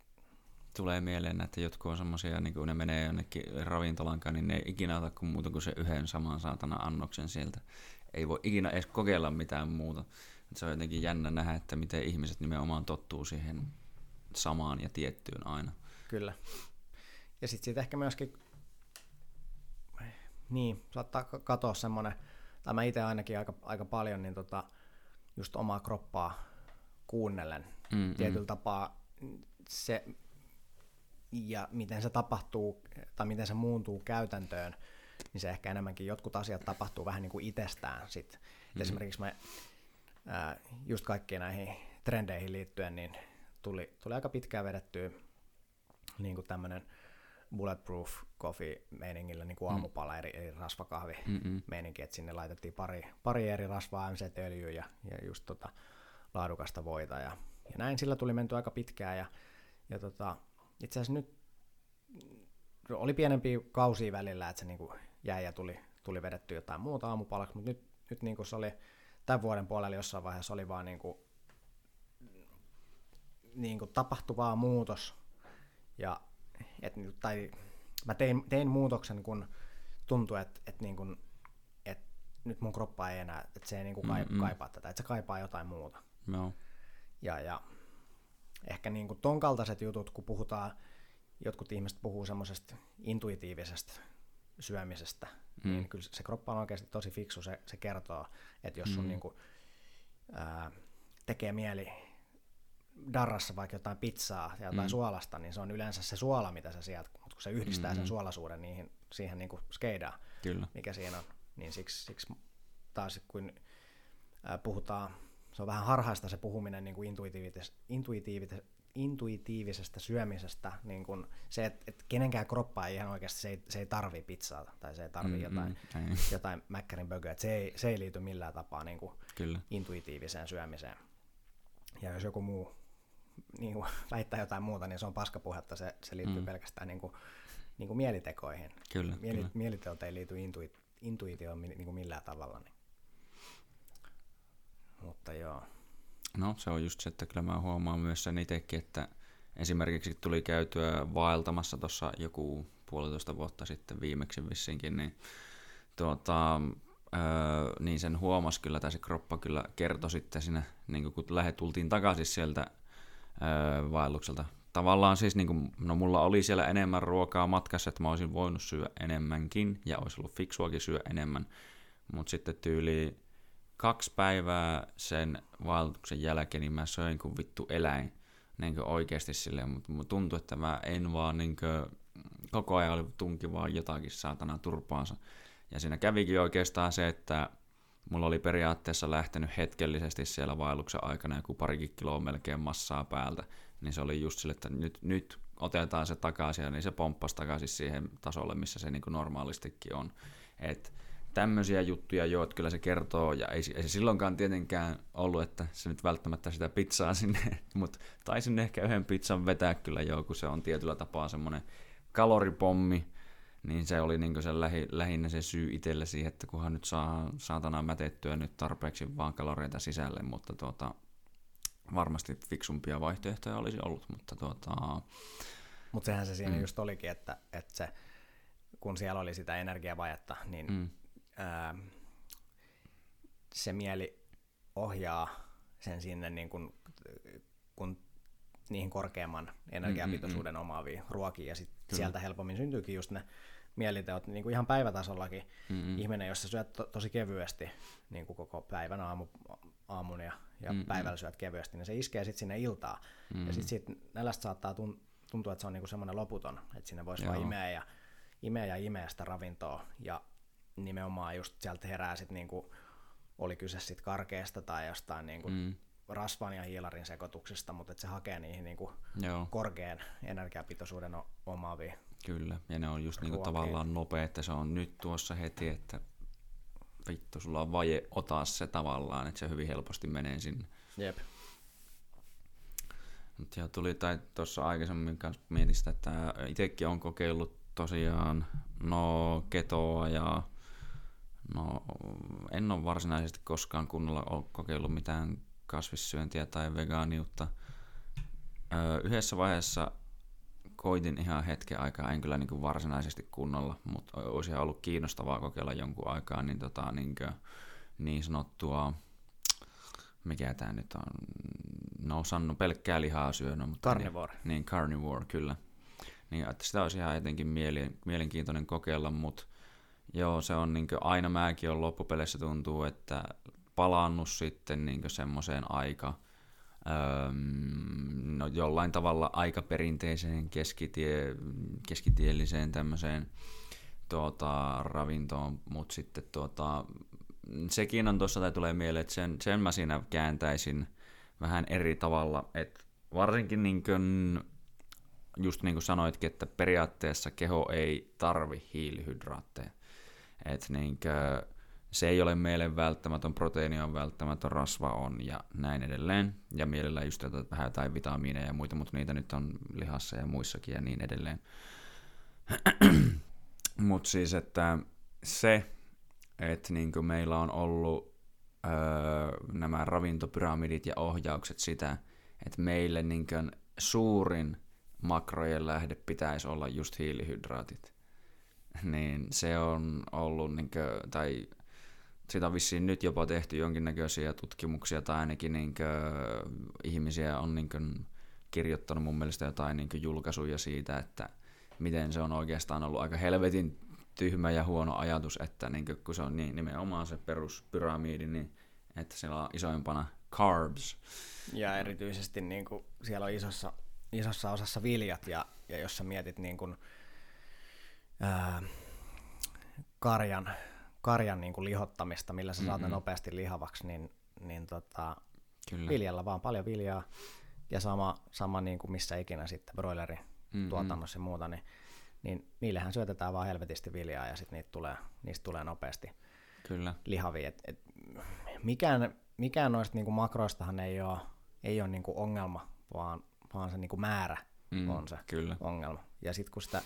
Tulee mieleen, että jotkut on semmoisia, niin kun ne menee jonnekin ravintolankaan, niin ne ei ikinä ota kuin muuta kuin se yhden saman saatana annoksen sieltä. Ei voi ikinä edes kokeilla mitään muuta. Et se on jotenkin jännä nähdä, että miten ihmiset nimenomaan tottuu siihen samaan ja tiettyyn aina. Kyllä. Ja sitten siitä ehkä myöskin, niin, saattaa katoa semmoinen, tai mä itse ainakin aika, aika paljon, niin tota, just omaa kroppaa kuunnellen. Mm, Tietyllä tapaa se, ja miten se tapahtuu, tai miten se muuntuu käytäntöön, niin se ehkä enemmänkin jotkut asiat tapahtuu vähän niin kuin itsestään. Sit. Mm. Esimerkiksi mä ää, just kaikkiin näihin trendeihin liittyen, niin tuli, tuli aika pitkään vedettyä niin kuin tämmöinen bulletproof coffee meiningillä niin kuin mm. aamupala eri, eri rasvakahvi Mm-mm. meininki, että sinne laitettiin pari, pari eri rasvaa, MCT-öljyä ja, ja just tota, laadukasta voita ja, ja näin sillä tuli menty aika pitkään ja, ja tota, itse asiassa nyt oli pienempiä kausia välillä, että se niin kuin jäi ja tuli, tuli vedetty jotain muuta aamupalaksi, mutta nyt, nyt niin kuin se oli tämän vuoden puolella jossain vaiheessa oli vaan niin kuin, niin kuin tapahtuvaa muutos ja et, tai mä tein, tein muutoksen, kun tuntui, että et niin kuin, et nyt mun kroppa ei enää, että se ei niin kuin mm, kaipaa tätä, että se kaipaa jotain muuta. No. Ja, ja ehkä niin kuin ton kaltaiset jutut, kun puhutaan, jotkut ihmiset puhuu semmoisesta intuitiivisesta syömisestä, mm. niin kyllä se kroppa on oikeasti tosi fiksu, se, se kertoo, että jos sun mm. niin kuin, ää, tekee mieli darrassa vaikka jotain pizzaa ja jotain mm. suolasta, niin se on yleensä se suola, mitä se sieltä, mutta kun se yhdistää mm. sen suolasuuden niihin, siihen niin kuin skeidaan, Kyllä. mikä siinä on, niin siksi, siksi taas kun ää, puhutaan, se on vähän harhaista se puhuminen niin kuin intuitiivis, intuitiivis, intuitiivisesta syömisestä, niin kuin se, että, että kenenkään kroppa ei ihan oikeasti, se ei, se ei tarvi pizzaa tai se ei tarvi mm, jotain, mm, jotain mäkkärin bögöä, se ei, se ei liity millään tapaa niin kuin Kyllä. intuitiiviseen syömiseen. Ja jos joku muu niin kuin, väittää jotain muuta, niin se on paskapuhetta, se, se liittyy mm. pelkästään niin kuin, niin kuin mielitekoihin. Kyllä, Mieli, kyllä. Mieliteot ei liity intuit, intuitioon niin kuin millään tavalla. Niin. Mutta joo. No se on just se, että kyllä mä huomaan myös sen itsekin, että esimerkiksi tuli käytyä vaeltamassa tuossa joku puolitoista vuotta sitten viimeksi vissinkin, niin, tuota, öö, niin sen huomas kyllä, tai se kroppa kyllä kertoi sitten siinä, niin kun lähe tultiin takaisin sieltä vaellukselta. Tavallaan siis, niin kuin, no mulla oli siellä enemmän ruokaa matkassa, että mä olisin voinut syödä enemmänkin, ja olisi ollut fiksuakin syödä enemmän, mutta sitten tyyli kaksi päivää sen vaelluksen jälkeen, niin mä söin kuin vittu eläin, niin kuin oikeasti silleen, mutta tuntui, että mä en vaan niin kuin, koko ajan oli tunki vaan jotakin saatana turpaansa. Ja siinä kävikin oikeastaan se, että mulla oli periaatteessa lähtenyt hetkellisesti siellä vaelluksen aikana joku parikin kiloa melkein massaa päältä, niin se oli just sille, että nyt, nyt otetaan se takaisin, ja niin se pomppasi takaisin siihen tasolle, missä se niin kuin normaalistikin on. Et tämmöisiä juttuja jo, että kyllä se kertoo, ja ei, ei se silloinkaan tietenkään ollut, että se nyt välttämättä sitä pizzaa sinne, mutta taisin ehkä yhden pizzan vetää kyllä jo, kun se on tietyllä tapaa semmoinen kaloripommi, niin se oli niin se lähi, lähinnä se syy itselle siihen, että kunhan nyt saa saatana mätettyä nyt tarpeeksi vaan kaloreita sisälle, mutta tuota, varmasti fiksumpia vaihtoehtoja olisi ollut, mutta tuota... Mutta sehän se siinä mm. just olikin, että, että se, kun siellä oli sitä energiavajetta, niin mm. ää, se mieli ohjaa sen sinne niin kun, kun niihin korkeamman energiapitoisuuden mm, omaaviin ruokiin, ja sit sieltä helpommin syntyykin just ne mieliteot niin kuin ihan päivätasollakin. Mm-hmm. Ihminen, jos sä syöt to- tosi kevyesti niin kuin koko päivän aamu, aamun ja, ja mm-hmm. päivällä syöt kevyesti, niin se iskee sitten sinne iltaan. Mm-hmm. Ja sitten nälästä saattaa tuntua, että se on niin kuin semmoinen loputon, että sinne voisi vaan imeä ja, imeä ja imeä sitä ravintoa. Ja nimenomaan just sieltä herää sitten niin kuin, oli kyse sitten karkeasta tai jostain niin kuin mm rasvan ja hiilarin sekoituksesta, mutta että se hakee niihin niin kuin korkean energiapitoisuuden omaaviin Kyllä, ja ne on just niinku tavallaan nopea, että se on nyt tuossa heti, että vittu, sulla on vaje, ota se tavallaan, että se hyvin helposti menee sinne. Jep. Mutta ja tuli, tai tuossa aikaisemmin kanssa mietin sitä, että itsekin on kokeillut tosiaan no ketoa ja no en ole varsinaisesti koskaan kunnolla kokeillut mitään kasvissyöntiä tai vegaaniutta. Yhdessä vaiheessa koitin ihan hetken aikaa, en kyllä niin kuin varsinaisesti kunnolla, mutta olisi ollut kiinnostavaa kokeilla jonkun aikaa niin, tota, niin, niin sanottua, mikä tämä nyt on, no Sannu pelkkää lihaa syönyt. Mutta Carnivore. Niin, niin, carnivore, kyllä. Niin, että sitä olisi ihan jotenkin mielenkiintoinen kokeilla, mutta joo, se on niin aina mäkin on loppupeleissä tuntuu, että palannut sitten niin semmoiseen aika, öö, no jollain tavalla aika perinteiseen keskitie, keskitielliseen tämmöiseen tuota, ravintoon, mutta sitten tuota, sekin on tuossa, tai tulee mieleen, että sen, sen mä siinä kääntäisin vähän eri tavalla, että varsinkin niin kuin, just niin kuin sanoitkin, että periaatteessa keho ei tarvi hiilihydraatteja. Että niin kuin, se ei ole meille välttämätön, proteiini on välttämätön, rasva on ja näin edelleen. Ja mielellään just vähän jotain vitamiineja ja muita, mutta niitä nyt on lihassa ja muissakin ja niin edelleen. mutta siis, että se, että niin meillä on ollut öö, nämä ravintopyramidit ja ohjaukset sitä, että meille niin suurin makrojen lähde pitäisi olla just hiilihydraatit. Niin se on ollut, niin kuin, tai sitä on vissiin nyt jopa tehty jonkinnäköisiä tutkimuksia, tai ainakin niin kuin, ihmisiä on niin kuin, kirjoittanut mun mielestä jotain niin kuin, julkaisuja siitä, että miten se on oikeastaan ollut aika helvetin tyhmä ja huono ajatus, että niin kuin, kun se on niin, nimenomaan se peruspyramiidi, niin että siellä on isoimpana carbs. Ja erityisesti niin kuin, siellä on isossa, isossa osassa viljat, ja, ja jos sä mietit niin kuin, ää, karjan, karjan niin kuin lihottamista, millä sä saat ne nopeasti lihavaksi, niin, niin tota, Kyllä. viljalla vaan paljon viljaa, ja sama, sama niin kuin missä ikinä sitten broileri mm-hmm. tuotannossa ja muuta, niin niin niillehän syötetään vaan helvetisti viljaa ja sitten niitä tulee, niistä tulee nopeasti Kyllä. lihavia. Et, et, mikään, mikään noista niinku makroistahan ei ole, ei ole niinku ongelma, vaan, vaan se niinku määrä mm, on se kyllä. ongelma. Ja sitten kun sitä,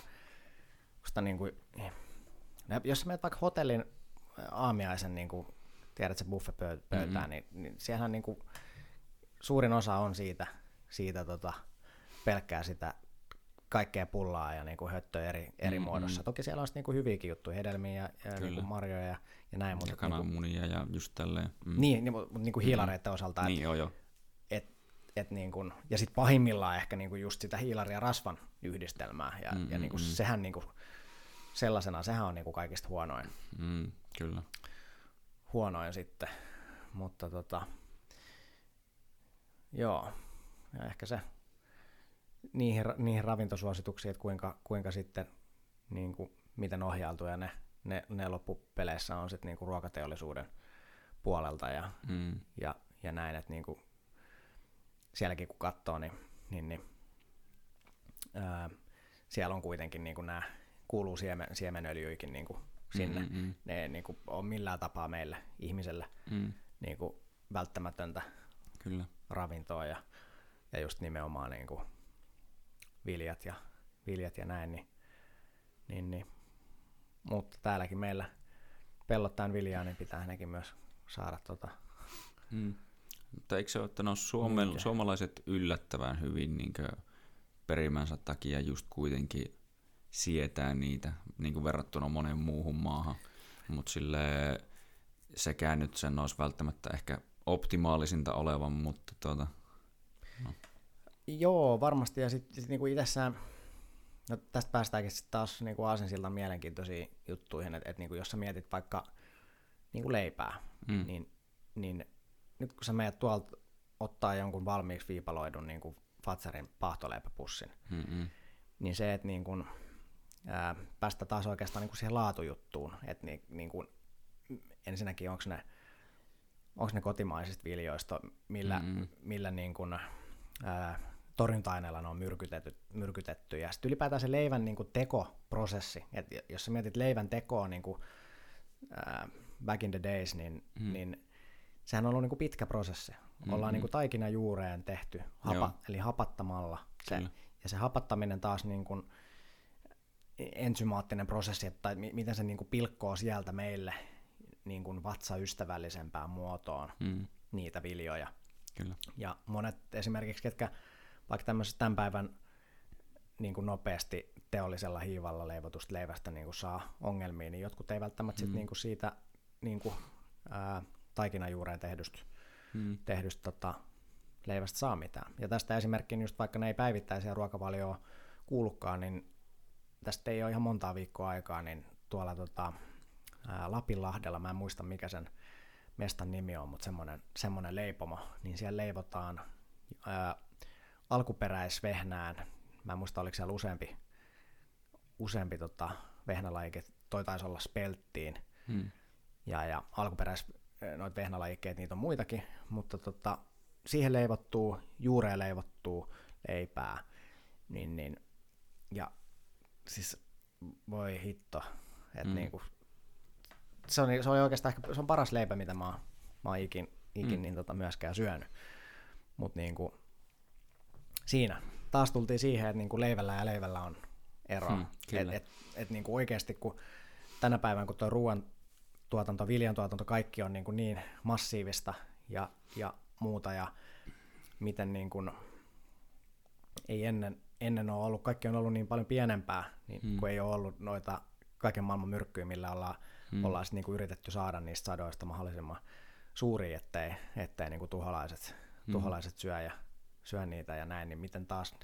kun sitä niinku, jos menet vaikka hotellin aamiaisen, niinku, tiedät se buffepöytään, mm-hmm. niin, niin siellähän niinku, suurin osa on siitä, siitä tota, pelkkää sitä kaikkea pullaa ja niin kuin höttöä eri, eri mm-hmm. muodossa. Toki siellä on niin kuin hyviäkin juttuja, hedelmiä ja, ja niin kuin marjoja ja, ja näin. Mutta ja kananmunia niin kuin, ja just tälleen. Mm. Niin, niin, mutta niin kuin hiilareiden mm. osalta. Niin, joo, joo. Et, et niin kuin, ja sitten pahimmillaan ehkä niin kuin just sitä hiilaria rasvan yhdistelmää. Ja, mm-hmm. ja niin kuin mm. sehän niin kuin, sellaisena, sehän on niin kuin kaikista huonoin. Mm, kyllä. Huonoin sitten. Mutta tota, joo, ja ehkä se niihin, niihin ravintosuosituksiin, että kuinka, kuinka sitten, niin kuin, miten ohjailtuja ne, ne, ne loppupeleissä on sitten niin kuin ruokateollisuuden puolelta ja, mm. ja, ja näin, että niin kuin sielläkin kun katsoo, niin, niin, niin ää, siellä on kuitenkin niin kuin nämä kuuluu siemen, siemenöljyikin niin kuin sinne. Mm-hmm. Ne ei niin kuin ole millään tapaa meille ihmiselle mm. niin kuin välttämätöntä Kyllä. ravintoa ja, ja just nimenomaan niin kuin viljat ja, viljat ja näin, niin, niin, niin. mutta täälläkin meillä pellot tämän viljaa, niin pitää nekin myös saada tota, hmm. Mutta eikö se ole, että no Suomen, suomalaiset yllättävän hyvin niin perimänsä takia just kuitenkin sietää niitä niin kuin verrattuna moneen muuhun maahan, mutta sille sekään nyt sen olisi välttämättä ehkä optimaalisinta olevan, mutta tuota, no. Joo, varmasti. Ja sitten sit niinku itsessään, no tästä päästäänkin sitten taas niinku aasinsillan mielenkiintoisiin juttuihin, että et niinku jos sä mietit vaikka niinku leipää, mm. niin, niin nyt kun sä meidät tuolta ottaa jonkun valmiiksi viipaloidun niinku Fatsarin pahtoleipäpussin, Mm-mm. niin se, että niinku, ää, päästä taas oikeastaan niinku siihen laatujuttuun, että ni, niinku, ensinnäkin onko ne, onko ne kotimaisista viljoista, millä, mm-hmm. millä niin kuin, ää, torjunta-aineilla ne on myrkytetty, myrkytetty. Ja sitten ylipäätään se leivän niin kuin tekoprosessi, että jos sä mietit leivän tekoa niin kuin, äh, back in the days, niin, mm. niin sehän on ollut niin kuin pitkä prosessi. Mm-hmm. Ollaan niin kuin taikina juureen tehty, hapa, eli hapattamalla. Se, ja se hapattaminen taas niin kuin ensymaattinen prosessi, että miten se niin kuin pilkkoo sieltä meille niin kuin vatsaystävällisempään muotoon mm. niitä viljoja. Kyllä. Ja monet esimerkiksi, ketkä vaikka tämmöisestä tämän päivän niin kuin nopeasti teollisella hiivalla leivotusta leivästä niin kuin saa ongelmia, niin jotkut ei välttämättä mm. sit niin kuin siitä niin kuin, ää, taikinajuureen tehdystä, mm. tehdystä tota, leivästä saa mitään. Ja tästä esimerkkinä just vaikka ne ei päivittäisiä ruokavalioa kuulukaan, niin tästä ei ole ihan montaa viikkoa aikaa, niin tuolla tota, ää, Lapinlahdella, mä en muista mikä sen mestan nimi on, mutta semmoinen, semmoinen leipomo, niin siellä leivotaan ää, alkuperäisvehnään, mä en muista oliko siellä useampi, useampi tota, vehnälajike, toi taisi olla spelttiin, hmm. ja, ja alkuperäis noita vehnälajikkeet, niitä on muitakin, mutta tota, siihen leivottuu, juureen leivottuu leipää, niin, niin, ja siis voi hitto, että mm. niinku, se, on, se on oikeastaan ehkä, se on paras leipä, mitä mä, mä oon ikin, ikin mm. niin tota myöskään syönyt. Mutta niinku, siinä taas tultiin siihen, että niinku leivällä ja leivällä on ero. Mm, et, et, et niinku oikeasti, kun tänä päivänä, kun tuo ruoan tuotanto, viljan tuotanto, kaikki on niin, kuin niin massiivista ja, ja muuta, ja miten niin kuin, ei ennen, ennen ole ollut, kaikki on ollut niin paljon pienempää, niin hmm. kun ei ole ollut noita kaiken maailman myrkkyjä, millä ollaan, hmm. ollaan niin kuin yritetty saada niistä sadoista mahdollisimman suuria, ettei, ettei niin kuin tuholaiset, hmm. tuholaiset syö, ja, syö niitä ja näin, niin miten taas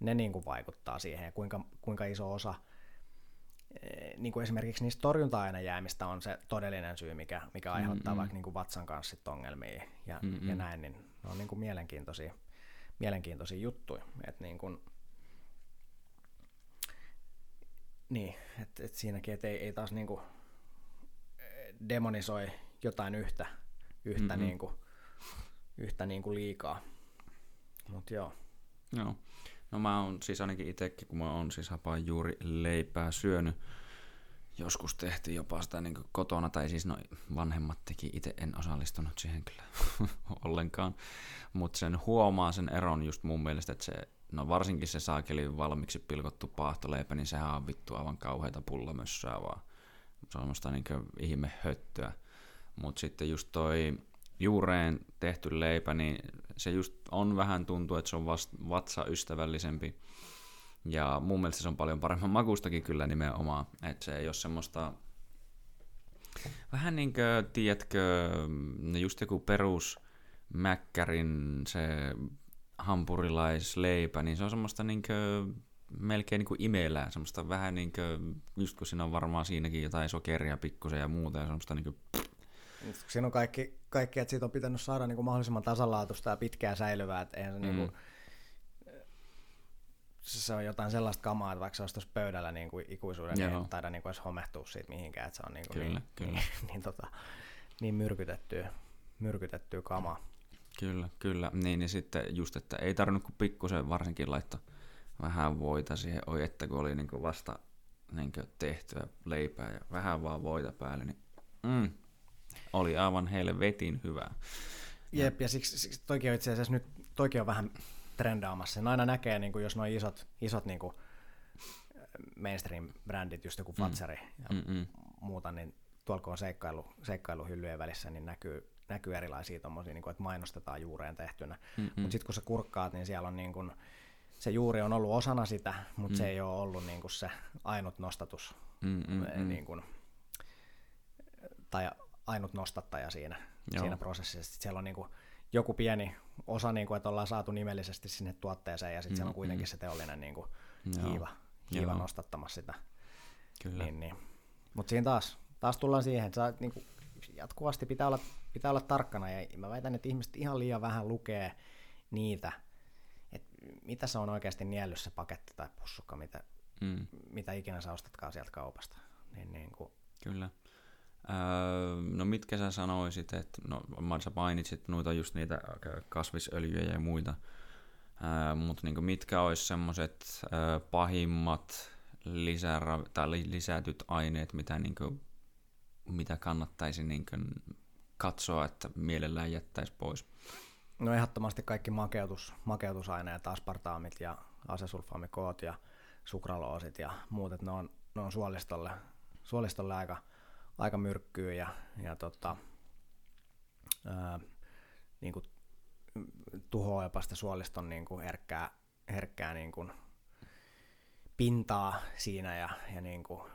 ne niin kuin vaikuttaa siihen, ja kuinka, kuinka iso osa – Eh, niin kuin esimerkiksi niistä torjunta-ainejäämistä on se todellinen syy, mikä, mikä aiheuttaa mm-hmm. vaikka niin kuin vatsan kanssa ongelmia ja, mm-hmm. ja näin, niin ne on niin kuin mielenkiintoisia, mielenkiintoisia juttuja. Et niin kuin, niin, että et siinäkin, että ei, ei taas niin kuin eh, demonisoi jotain yhtä, yhtä, mm-hmm. niin kuin, yhtä niin kuin liikaa. Mutta joo. Joo. No mä oon siis ainakin itsekin, kun mä oon siis hapaan juuri leipää syönyt. Joskus tehtiin jopa sitä niin kotona, tai siis no vanhemmat teki, itse en osallistunut siihen kyllä ollenkaan. Mutta sen huomaa sen eron just mun mielestä, että se, no varsinkin se saakeli valmiiksi pilkottu paahtoleipä, niin sehän on vittu aivan kauheita pullamössöä vaan. Se on semmoista niin ihme höttöä. Mutta sitten just toi juureen tehty leipä, niin se just on vähän tuntuu, että se on vast, vatsaystävällisempi. Ja mun mielestä se on paljon paremman makustakin kyllä nimenomaan, että se ei ole semmoista vähän niin kuin, tiedätkö, just joku perus mäkkärin se hampurilaisleipä, niin se on semmoista niin kuin, melkein niin kuin imelää, semmoista vähän niin kuin, just kun siinä on varmaan siinäkin jotain sokeria pikkusen ja muuta, ja semmoista niin kuin, Siinä on kaikki, kaikki, että siitä on pitänyt saada niin kuin mahdollisimman tasalaatusta ja pitkää säilyvää, että eihän se mm. niin kuin, se on jotain sellaista kamaa, että vaikka se olisi tuossa pöydällä niin kuin ikuisuuden, Joo. niin ei taida niin kuin edes homehtua siitä mihinkään, että se on niin, kuin kyllä, niin, kyllä. niin, niin, tota, niin myrkytettyä, myrkytettyä kamaa. Kyllä, kyllä. Niin, niin sitten just, että ei tarvinnut kuin pikkusen varsinkin laittaa vähän voita siihen, oi että kun oli niin kuin vasta niin kuin tehtyä leipää ja vähän vaan voita päälle, niin mm, oli aivan vetin hyvä. Jep, ja siksi, siksi toikin on itse asiassa nyt, toikin on vähän trendaamassa. Sen aina näkee, niin kuin jos nuo isot, isot niin kuin mainstream-brändit, just joku Fatsari mm. ja Mm-mm. muuta, niin tuolla kun on seikkailu, seikkailuhyllyjen välissä, niin näkyy, näkyy erilaisia tommosia, niin kuin, että mainostetaan juureen tehtynä. Mutta sitten kun sä kurkkaat, niin siellä on niin kuin, se juuri on ollut osana sitä, mutta mm. se ei ole ollut niin kuin se ainut nostatus. Mm-mm. Niin kuin, tai ainut nostattaja siinä, siinä prosessissa. Sitten siellä on niin kuin joku pieni osa, niin kuin, että ollaan saatu nimellisesti sinne tuotteeseen, ja sitten siellä on mm, kuitenkin se teollinen niin kuin hiiva, hiiva nostattamassa sitä. Kyllä. Niin, niin. Mutta siinä taas, taas tullaan siihen, että sä, niin kuin, jatkuvasti pitää olla, pitää olla tarkkana, ja mä väitän, että ihmiset ihan liian vähän lukee niitä, että mitä se on oikeasti niellyt se paketti tai pussukka, mitä, mm. mitä ikinä sä ostatkaan sieltä kaupasta. Niin, niin kuin, Kyllä. Öö, no mitkä sä sanoisit, että no sä mainitsit noita just niitä kasvisöljyjä ja muita, öö, mutta niin mitkä olisi semmoiset öö, pahimmat lisära- tai lisätyt aineet, mitä, niin kuin, mitä kannattaisi niin kuin, katsoa, että mielellään jättäisi pois? No ehdottomasti kaikki makeutus, makeutusaineet, aspartaamit ja asesulfaamikoot ja sukraloosit ja muut, että ne on, ne on suolistolle, suolistolle aika – aika myrkkyä ja, ja tota, ää, niin kuin tuhoaa jopa sitä suoliston niin kuin herkkää, herkkää niin kuin pintaa siinä ja, ja niin kuin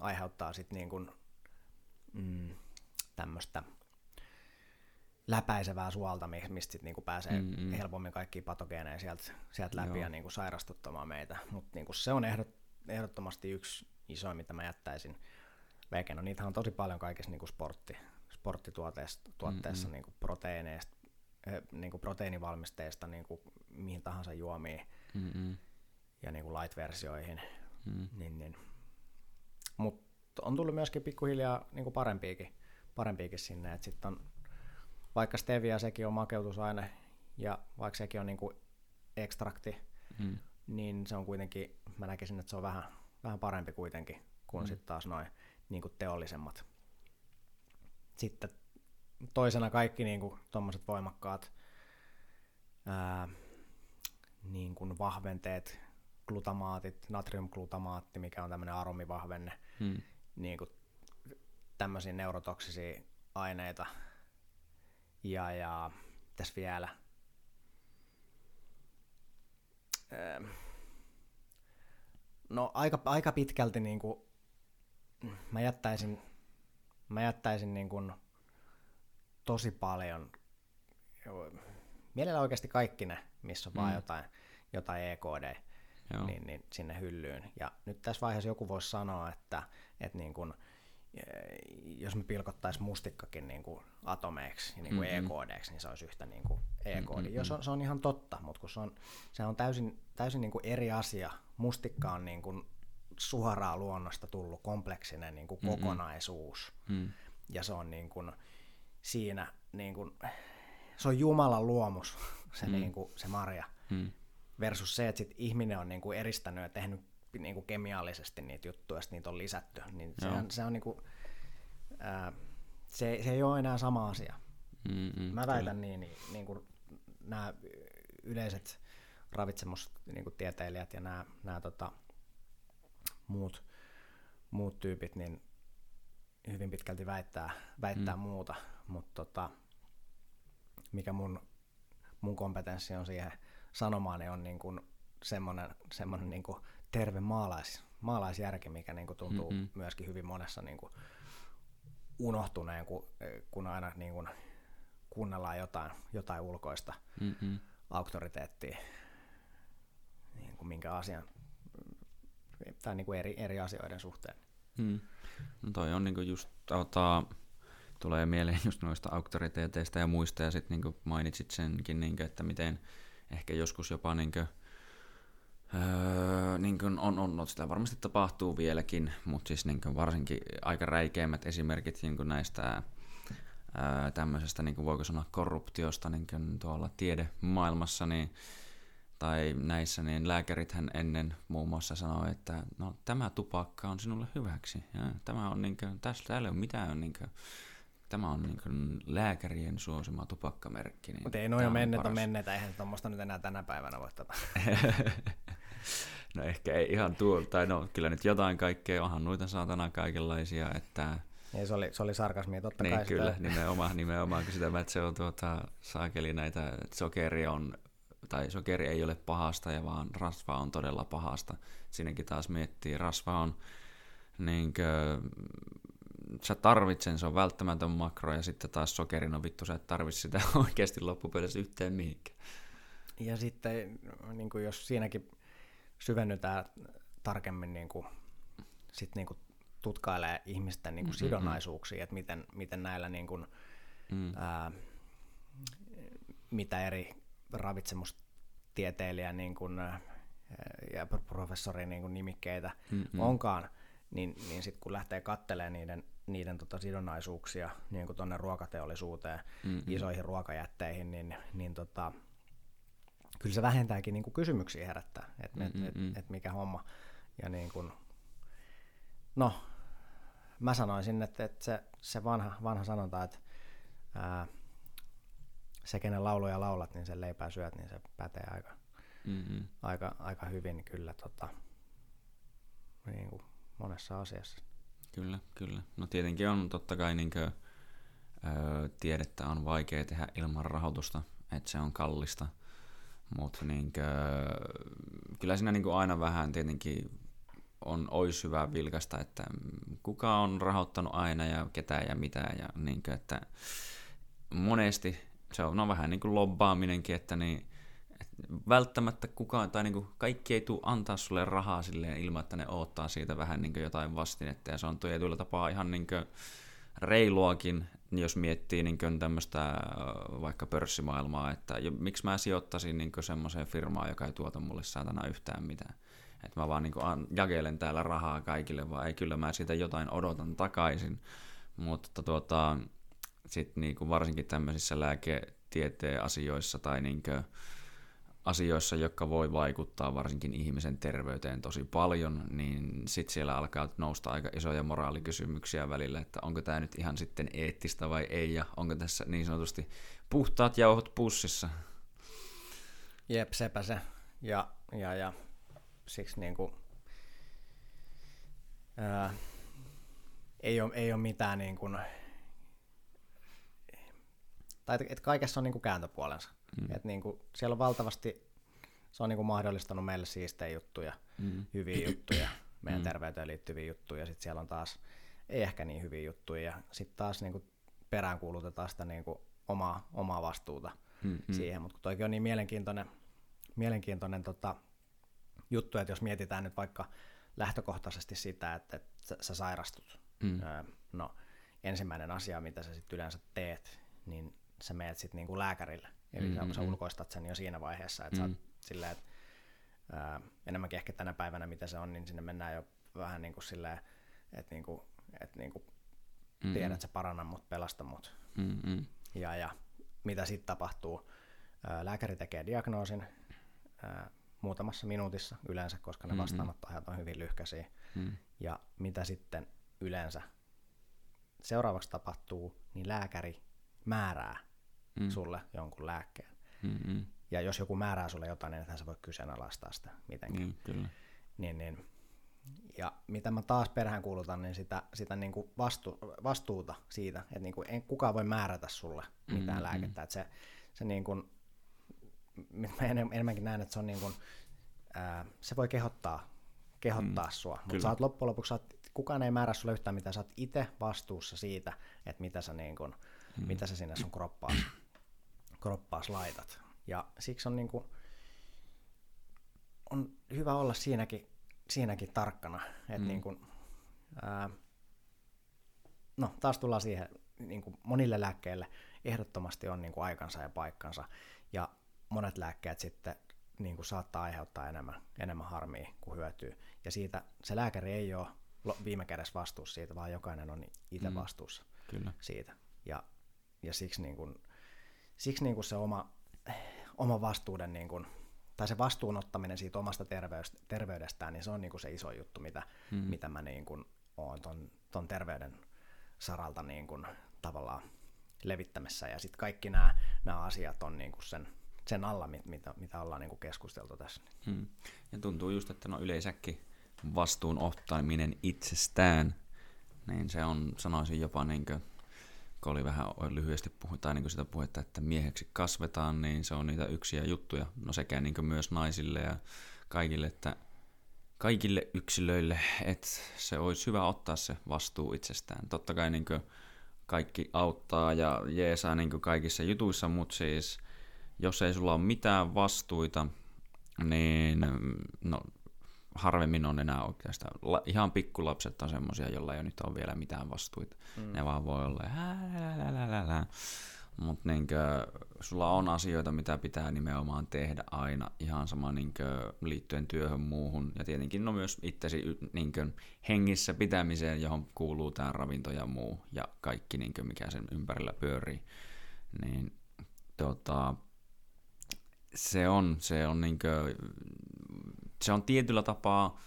aiheuttaa sitten niin mm, tämmöistä läpäisevää suolta, mi- mistä sit niinku pääsee Mm, mm. helpommin kaikki patogeeneja sieltä sielt läpi Joo. ja niinku sairastuttamaan meitä. Mutta niinku se on ehdot, ehdottomasti yksi iso, mitä mä jättäisin veken. No niitähän on tosi paljon kaikissa niinku sportti, sporttituotteissa tuotteissa, Mm, niinku proteiineista, eh, niinku proteiinivalmisteista niinku mihin tahansa juomiin Mm-mm. ja niinku light-versioihin. Mm. Niin, niin. Mutta on tullut myöskin pikkuhiljaa niinku parempiakin, parempiakin sinne. Et sit on, vaikka stevia sekin on makeutusaine ja vaikka sekin on niinku ekstrakti, Mm. niin se on kuitenkin, mä näkisin, että se on vähän, vähän parempi kuitenkin kuin Mm. sitten taas noin niinku teollisemmat. Sitten toisena kaikki niinku tommoset voimakkaat ää, niin kuin vahventeet, glutamaatit, natriumglutamaatti, mikä on tämmöinen aromivahvenne, Mm. niin kuin tämmöisiä neurotoksisia aineita. Ja, ja tässä vielä. Öö, No aika, aika pitkälti niin kuin, mä jättäisin, mä jättäisin niin kuin tosi paljon, mielellä oikeasti kaikki ne, missä on mm. vaan jotain, jotain EKD, Joo. niin, niin sinne hyllyyn. Ja nyt tässä vaiheessa joku voisi sanoa, että, että niin eh, jos me pilkottaisiin mustikkakin niin kuin atomeiksi ja niin kuin Mm-mm. EKDksi, niin se olisi yhtä niin kuin EKD. Mm-mm. Jos on, se on ihan totta, mutta kun se on, se on täysin, täysin niin kuin eri asia. Mustikka on niin kuin suoraan luonnosta tullut kompleksinen niin kuin Mm-mm. kokonaisuus. Mm. Ja se on niin kuin siinä, niin kuin, se on Jumalan luomus, se, Mm. niin kuin, se marja Mm. versus se, että sit ihminen on niinku eristänyt ja tehnyt niinku kemiallisesti niitä juttuja, ja sit niitä on lisätty, niin se on, se on niinku, ää, se, se ei ole enää sama asia. Mm, mm, Mä kyllä. väitän niin, niin, niin kuin nämä yleiset ravitsemustieteilijät ja nämä, nämä tota, muut, muut tyypit, niin hyvin pitkälti väittää, väittää mm. muuta, mutta tota, mikä mun, mun kompetenssi on siihen sanomaan, niin on niin kuin semmoinen, semmoinen niin kuin terve maalais, maalaisjärki, mikä niin kuin tuntuu Mhm. mm-hmm. myöskin hyvin monessa niin kuin unohtuneen, kun, kun aina niin kuin kuunnellaan jotain, jotain ulkoista Mm-mm. auktoriteettia, niin kuin minkä asian, tai niin kuin eri, eri asioiden suhteen. Mm. No toi on niinku just, tota, tulee mieleen just noista auktoriteeteista ja muista, ja sitten niinku mainitsit senkin, niinku, että miten ehkä joskus jopa niinku, öö, niinku on, on, on, sitä varmasti tapahtuu vieläkin, mutta siis niinku varsinkin aika räikeimmät esimerkit niinku näistä öö, tämmöisestä, niinku voiko sanoa korruptiosta niinku tuolla tiedemaailmassa, niin tai näissä, niin lääkärithän ennen muun muassa sanoi, että no, tämä tupakka on sinulle hyväksi. Ja tämä on niin kuin, tässä täällä ei ole mitään, niin kuin, tämä on niin kuin lääkärien suosima tupakkamerkki. Niin Mutta ei on menneet, paras. menneitä, eihän tuommoista nyt enää tänä päivänä voi tätä. no ehkä ei ihan tuo, tai no kyllä nyt jotain kaikkea, onhan noita saatana kaikenlaisia, että Ei, se oli, se oli sarkasmia, totta niin kai. kyllä, Sitä, nimenomaan, nimenomaan kun sitä, että se on tuota, saakeli näitä, että sokeri on, tai sokeri ei ole pahasta, ja vaan rasva on todella pahasta. Siinäkin taas miettii, rasva on niin kuin, sä tarvit sen, se on välttämätön makro, ja sitten taas sokeri, no vittu, sä et tarvitse sitä oikeasti loppupeleissä yhteen mihinkään. ja sitten niin kuin jos siinäkin syvennytään tarkemmin, niin kuin, sit niin kuin tutkailee ihmisten niin kuin Mm, mm, sidonnaisuuksia, että miten, miten näillä niin kuin, Mm. ää, mitä eri ravitsemustieteilijä niin kuin, ja professori niin kuin nimikkeitä Mm, mm. onkaan, niin, niin sitten kun lähtee katselemaan niiden, niiden tota sidonnaisuuksia niin tuonne ruokateollisuuteen, Mm, mm. isoihin ruokajätteihin, niin, niin tota, kyllä se vähentääkin niin kuin kysymyksiä herättää, että et, et, mm. et mikä homma. Ja niin kuin, no, mä sanoisin, että, että se, se vanha, vanha sanonta, että ää, se, kenen lauluja laulat, niin sen leipää syöt, niin se pätee aika, Mm, mm. aika, aika hyvin kyllä tota, niin kuin monessa asiassa. Kyllä, kyllä. No tietenkin on totta kai niin kuin, ö, tiedettä on vaikea tehdä ilman rahoitusta, että se on kallista. Mutta niin kyllä siinä niin aina vähän tietenkin on, olisi hyvä vilkasta, että kuka on rahoittanut aina ja ketä ja mitä. Ja niin kuin, että monesti se on no, vähän niin kuin lobbaaminenkin, että niin, välttämättä kukaan, tai niin kuin kaikki ei tule antaa sulle rahaa silleen ilman, että ne odottaa siitä vähän niin kuin jotain vastinetta, ja se on tietyllä tapaa ihan niin kuin reiluakin, jos miettii niin tämmöistä vaikka pörssimaailmaa, että jo, miksi mä sijoittaisin niin semmoiseen firmaan, joka ei tuota mulle saatana yhtään mitään. Että mä vaan niin jakelen täällä rahaa kaikille, vaan ei kyllä mä siitä jotain odotan takaisin. Mutta tuota, sitten niin varsinkin tämmöisissä lääketieteen asioissa tai niin kuin asioissa, jotka voi vaikuttaa varsinkin ihmisen terveyteen tosi paljon, niin sitten siellä alkaa nousta aika isoja moraalikysymyksiä välillä, että onko tämä nyt ihan sitten eettistä vai ei, ja onko tässä niin sanotusti puhtaat jauhot pussissa. Jep, sepä se. Ja, ja, ja siksi niin kuin, ää, ei, ole, ei ole mitään niin kuin, tai et kaikessa on niin kuin kääntöpuolensa. Mm. Et niin kuin, siellä on valtavasti, se on niin kuin mahdollistanut meille siistejä juttuja, mm. hyviä juttuja, meidän mm. terveyteen liittyviä juttuja, sitten siellä on taas ei ehkä niin hyviä juttuja, ja sitten taas niin kuin peräänkuulutetaan sitä niin kuin omaa, omaa vastuuta mm-hmm. siihen, mutta toikin on niin mielenkiintoinen, mielenkiintoinen tota, juttu, että jos mietitään nyt vaikka lähtökohtaisesti sitä, että, että sä, sä sairastut, mm. öö, no ensimmäinen asia, mitä sä sitten yleensä teet, niin sä meet sitten niinku lääkärille. Eli mm-hmm. sä ulkoistat sen jo siinä vaiheessa, että mm-hmm. sä oot silleen, että ää, enemmänkin ehkä tänä päivänä, mitä se on, niin sinne mennään jo vähän niin kuin silleen, että niin kuin, että niin kuin mm-hmm. tiedät, että sä paranna mut, pelasta mut. Mm-hmm. Ja, ja mitä sitten tapahtuu? Ää, lääkäri tekee diagnoosin ää, muutamassa minuutissa yleensä, koska ne mm-hmm. vastaanottoajat on hyvin lyhkäisiä. Mm-hmm. Ja mitä sitten yleensä seuraavaksi tapahtuu, niin lääkäri määrää mm. sulle jonkun lääkkeen. Mm-hmm. Ja jos joku määrää sulle jotain, niin ethän sä voi kyseenalaistaa sitä mitenkään. Mm, kyllä. Niin, niin. Ja mitä mä taas perään kuulutan, niin sitä, sitä niin kuin vastu, vastuuta siitä, että niin kuin en, kukaan voi määrätä sulle mitään mm-hmm. lääkettä. Että se, se niin kuin, mä enemmänkin näen, että se on niin kuin, ää, se voi kehottaa, kehottaa mm, sua, mutta sä oot loppujen lopuksi, sä oot, kukaan ei määrä sulle yhtään mitään, sä oot itse vastuussa siitä, että mitä sä niin kuin, mm. mitä sä sinne sun kroppaas, kroppaas laitat. Ja siksi on, niin kuin, on hyvä olla siinäkin, siinäkin tarkkana. Että mm. niin kuin, ää, no taas tullaan siihen, niin kuin monille lääkkeille ehdottomasti on niin kuin aikansa ja paikkansa. Ja monet lääkkeet sitten niin kuin saattaa aiheuttaa enemmän, enemmän harmia kuin hyötyä. Ja siitä se lääkäri ei ole viime kädessä vastuussa siitä, vaan jokainen on itse mm. vastuussa Kyllä. siitä. Ja ja siksi, niin kuin, siksi niin kuin se oma, oma vastuuden, niin kuin, tai se vastuunottaminen siitä omasta terveydestään, niin se on niin kuin se iso juttu, mitä, hmm. mitä mä niin kuin oon ton, ton terveyden saralta niin kuin, tavallaan levittämässä. Ja sitten kaikki nämä, nämä asiat on niin kuin sen, sen alla, mitä, mitä ollaan niin kuin keskusteltu tässä. Hmm. Ja tuntuu just, että no yleensäkin vastuun ottaminen itsestään, niin se on, sanoisin jopa niin kuin kun oli vähän lyhyesti puhu, tai niin sitä puhetta, että mieheksi kasvetaan, niin se on niitä yksiä juttuja, no sekä niin myös naisille ja kaikille, että kaikille yksilöille, että se olisi hyvä ottaa se vastuu itsestään. Totta kai niin kaikki auttaa ja jeesaa niin kaikissa jutuissa, mutta siis jos ei sulla ole mitään vastuita, niin no, harvemmin on enää oikeastaan. La, ihan pikkulapset on semmoisia, joilla ei nyt ole vielä mitään vastuita. Mm. Ne vaan voi olla mutta niinkö, sulla on asioita, mitä pitää nimenomaan tehdä aina, ihan sama niinkö, liittyen työhön muuhun. Ja tietenkin no myös itsesi niinkö, hengissä pitämiseen, johon kuuluu tämä ravinto ja muu ja kaikki, niinkö, mikä sen ympärillä pyörii. Niin tota, se on, se on niinkö, se on tietyllä tapaa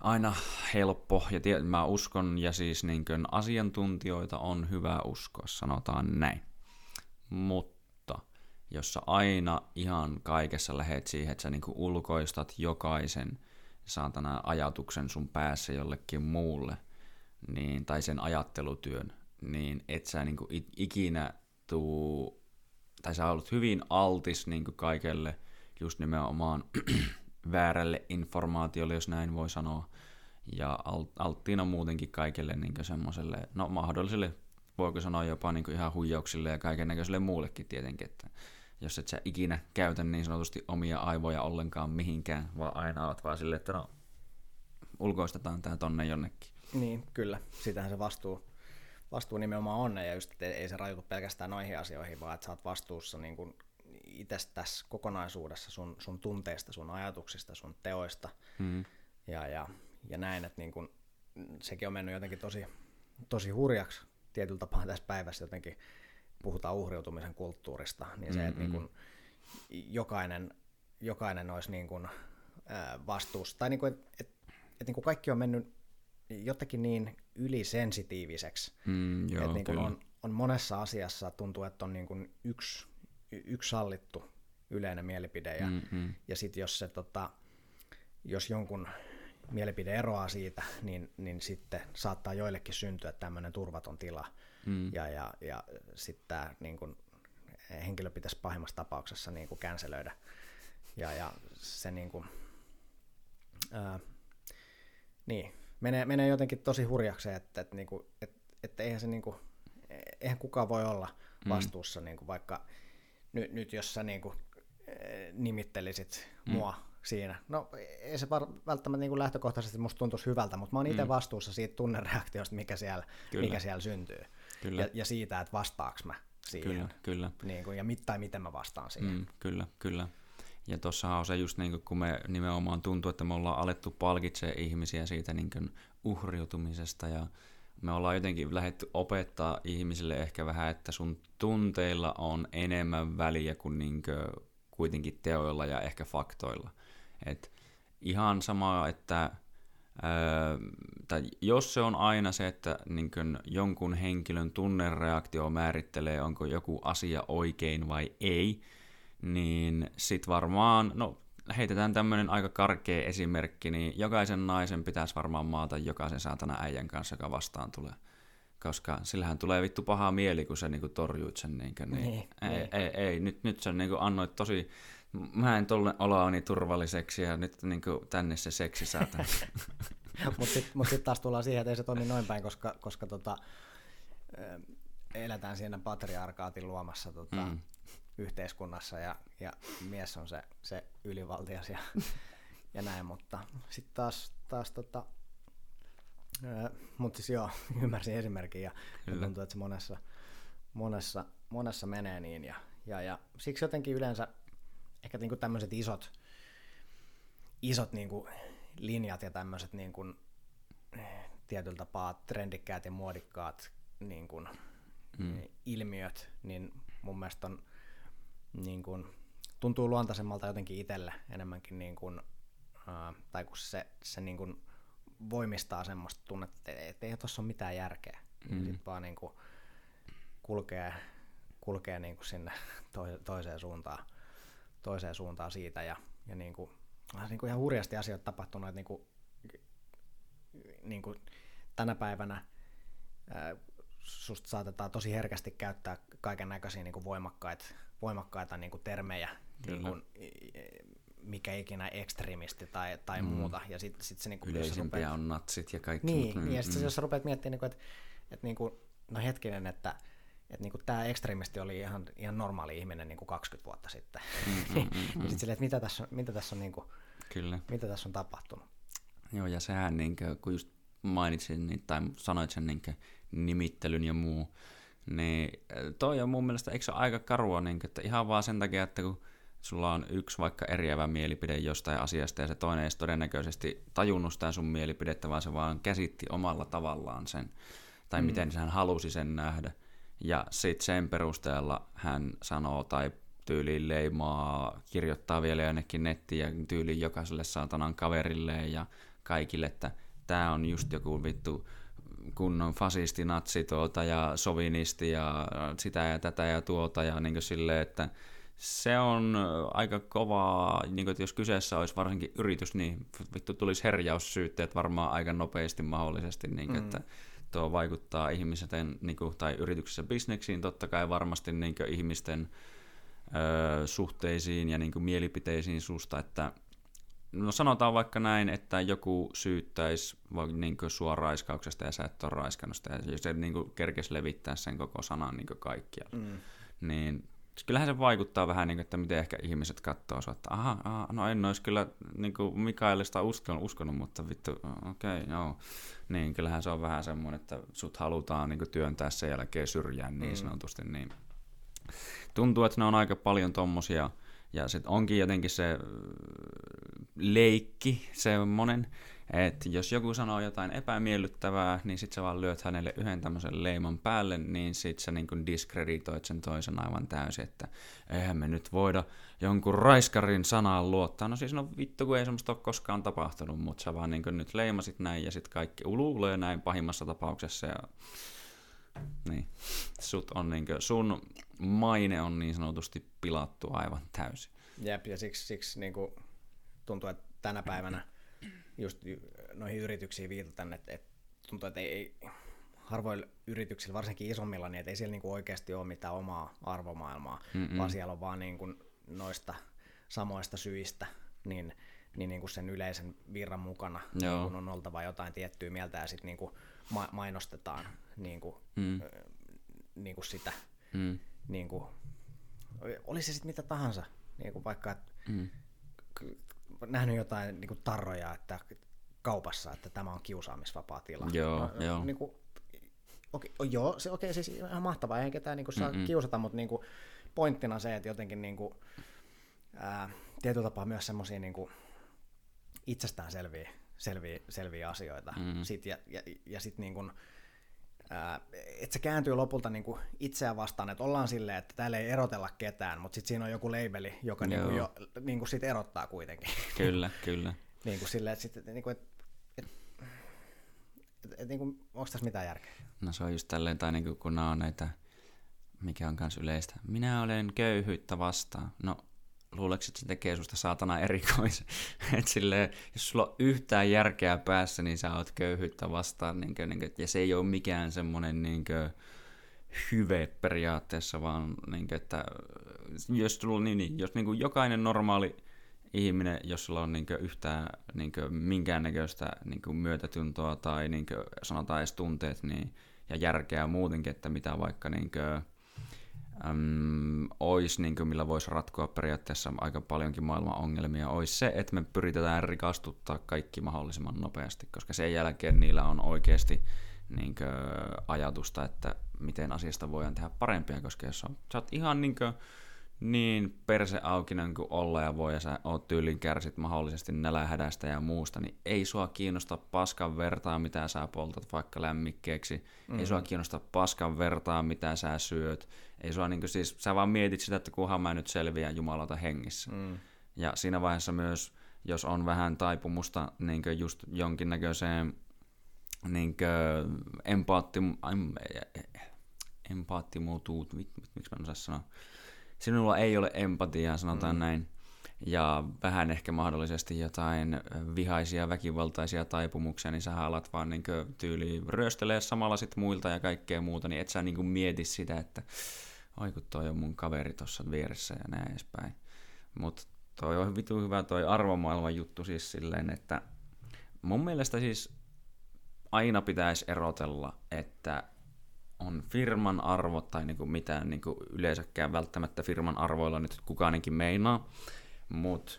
aina helppo, ja tie, mä uskon, ja siis niin kuin asiantuntijoita on hyvä uskoa, sanotaan näin. Mutta jos sä aina ihan kaikessa lähet siihen, että sä niin ulkoistat jokaisen saatana ajatuksen sun päässä jollekin muulle, niin, tai sen ajattelutyön, niin et sä niin ikinä tuu, tai sä olet hyvin altis niin kaikelle just nimenomaan väärälle informaatiolle, jos näin voi sanoa, ja alttiina muutenkin kaikelle niin semmoiselle, no mahdolliselle voiko sanoa jopa niin ihan huijauksille ja kaiken näköiselle muullekin tietenkin, että jos et sä ikinä käytä niin sanotusti omia aivoja ollenkaan mihinkään, vaan aina oot vaan silleen, että no ulkoistetaan tää tonne jonnekin. Niin, kyllä. Sitähän se vastuu, vastuu nimenomaan on, ja just, ei se rajoitu pelkästään noihin asioihin, vaan että sä oot vastuussa niin kuin itse tässä kokonaisuudessa sun, sun tunteista, sun ajatuksista, sun teoista. Mm. ja, ja, ja näin, että niin kun, sekin on mennyt jotenkin tosi, tosi hurjaksi tietyllä tapaa tässä päivässä jotenkin puhutaan uhriutumisen kulttuurista, niin se, että niin kun jokainen, jokainen olisi niin kun, ää, vastuussa, tai niin kun, että et, et niin kaikki on mennyt jotenkin niin ylisensitiiviseksi, mm, joo, että niin on, on monessa asiassa tuntuu, että on niin kuin yksi yksi sallittu yleinen mielipide, ja, mm-hmm. ja sitten jos, se, tota, jos jonkun mielipide eroaa siitä, niin, niin sitten saattaa joillekin syntyä tämmöinen turvaton tila, mm. ja, ja, ja sitten tämä niin kun, henkilö pitäisi pahimmassa tapauksessa niin känselöidä, ja, ja se niin kuin, ää, niin, menee, menee jotenkin tosi hurjaksi, että, että, niin että, että eihän, se niin kuin, eihän kukaan voi olla mm. vastuussa, mm. niin kuin vaikka nyt, nyt jos sä niin kuin, eh, nimittelisit mm. mua siinä. No ei se var, välttämättä niin kuin lähtökohtaisesti musta tuntuisi hyvältä, mutta mä oon itse mm. vastuussa siitä tunnereaktiosta, mikä siellä, mikä siellä syntyy. Kyllä. Ja, ja siitä, että vastaaks mä siihen. Kyllä, kyllä. Niin kuin, ja mit, tai miten mä vastaan siihen. Mm, kyllä, kyllä. Ja tuossa on se just niin kuin, kun me nimenomaan tuntuu, että me ollaan alettu palkitsemaan ihmisiä siitä niin kuin uhriutumisesta ja me ollaan jotenkin lähdetty opettaa ihmisille ehkä vähän, että sun tunteilla on enemmän väliä kuin niinkö kuitenkin teoilla ja ehkä faktoilla. Et ihan sama, että ää, tai jos se on aina se, että niinkö jonkun henkilön tunnereaktio määrittelee, onko joku asia oikein vai ei, niin sit varmaan, no heitetään tämmöinen aika karkea esimerkki, niin jokaisen naisen pitäisi varmaan maata jokaisen saatana äijän kanssa, joka vastaan tulee. Koska sillähän tulee vittu paha mieli, kun sä niinku torjuit sen. Niinku, niin, niin, ei, niin. Ei, ei, nyt, nyt sä niinku annoit tosi, mä en tolle oloani turvalliseksi ja nyt niinku tänne se seksi saatana. Mutta sitten mut sit taas tullaan siihen, että ei se tonni noin päin, koska, koska tota, eletään siinä patriarkaatin luomassa tota, mm yhteiskunnassa ja, ja mies on se, se ylivaltias ja, ja näin, mutta sitten taas, taas tota, mutta siis joo, ymmärsin esimerkin ja Kyllä. tuntuu, että se monessa, monessa, monessa menee niin ja, ja, ja siksi jotenkin yleensä ehkä niinku tämmöiset isot, isot niinku linjat ja tämmöiset niinku, tietyllä tapaa trendikkäät ja muodikkaat niinku, mm. ilmiöt, niin mun mielestä on niin kuin, tuntuu luontaisemmalta jotenkin itselle enemmänkin, niin kuin, uh, tai kun se, se niin kuin voimistaa semmoista tunnetta, että ei tuossa ole mitään järkeä. Mm. Sitten vaan niin kuin kulkee, kulkee niin kuin sinne toiseen suuntaan, toiseen suuntaan siitä ja, ja niin kuin, niin kuin ihan hurjasti asioita tapahtunut, että niin kuin, niin kuin tänä päivänä susta saatetaan tosi herkästi käyttää kaiken näköisiä niin voimakkaita, voimakkaita niin kuin termejä, niin kuin, mikä ikinä ekstremisti tai, tai mm. muuta. Ja sit, sit se, niin kuin, Yleisimpiä rupeat... on natsit ja kaikki. Niin, mm, ja sitten mm. jos sä rupeat miettimään, niin kuin, että, että niin kuin, no hetkinen, että että niin tämä ekstremisti oli ihan, ihan normaali ihminen niin kuin 20 vuotta sitten. Mm, mm, mm, mm. ja sitten silleen, että mitä tässä on, mitä tässä on, niin kuin, Kyllä. Mitä tässä on tapahtunut. Joo, ja sehän, niin kuin, kun just mainitsin niin, tai sanoit sen niin kuin, nimittelyn ja muu, niin toi on mun mielestä, eikö se ole aika karua, niin, että ihan vaan sen takia, että kun sulla on yksi vaikka eriävä mielipide jostain asiasta ja se toinen ei todennäköisesti tajunnut sitä sun mielipidettä, vaan se vaan käsitti omalla tavallaan sen, tai mm. miten hän halusi sen nähdä. Ja sitten sen perusteella hän sanoo tai tyyliin leimaa, kirjoittaa vielä jonnekin nettiin ja tyyliin jokaiselle saatanan kaverille ja kaikille, että tämä on just joku vittu kunnon fasisti, natsi tuota ja sovinisti ja sitä ja tätä ja tuota ja niin silleen, että se on aika kovaa, niin kuin, että jos kyseessä olisi varsinkin yritys, niin vittu tulisi herjaussyytteet varmaan aika nopeasti mahdollisesti, niin kuin, mm. että tuo vaikuttaa ihmisten niin kuin, tai yrityksessä bisneksiin totta kai varmasti niin kuin, ihmisten ö, suhteisiin ja niin kuin, mielipiteisiin susta, että no sanotaan vaikka näin, että joku syyttäisi niin sua raiskauksesta ja sä et ole raiskannut sitä, ja se niin kerkesi levittää sen koko sanan niin kaikkialla, mm. niin kyllähän se vaikuttaa vähän, niin kuin, että miten ehkä ihmiset katsoo että aha, aha, no en olisi kyllä niin kuin Mikaelista uskonut, uskonut, mutta vittu, okei, okay, joo. Niin, kyllähän se on vähän semmoinen, että sut halutaan niin kuin, työntää sen jälkeen syrjään niin mm. sanotusti. Niin. Tuntuu, että ne on aika paljon tommosia, ja sitten onkin jotenkin se leikki semmonen, että jos joku sanoo jotain epämiellyttävää, niin sit sä vaan lyöt hänelle yhden tämmöisen leiman päälle, niin sit sä niin diskreditoit sen toisen aivan täysin, että eihän me nyt voida jonkun raiskarin sanaan luottaa. No siis no vittu, kun ei semmoista ole koskaan tapahtunut, mutta sä vaan niin nyt leimasit näin ja sit kaikki uluulee näin pahimmassa tapauksessa ja. Sut on niin kuin, sun maine on niin sanotusti pilattu aivan täysin. Jep, ja siksi, siksi niin kuin tuntuu, että tänä päivänä just noihin yrityksiin viitataan, että, että tuntuu, että ei, ei harvoilla yrityksillä, varsinkin isommilla, niin että ei siellä niin kuin oikeasti ole mitään omaa arvomaailmaa, Mm-mm. vaan siellä on vaan niin kuin noista samoista syistä, niin, niin, niin kuin sen yleisen virran mukana niin kuin on oltava jotain tiettyä mieltä ja sitten niin kuin ma- mainostetaan niin kuin, mm. Niin kuin sitä, mm. niin kuin, oli se sitten mitä tahansa, niin kuin vaikka mm. nähnyt jotain niin kuin tarroja, että kaupassa, että tämä on kiusaamisvapaa tila. Joo, no, joo. Niin kuin, okei, joo, se, okei, siis ihan mahtavaa, eihän ketään niin kuin, saa Mm-mm. kiusata, mutta niin kuin, pointtina se, että jotenkin niin kuin, ää, tietyllä tapaa myös semmoisia niin itsestään selviä, selviä, selviä asioita. Mm-hmm. Sit, ja ja, ja sitten niin kuin, että se kääntyy lopulta niin kuin itseään vastaan, että ollaan silleen, että täällä ei erotella ketään, mutta sitten siinä on joku labeli, joka niin kuin jo, niin kuin sit erottaa kuitenkin. Kyllä, kyllä. niin kuin silleen, että, sit, niin kuin, että, että, että, että niin kuin, onko tässä mitään järkeä? No se on just tälleen, tai niin kuin, kun nämä on näitä, mikä on myös yleistä. Minä olen köyhyyttä vastaan. No luuleeko, että se tekee susta saatana erikoisen. Et silleen, jos sulla on yhtään järkeä päässä, niin sä oot köyhyyttä vastaan. Niin kuin, niin kuin, ja se ei ole mikään semmoinen niin hyve periaatteessa, vaan niin kuin, että jos, sulla, niin, niin, jos niin kuin jokainen normaali ihminen, jos sulla on niin kuin, yhtään niin kuin, minkäännäköistä niin kuin, myötätuntoa tai niin kuin, sanotaan edes tunteet niin, ja järkeä muutenkin, että mitä vaikka niin kuin, äm, olisi, niin kuin, millä voisi ratkoa periaatteessa aika paljonkin maailman ongelmia, olisi se, että me pyritetään rikastuttaa kaikki mahdollisimman nopeasti, koska sen jälkeen niillä on oikeasti niin kuin, ajatusta, että miten asiasta voidaan tehdä parempia, koska jos on, sä oot ihan niin kuin, niin perseaukinen kuin olla ja voi ja sä oot tyylin kärsit mahdollisesti nälähädästä ja muusta, niin ei sua kiinnosta paskan vertaa, mitä sä poltat vaikka lämmikkeeksi. Mm. Ei sua kiinnosta paskan vertaa, mitä sä syöt. Ei sua niin kuin, siis, sä vaan mietit sitä, että kunhan mä nyt selviän Jumalata hengissä. Mm. Ja siinä vaiheessa myös, jos on vähän taipumusta niin just jonkinnäköiseen niin empaatti, empaattimuutuut, miksi mä en osaa sanoa, sinulla ei ole empatiaa, sanotaan mm. näin, ja vähän ehkä mahdollisesti jotain vihaisia, väkivaltaisia taipumuksia, niin sä alat vaan niin tyyli ryöstelee samalla sit muilta ja kaikkea muuta, niin et sä niin mieti sitä, että oi kun toi on mun kaveri tuossa vieressä ja näin edespäin. Mutta toi on vitu hyvä toi arvomaailman juttu siis silleen, että mun mielestä siis aina pitäisi erotella, että on firman arvot tai niinku mitään niinku yleensäkään välttämättä firman arvoilla nyt kukaankin meinaa, mutta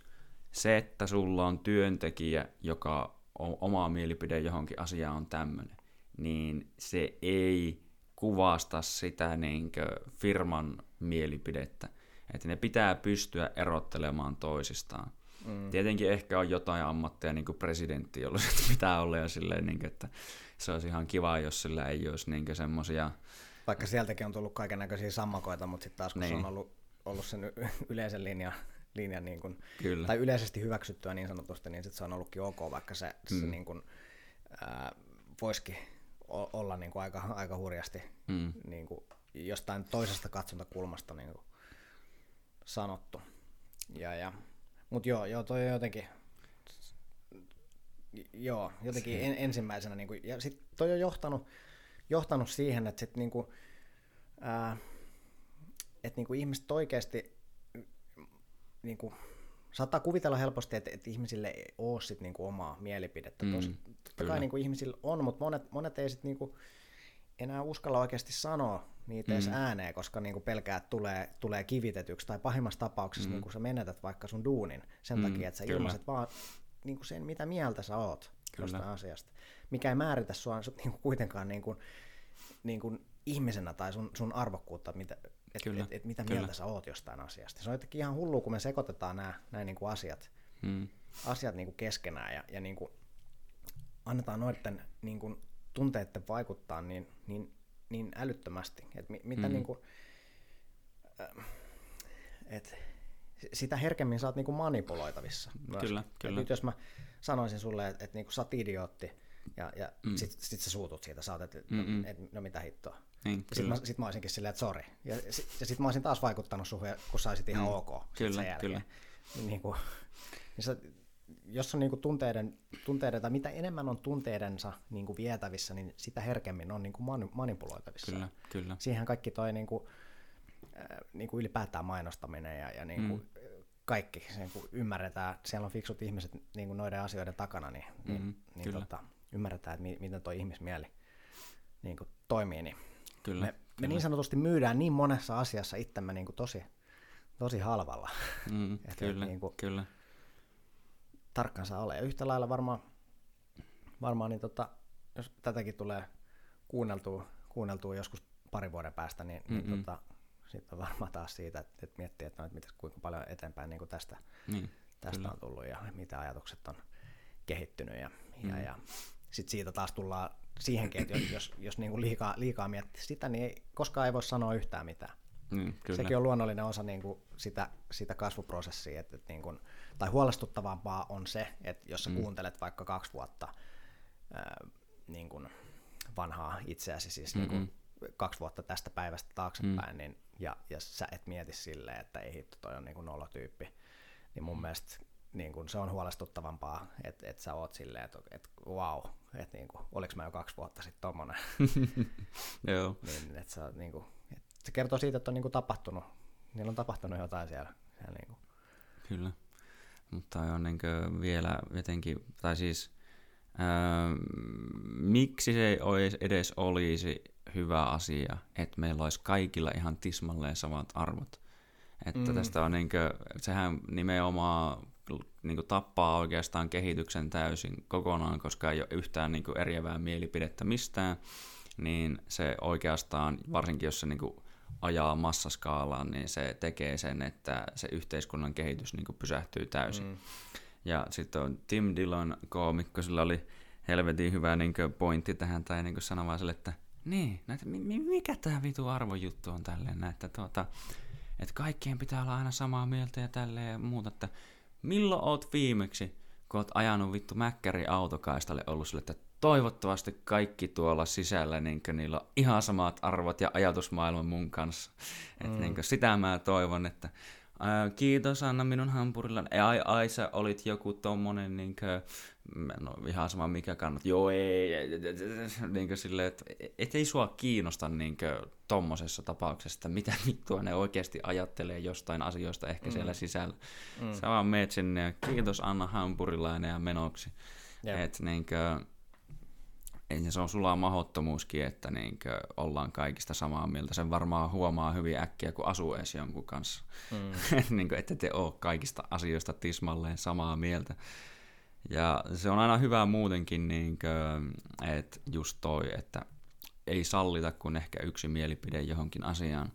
se, että sulla on työntekijä, joka on oma mielipide johonkin asiaan on tämmöinen, niin se ei kuvasta sitä niinkö firman mielipidettä. Että ne pitää pystyä erottelemaan toisistaan. Mm. Tietenkin ehkä on jotain ammatteja, niin kuin presidentti, jolla pitää olla ja silleen, niin kuin, että se olisi ihan kiva, jos sillä ei olisi niin semmoisia... Vaikka sieltäkin on tullut kaiken näköisiä sammakoita, mutta sitten taas kun niin. se on ollut, ollut sen yleisen linjan, linjan niin kuin, Kyllä. tai yleisesti hyväksyttyä niin sanotusti, niin sit se on ollutkin ok, vaikka se, mm. se niin kuin, ää, voisikin olla niin kuin aika, aika hurjasti mm. niin kuin jostain toisesta katsontakulmasta niin kuin sanottu. Ja, ja, mutta joo, joo, toi on jotenkin, joo, jotenkin en, ensimmäisenä, niin kuin, ja sitten toi on johtanut, johtanut siihen, että sit niin kuin, ää, että niin kuin ihmiset oikeasti niin kuin, saattaa kuvitella helposti, että, että ihmisille ei ole sit niinku omaa mielipidettä. Mm, Totta kyllä. kai niinku ihmisillä on, mutta monet, monet ei sit niinku enää uskalla oikeasti sanoa niitä edes Mm. ääneen, koska niinku pelkää, että tulee, tulee kivitetyksi. Tai pahimmassa tapauksessa Mm. niinku sä menetät vaikka sun duunin sen Mm, takia, että sä kyllä. ilmaiset vaan niinku sen, mitä mieltä sä oot Kyllä. jostain asiasta. Mikä ei määritä sua su- niinku kuitenkaan niinku, niinku ihmisenä tai sun, sun arvokkuutta, mitä, et, Kyllä, et, et, mitä kyllä. mieltä sä oot jostain asiasta. Se on jotenkin ihan hullua, kun me sekoitetaan nämä, nämä niinku asiat, Mm. asiat niinku keskenään ja, ja niinku annetaan noiden niinku tunteiden vaikuttaa niin, niin, niin älyttömästi. Et mi, mitä Mm. niinku, äh, et, sitä herkemmin sä oot niinku manipuloitavissa. myös. Kyllä, Et kyllä. nyt jos mä sanoisin sulle, että et niinku sä oot idiootti, ja, ja Mm. sit, sit sä suutut siitä, sä oot, että no, et, no mitä hittoa. Niin, Sitten mä, sit mä olisinkin silleen, että sori. Ja, sit, ja sit mä olisin taas vaikuttanut suhun, kun sä olisit ihan Mm. ok. Kyllä, kyllä. Niin, kuin, niin sä, jos on niin kuin tunteiden, tunteiden, tai mitä enemmän on tunteidensa niin kuin vietävissä, niin sitä herkemmin on niin kuin mani- manipuloitavissa. Kyllä, kyllä. Siihen kaikki toi niin kuin, niin kuin ylipäätään mainostaminen ja, ja niin kuin Mm. kaikki, se, niin kuin ymmärretään, siellä on fiksut ihmiset niin kuin noiden asioiden takana, niin, niin, Mhm, niin tota, ymmärretään, että mi- miten toi ihmismieli niin kuin toimii, niin Kyllä, me, me kyllä. niin sanotusti myydään niin monessa asiassa itsemme niin kuin tosi, tosi halvalla. Mm, että kyllä, niinku- kyllä. tarkkansa ole. Ja yhtä lailla varmaan, varmaan niin tota, jos tätäkin tulee kuunneltua, kuunneltua joskus parin vuoden päästä, niin, niin tota, sitten on varmaan taas siitä, että, että miettii, että, no, että mitä, kuinka paljon eteenpäin niin kuin tästä, Niin, tästä Kyllä. on tullut ja mitä ajatukset on kehittynyt. Ja, ja, Mm. ja sitten siitä taas tullaan siihenkin, että jos, jos, jos niin kuin liikaa, liikaa miettii sitä, niin ei, koskaan ei voi sanoa yhtään mitään. niin, kyllä. Sekin on luonnollinen osa niin kuin sitä, sitä kasvuprosessia, että, että niin kuin, tai huolestuttavampaa on se, että jos sä Mm. kuuntelet vaikka kaksi vuotta ää, niin kuin vanhaa itseäsi, siis niin kuin kaksi vuotta tästä päivästä taaksepäin, Mm. niin, ja, ja sä et mieti silleen, että ei hitto, toi on niin kuin nolotyyppi, niin mun mielestä niin kuin se on huolestuttavampaa, että, että sä oot silleen, että, että wow, että niin kuin, oliks mä jo kaksi vuotta sitten tommonen, Joo, niin että sä, niin kuin, että se kertoo siitä, että on niin kuin tapahtunut, niillä on tapahtunut jotain siellä. siellä niin kuin. kyllä. Mutta on niin vielä jotenkin, tai siis ää, miksi se ei olisi, edes olisi hyvä asia, että meillä olisi kaikilla ihan tismalleen samat arvot. Että mm. tästä on niin kuin, sehän nimenomaan niin kuin tappaa oikeastaan kehityksen täysin kokonaan, koska ei ole yhtään niin kuin eriävää mielipidettä mistään, niin se oikeastaan, varsinkin jos se niin kuin ajaa massaskaalaan, niin se tekee sen, että se yhteiskunnan kehitys niin kuin pysähtyy täysin. Mm. Ja sitten on Tim Dillon koomikko, sillä oli helvetin hyvä niin pointti tähän, tai niin sano vaan sille, että niin, näitä, mi- mi- mikä tämä vitu arvojuttu on tälleen, että, tuota, että kaikkien pitää olla aina samaa mieltä ja tälleen ja muuta, että milloin oot viimeksi, kun oot ajanut vittu mäkkäri autokaistalle ollut sille, että toivottavasti kaikki tuolla sisällä, niin niillä on ihan samat arvot ja ajatusmaailma mun kanssa. Mm. Että niin sitä mä toivon, että ää, kiitos Anna minun hampurilla. Ai, ai sä olit joku tommonen, niin kuin, no ihan sama mikä kannat. Joo ei, niin kuin silleen, että et ei sua kiinnosta niin kuin, tommosessa tapauksessa, että mitä vittua ne oikeasti ajattelee jostain asioista ehkä mm. siellä sisällä. Mm. Sä vaan meet sinne ja kiitos Anna hampurilainen ja menoksi. Että niin kuin, ei se on sulaa mahottomuuskin, että niin ollaan kaikista samaa mieltä. Sen varmaan huomaa hyvin äkkiä, kun asuu edes jonkun kanssa. Mm. niin kuin, että te ole kaikista asioista tismalleen samaa mieltä. Ja se on aina hyvä muutenkin, niin kuin, että just toi, että ei sallita kuin ehkä yksi mielipide johonkin asiaan.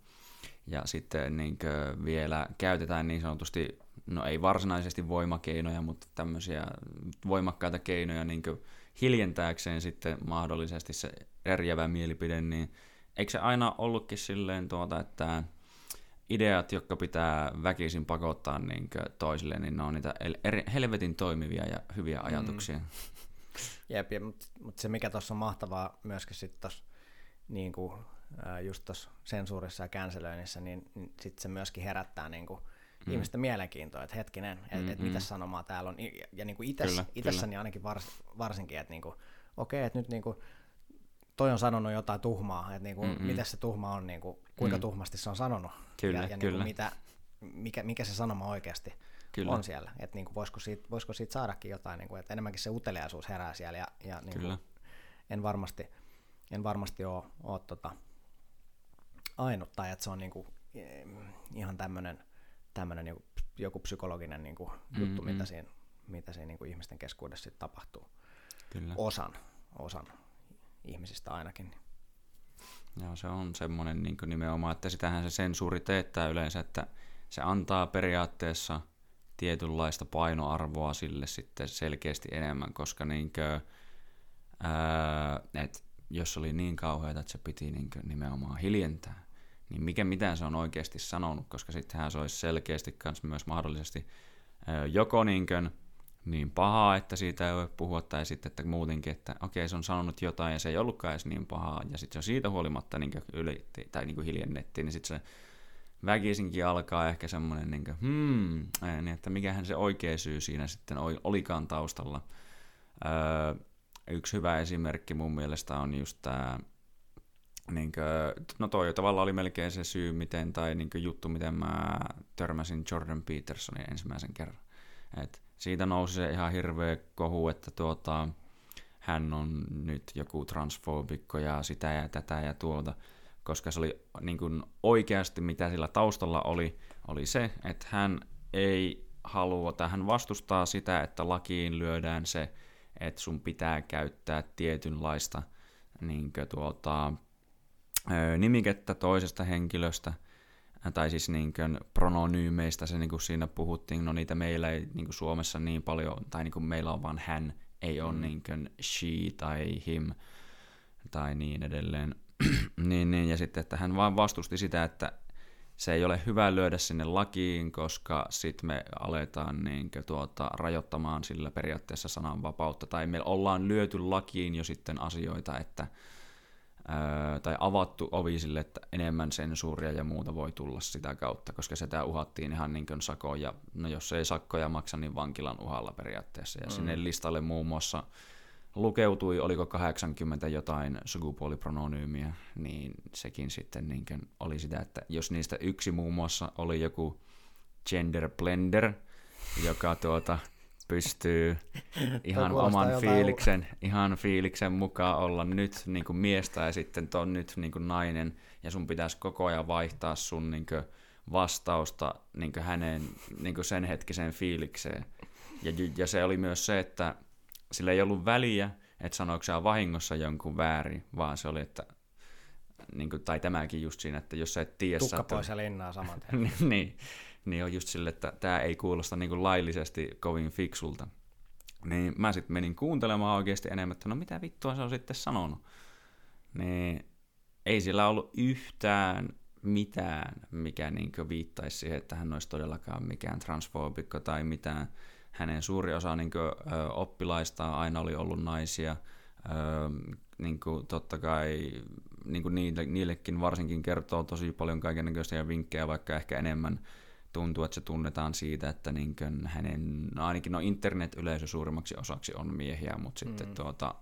Ja sitten niin kuin, vielä käytetään niin sanotusti, no ei varsinaisesti voimakeinoja, mutta tämmöisiä voimakkaita keinoja niin kuin, hiljentääkseen sitten mahdollisesti se eriävä mielipide, niin eikö se aina ollutkin silleen tuota, että ideat, jotka pitää väkisin pakottaa niin toisille, niin ne on niitä eri, helvetin toimivia ja hyviä ajatuksia. Mm. Jep, mutta mut se mikä tuossa on mahtavaa myöskin sitten tuossa niin kuin, just tuossa sensuurissa ja niin, niin sitten se myöskin herättää niin kuin, mm. ihmisten mielenkiintoa, että hetkinen, että mm, et mitä sanomaa täällä on. Ja, ja niin kuin ites, kyllä, itessäni kyllä. ainakin vars, varsinkin, että niin kuin, okei, okay, että nyt niin kuin, toi on sanonut jotain tuhmaa, että niin kuin, miten se tuhma on, niin kuin, kuinka mm. tuhmasti se on sanonut. Kyllä, ja, ja kyllä. Niin kuin, mitä, mikä, mikä se sanoma oikeasti, Kyllä. on siellä. Että niin kuin voisiko, siitä, voisiko siitä saadakin jotain, niin kuin, että enemmänkin se uteliaisuus herää siellä. Ja, ja niin kuin, en varmasti, en varmasti ole, ole tota, ainut, tai että se on niin kuin, ihan tämmöinen tämmöinen niin joku psykologinen niin kuin, mm-hmm. juttu, mitä mm. siinä, mitä siinä niin kuin ihmisten keskuudessa sitten tapahtuu. Kyllä. Osan, osan ihmisistä ainakin. Joo, se on semmoinen niin nimenomaan, että sitähän se sensuuri teettää yleensä, että se antaa periaatteessa tietynlaista painoarvoa sille sitten selkeästi enemmän, koska niin kuin, ää, et jos oli niin kauheata, että se piti niin nimenomaan hiljentää, niin mikä mitään se on oikeasti sanonut, koska sittenhän se olisi selkeästi myös mahdollisesti joko niin, kuin, niin pahaa, että siitä ei voi puhua, tai sitten että muutenkin, että okei, se on sanonut jotain ja se ei ollutkaan edes niin pahaa, ja sitten se siitä huolimatta niin ylitti, tai niin hiljennettiin, niin sitten se väkisinkin alkaa ehkä semmoinen, niin hmm, niin että mikähän se oikea syy siinä sitten olikaan taustalla. Öö, yksi hyvä esimerkki mun mielestä on just tämä, niin kuin, no toi tavallaan oli melkein se syy, miten, tai niin juttu, miten mä törmäsin Jordan Petersonin ensimmäisen kerran. Et siitä nousi se ihan hirveä kohu, että tuota, hän on nyt joku transfobikko ja sitä ja tätä ja tuota koska se oli niin kuin oikeasti mitä sillä taustalla oli, oli se, että hän ei halua, tai hän vastustaa sitä, että lakiin lyödään se, että sun pitää käyttää tietynlaista niin kuin tuota, nimikettä toisesta henkilöstä, tai siis niin kuin prononyymeistä, se niin kuin siinä puhuttiin, no niitä meillä ei niin kuin Suomessa niin paljon, tai niin kuin meillä on vaan hän, ei ole mm. niin kuin she tai him, tai niin edelleen. niin, niin, ja sitten, että hän vaan vastusti sitä, että se ei ole hyvä lyödä sinne lakiin, koska sitten me aletaan niin kuin, tuota, rajoittamaan sillä periaatteessa sananvapautta, tai me ollaan lyöty lakiin jo sitten asioita, että ää, tai avattu ovi sille, että enemmän sensuuria ja muuta voi tulla sitä kautta, koska sitä uhattiin ihan niin kuin sakoja, no jos ei sakkoja maksa, niin vankilan uhalla periaatteessa, ja mm. sinne listalle muun muassa lukeutui, oliko 80 jotain sukupuoliprononyymiä, niin sekin sitten niin oli sitä, että jos niistä yksi muun muassa oli joku gender blender, joka tuota, pystyy ihan oman fiiliksen, ihan fiiliksen mukaan olla nyt niin kuin miestä ja sitten on nyt niin kuin nainen, ja sun pitäisi koko ajan vaihtaa sun niin kuin vastausta niin kuin hänen niin kuin sen hetkiseen fiilikseen. Ja, ja se oli myös se, että sillä ei ollut väliä, että sanoiko se vahingossa jonkun väärin, vaan se oli, että niin kuin, tai tämäkin just siinä, että jos sä et tiedä... Tukka sä, pois ja linnaa saman tien. niin, niin on just sille, että tämä ei kuulosta niin kuin laillisesti kovin fiksulta. Niin mä sitten menin kuuntelemaan oikeasti enemmän, että no mitä vittua se on sitten sanonut. Niin ei sillä ollut yhtään mitään, mikä niin viittaisi siihen, että hän olisi todellakaan mikään transfobikko tai mitään hänen suuri osa niin kuin, ö, oppilaista aina oli ollut naisia. Ö, niin kuin, totta kai niin kuin niille, niillekin varsinkin kertoo tosi paljon kaikenlaisia vinkkejä, vaikka ehkä enemmän tuntuu, että se tunnetaan siitä, että niin kuin hänen, no ainakin no internet-yleisö suurimmaksi osaksi on miehiä, mutta mm. sitten tuota,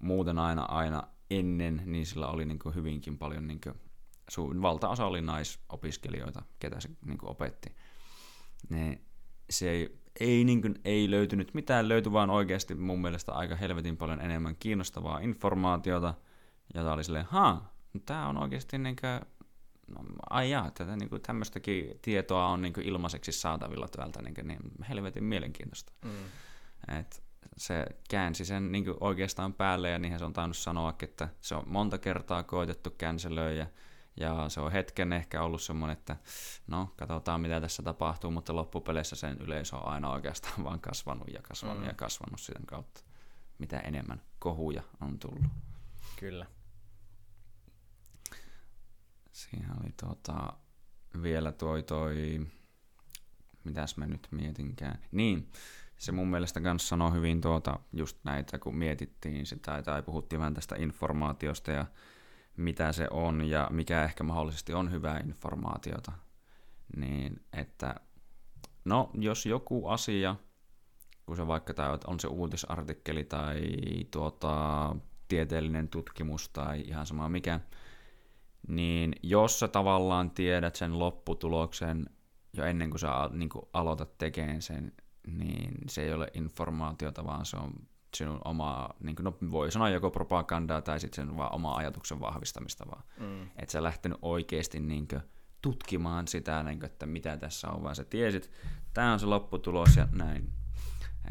muuten aina, aina ennen, niin sillä oli niin kuin hyvinkin paljon, niin kuin, su, valtaosa oli naisopiskelijoita, ketä se niin kuin opetti. Ne, se ei ei, niin kuin, ei löytynyt mitään, löytyi vaan oikeasti mun mielestä aika helvetin paljon enemmän kiinnostavaa informaatiota, jota oli silleen, haa, no tää on oikeasti niin kuin, ai jaa, tätä niin kuin, tämmöistäkin tietoa on niin kuin, ilmaiseksi saatavilla täältä, niin, kuin, niin helvetin mielenkiintoista. Mm. Et se käänsi sen niin kuin, oikeastaan päälle, ja niinhän se on tainnut sanoa, että se on monta kertaa koitettu känselöä, ja se on hetken ehkä ollut semmoinen, että no, katsotaan mitä tässä tapahtuu, mutta loppupeleissä sen yleisö on aina oikeastaan vaan kasvanut ja kasvanut mm. ja kasvanut sitä kautta, mitä enemmän kohuja on tullut. Kyllä. Siinä oli tuota, vielä toi toi, mitäs mä nyt mietinkään. Niin, se mun mielestä kanssa sanoo hyvin tuota, just näitä, kun mietittiin sitä, tai puhuttiin vähän tästä informaatiosta ja mitä se on ja mikä ehkä mahdollisesti on hyvää informaatiota. Niin, että no, jos joku asia, kun se vaikka tai on se uutisartikkeli tai tuota, tieteellinen tutkimus tai ihan sama mikä, niin jos sä tavallaan tiedät sen lopputuloksen jo ennen kuin sä niin kuin aloitat tekemään sen, niin se ei ole informaatiota, vaan se on sinun omaa, niin kuin, no voi sanoa joko propagandaa tai sitten sen vaan omaa ajatuksen vahvistamista vaan. Mm. Että sä lähtenyt oikeasti niin kuin, tutkimaan sitä, niin kuin, että mitä tässä on, vaan sä tiesit, tämä on se lopputulos ja näin.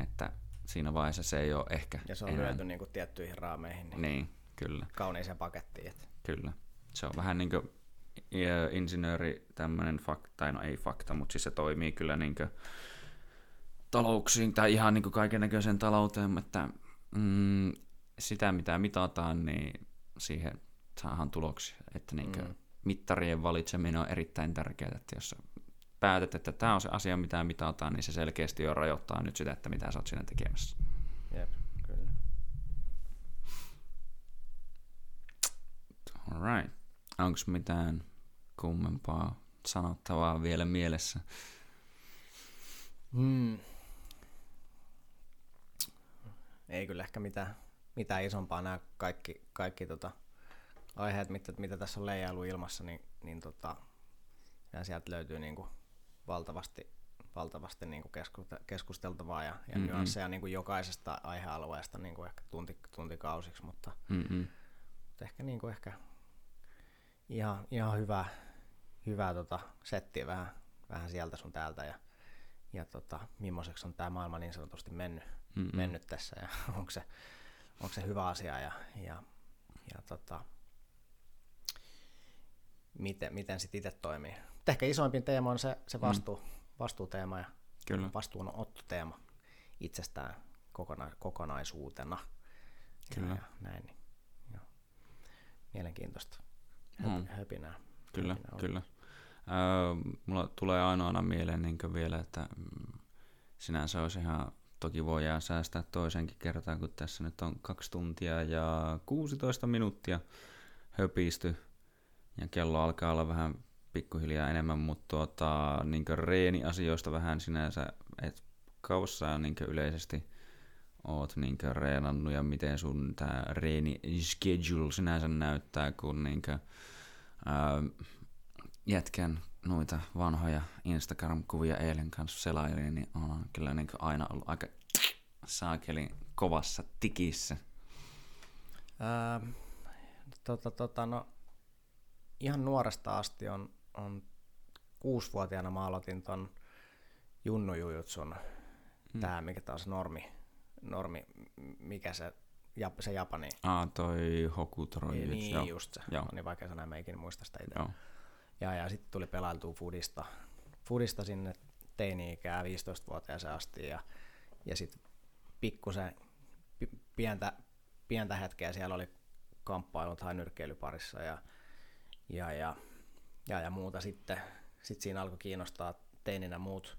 Että siinä vaiheessa se ei ole ehkä Ja se on enää... lyöty niin kuin tiettyihin raameihin. Niin, niin kyllä. Kauniiseen pakettiin. Että... Kyllä. Se on vähän niin kuin insinööri tämmöinen fakta, tai no ei fakta, mutta siis se toimii kyllä niin kuin talouksiin tai ihan niin kaiken näköiseen talouteen, että mm, sitä mitä mitataan, niin siihen saadaan tuloksia. Että niin mm. mittarien valitseminen on erittäin tärkeää, että jos päätät, että tämä on se asia, mitä mitataan, niin se selkeästi jo rajoittaa nyt sitä, että mitä sä oot siinä tekemässä. Jep, kyllä. Alright. Onko mitään kummempaa sanottavaa vielä mielessä? Hmm. Ei kyllä ehkä mitään, mitään isompaa nämä kaikki, kaikki tota, aiheet, mitä, mitä tässä on leijailu ilmassa, niin, niin tota, ja sieltä löytyy niin kuin valtavasti, valtavasti niin kuin keskusteltavaa ja, ja mm-hmm. nyansseja niin kuin jokaisesta aihealueesta niin kuin ehkä tunti, tuntikausiksi, mutta, mm-hmm. mutta ehkä, niin kuin ehkä ihan, ihan hyvä, hyvää tota settiä vähän, vähän sieltä sun täältä ja, ja tota, millaiseksi on tämä maailma niin sanotusti mennyt, mm-hmm. mennyt tässä ja onko se, onko se hyvä asia ja, ja, ja tota, miten, miten sitten itse toimii. Mutta ehkä isoimpin teema on se, se vastuu, mm. vastuuteema ja Kyllä. vastuunottoteema itsestään kokona, kokonaisuutena. Kyllä. Ja, ja näin. Niin, joo. Mielenkiintoista. Mm. Höpinää. Kyllä, höpinää kyllä. Öö, mulla tulee ainoana mieleen niin vielä, että mm, sinänsä olisi ihan, toki voidaan säästää toisenkin kertaan, kun tässä nyt on kaksi tuntia ja 16 minuuttia höpisty ja kello alkaa olla vähän pikkuhiljaa enemmän, mutta tuota, niin reeni-asioista vähän sinänsä, että kauassa niin yleisesti oot niin reenannut ja miten sun tämä reeni schedule sinänsä näyttää, kun niin kuin, ää, jätkän noita vanhoja Instagram-kuvia eilen kanssa selailin, niin on kyllä niin aina ollut aika saakeli kovassa tikissä. Ää, tota, tota, no, ihan nuoresta asti on, on kuusivuotiaana mä aloitin ton junnujujutsun, hmm. tää mikä taas normi, normi, mikä se, se Japani. Ah, toi Hokutoro Niin, niin joo. just se. Joo. On niin vaikea sanoa, mä ikinä muista sitä itse. Joo. Ja, ja sitten tuli pelailtua Fudista, Fudista sinne teini-ikää 15-vuotiaaseen asti ja, ja sitten pikkusen pientä, pientä hetkeä siellä oli kamppailut tai nyrkkeilyparissa ja ja, ja, ja, ja muuta sitten. Sitten siinä alkoi kiinnostaa teininä muut,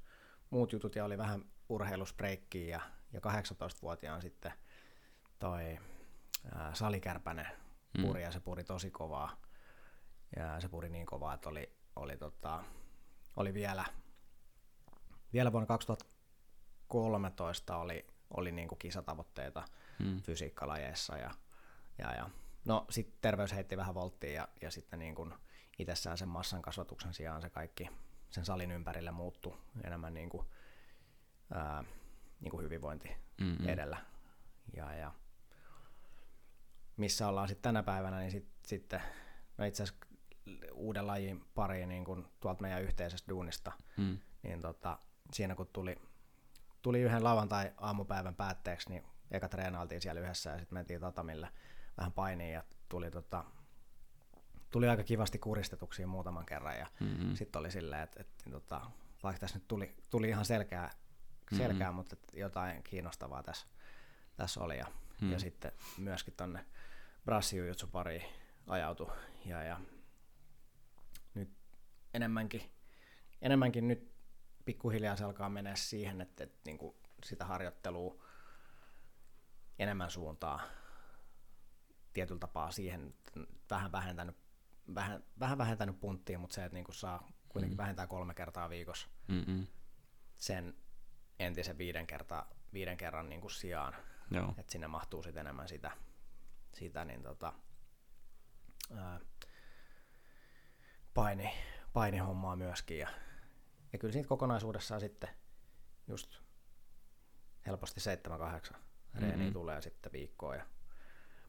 muut jutut ja oli vähän urheiluspreikkiä ja, ja 18-vuotiaan sitten toi ää, salikärpäne mm. puri mm. ja se puri tosi kovaa. Ja se puri niin kovaa, että oli, oli, tota, oli vielä, vielä vuonna 2013 oli, oli niin kuin kisatavoitteita mm. fysiikkalajeissa ja, ja, ja No sitten terveys heitti vähän volttiin ja, ja sitten niin kun itsessään sen massan kasvatuksen sijaan se kaikki sen salin ympärille muuttu enemmän niin kuin, ää, niin kuin hyvinvointi mm-hmm. edellä. Ja, ja missä ollaan sitten tänä päivänä, niin sitten sit, no itse asiassa uuden lajin pariin niin kun tuolta meidän yhteisestä duunista, mm. niin tota, siinä kun tuli, tuli yhden lauantai aamupäivän päätteeksi, niin eka treenailtiin siellä yhdessä ja sitten mentiin tatamille – vähän painiin ja tuli, tota, tuli aika kivasti kuristetuksi muutaman kerran ja mm-hmm. sitten oli silleen, että, että, että tota, vaikka tässä nyt tuli, tuli ihan selkeä, selkeä mm-hmm. mutta jotain kiinnostavaa tässä, tässä oli ja, mm-hmm. ja sitten myöskin tonne brassijujutsu pariin ajautui ja, ja nyt enemmänkin, enemmänkin nyt pikkuhiljaa se alkaa mennä siihen, että, että niin kuin sitä harjoittelua enemmän suuntaa tietyllä tapaa siihen vähän vähentänyt, vähän, vähän vähentänyt punttia, mutta se, että niinku saa kuitenkin mm. vähentää kolme kertaa viikossa Mm-mm. sen entisen viiden, kertaa, viiden kerran niinku sijaan, Joo. että sinne mahtuu sitten enemmän sitä, sitä niin tota, ää, paini, painihommaa myöskin ja, ja kyllä siitä kokonaisuudessaan sitten just helposti 7-8 reeniä mm-hmm. tulee sitten viikkoon. Ja,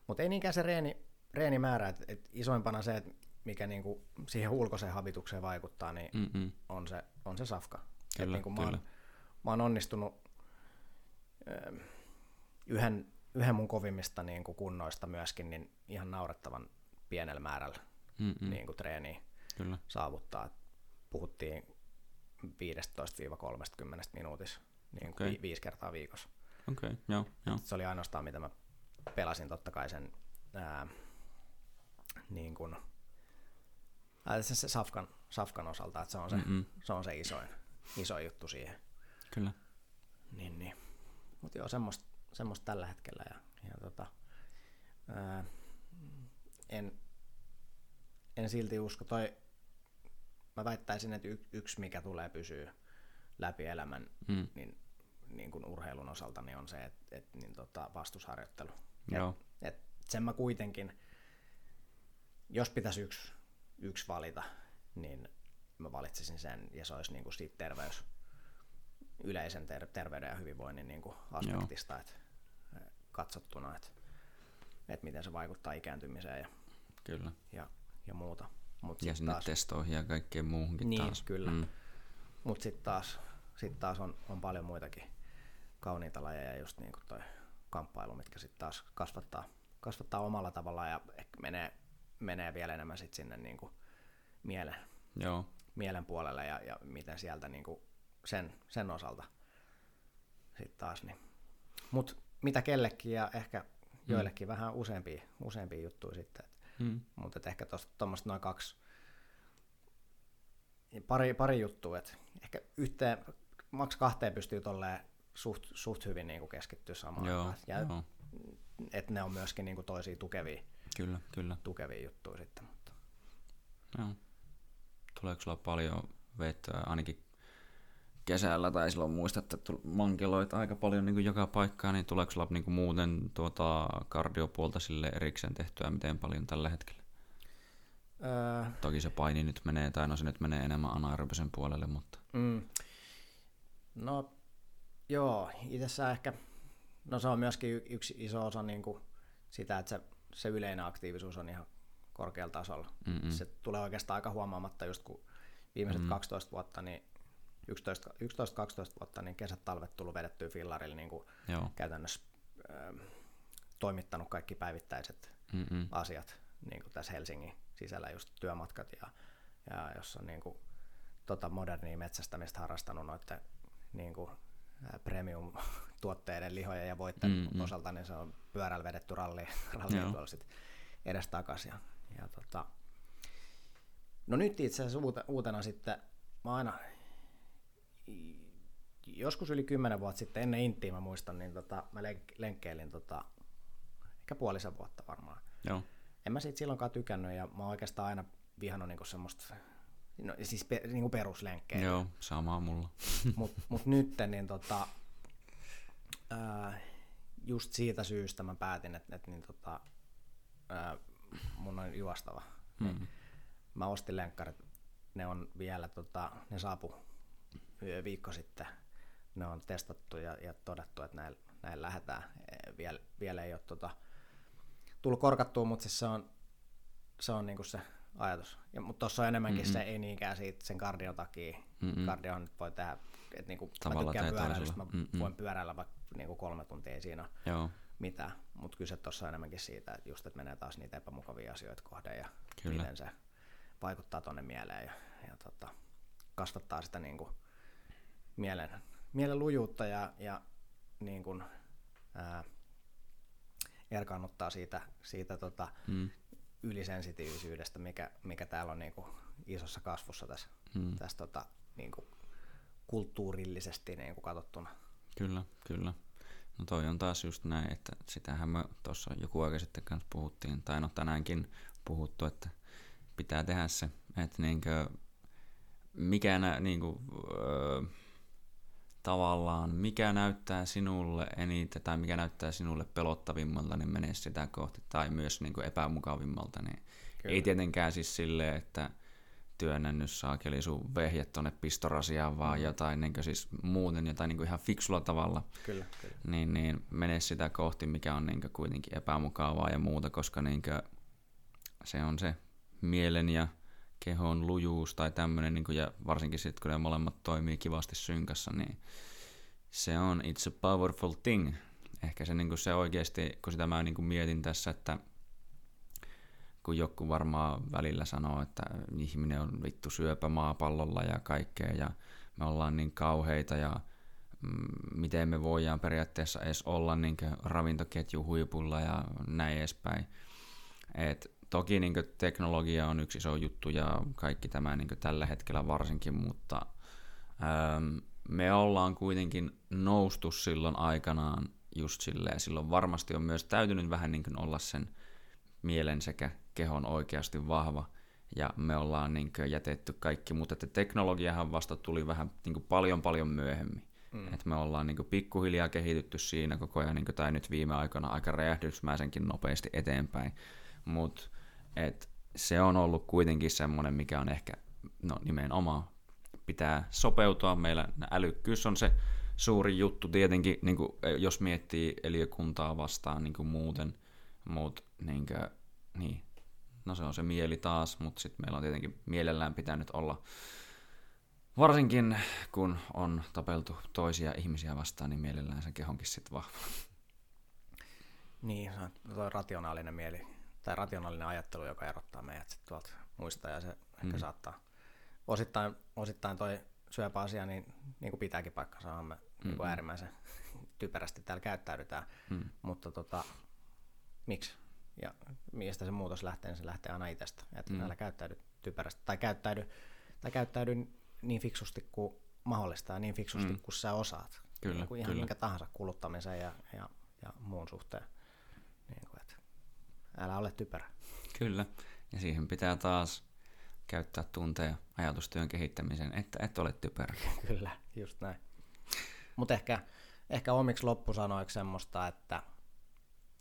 mutta ei niinkään se reeni, reenimäärä, että et isoimpana se, että mikä niinku siihen ulkoiseen habitukseen vaikuttaa, niin mm-hmm. on se, on se safka. Kyllä, niinku mä, oon, mä oon onnistunut yhden, yhden mun kovimmista niin kuin kunnoista myöskin niin ihan naurettavan pienellä määrällä Mm-mm. niin kuin treeniä Kyllä. saavuttaa. Puhuttiin 15-30 minuutissa niin okay. vi- viisi kertaa viikossa. Okay, joo, joo. Se oli ainoastaan, mitä mä pelasin totta kai sen ää, niin kuin, ää, se, se Safkan, Safkan osalta, että se on se, mm-hmm. se, on se isoin, isoin juttu siihen. Kyllä. Niin, niin. Mutta joo, semmoista, semmoista tällä hetkellä. Ja, ja tota, ää, en, en silti usko. Toi, mä väittäisin, että y, yksi mikä tulee pysyä läpi elämän, mm. niin, niin kuin urheilun osalta, niin on se, että et, niin tota, vastusharjoittelu. Joo. Et, et sen mä kuitenkin, jos pitäisi yksi, yksi valita, niin mä valitsisin sen, ja se olisi niin kuin siitä terveys, yleisen ter- terveyden ja hyvinvoinnin niin kuin aspektista että katsottuna, että, että miten se vaikuttaa ikääntymiseen ja, kyllä. ja, ja muuta. Mut ja sinne taas, testoihin ja kaikkeen muuhunkin niin, taas. kyllä. Mm. Mutta sitten taas, sit taas on, on paljon muitakin kauniita lajeja, just niin kuin toi kamppailu, mitkä sitten taas kasvattaa, kasvattaa omalla tavallaan ja ehkä menee, menee vielä enemmän sit sinne niin kuin mielen, Joo. mielen puolelle ja, ja miten sieltä niin kuin sen, sen osalta sitten taas. Niin. Mutta mitä kellekin ja ehkä joillekin mm. vähän useampia, useampia juttuja sitten. Mm. Mutta ehkä tuommoista noin kaksi, pari, pari juttua, että ehkä yhteen, maks kahteen pystyy tolleen suht, suht hyvin niin kuin keskittyä samaan joo, Ja joo. että ne on myöskin niin kuin toisia tukevia, kyllä, kyllä. tukevia juttuja sitten. Mutta. Joo. Tuleeko sulla paljon vettä, ainakin kesällä tai silloin muistat, että mankeloit aika paljon niin kuin joka paikkaan, niin tuleeko sulla niin kuin muuten tuota kardiopuolta sille erikseen tehtyä miten paljon tällä hetkellä? Öö. Toki se paini nyt menee, tai no se nyt menee enemmän anaerobisen puolelle, mutta... Mm. No joo, itsessään ehkä, no se on myöskin yksi iso osa niin kuin sitä, että se, se yleinen aktiivisuus on ihan korkealla tasolla. Mm-mm. Se tulee oikeastaan aika huomaamatta just kun viimeiset mm. 12 vuotta, niin 11-12 vuotta, niin kesät talvet tullut vedettyä fillarille niin kuin Joo. käytännössä äh, toimittanut kaikki päivittäiset Mm-mm. asiat niin kuin tässä Helsingin sisällä, just työmatkat ja, ja jos on niin kuin, tota modernia metsästämistä harrastanut noiden niin kuin, premium-tuotteiden lihoja ja voitteen mm-hmm. osalta, niin se on pyörällä vedetty ralli, ralli tuolla sit edestakaisin. Ja, ja tota, no nyt itse asiassa uutena sitten, mä aina joskus yli kymmenen vuotta sitten, ennen Intiä mä muistan, niin tota, mä lenk- lenkkeilin tota, ehkä puolisen vuotta varmaan. Joo. En mä siitä silloinkaan tykännyt ja mä oon oikeastaan aina vihannut niinku semmoista, no, siis pe, niinku peruslenkkejä. Joo, samaa mulla. mut, mut nyt niin tota, ää, just siitä syystä mä päätin, että et, niin tota, ää, mun on juostava. Mm. Mä ostin lenkkarit, ne on vielä, tota, ne saapu viikko sitten ne on testattu ja, ja todettu, että näin, näin lähdetään. E, Viel, vielä ei ole tota, tullut korkattua, mutta siis se on, se on niinku se ajatus. Ja, mutta tuossa on enemmänkin mm-hmm. se, ei niinkään siitä sen kardion takia. Mm-hmm. Kardio nyt voi tehdä, että niinku, mä tykkään pyöräilystä, mä mm-hmm. voin pyöräillä vaikka niinku kolme tuntia, ei siinä Joo. mitään. Mutta kyse tuossa on enemmänkin siitä, että just, että menee taas niitä epämukavia asioita kohden ja Kyllä. miten se vaikuttaa tuonne mieleen ja, ja tota, kasvattaa sitä niinku, mielen, mielen lujuutta ja, ja niin kuin, ää, erkaannuttaa siitä, siitä tota, mm. ylisensitiivisyydestä, mikä, mikä täällä on niin kuin isossa kasvussa tässä, mm. tässä tota, niin kuin kulttuurillisesti niin kuin katsottuna. Kyllä, kyllä. No toi on taas just näin, että sitähän me tuossa joku aika sitten kanssa puhuttiin, tai no tänäänkin puhuttu, että pitää tehdä se, että niinkö, mikä nä, niinku, öö, tavallaan, mikä näyttää sinulle eniten tai mikä näyttää sinulle pelottavimmalta, niin mene sitä kohti, tai myös niin kuin epämukavimmalta. Niin ei tietenkään siis silleen, että työnnännyt saakeli sun vehjet tonne pistorasiaan vaan mm. jotain niin siis muuten jotain niin ihan fiksulla tavalla. Kyllä, kyllä. Niin, niin mene sitä kohti, mikä on niin kuitenkin epämukavaa ja muuta, koska niin se on se mielen ja kehon lujuus tai tämmöinen, niin ja varsinkin sitten kun ne molemmat toimii kivasti synkässä, niin se on it's a powerful thing. Ehkä se, niin se oikeasti, kun sitä mä niin mietin tässä, että kun joku varmaan välillä sanoo, että ihminen on vittu syöpä maapallolla ja kaikkea ja me ollaan niin kauheita ja mm, miten me voidaan periaatteessa edes olla niin ravintoketju huipulla ja näin edespäin. Et toki niin teknologia on yksi iso juttu ja kaikki tämä niin tällä hetkellä varsinkin, mutta ähm, me ollaan kuitenkin noustu silloin aikanaan just silleen. Silloin varmasti on myös täytynyt vähän niin olla sen mielen sekä kehon oikeasti vahva ja me ollaan niin jätetty kaikki, mutta että teknologiahan vasta tuli vähän niin paljon paljon myöhemmin. Mm. Et me ollaan niin pikkuhiljaa kehitytty siinä koko ajan, niin tai nyt viime aikoina aika räjähdysmäisenkin nopeasti eteenpäin. Mutta se on ollut kuitenkin semmoinen, mikä on ehkä no, nimenomaan pitää sopeutua. Meillä älykkyys on se suuri juttu tietenkin, niin kuin, jos miettii eliökuntaa vastaan niin kuin muuten, mutta niin kuin, niin, no se on se mieli taas, mutta sitten meillä on tietenkin mielellään pitänyt olla, varsinkin kun on tapeltu toisia ihmisiä vastaan, niin mielellään se kehonkin sitten vahva. Niin, on rationaalinen mieli, tai rationaalinen ajattelu, joka erottaa meidät sitten tuolta muista, ja se ehkä mm. saattaa osittain, osittain toi syöpäasia, niin, niin kuin pitääkin paikkansa, me mm-hmm. niin äärimmäisen typerästi täällä käyttäydytään, mm. mutta tota, miksi? ja mistä se muutos lähtee, niin se lähtee aina itsestä. Että mm. älä käyttäydy typerästi tai käyttäydy, tai käyttäydy niin fiksusti kuin mahdollista ja niin fiksusti mm. kuin sä osaat. Kyllä, niin kuin ihan kyllä. minkä tahansa kuluttamisen ja, ja, ja muun suhteen. Älä ole typerä. Kyllä, ja siihen pitää taas käyttää tunteja ajatustyön kehittämiseen, että et ole typerä. Kyllä, just näin. Mutta ehkä, ehkä omiksi loppusanoiksi semmoista, että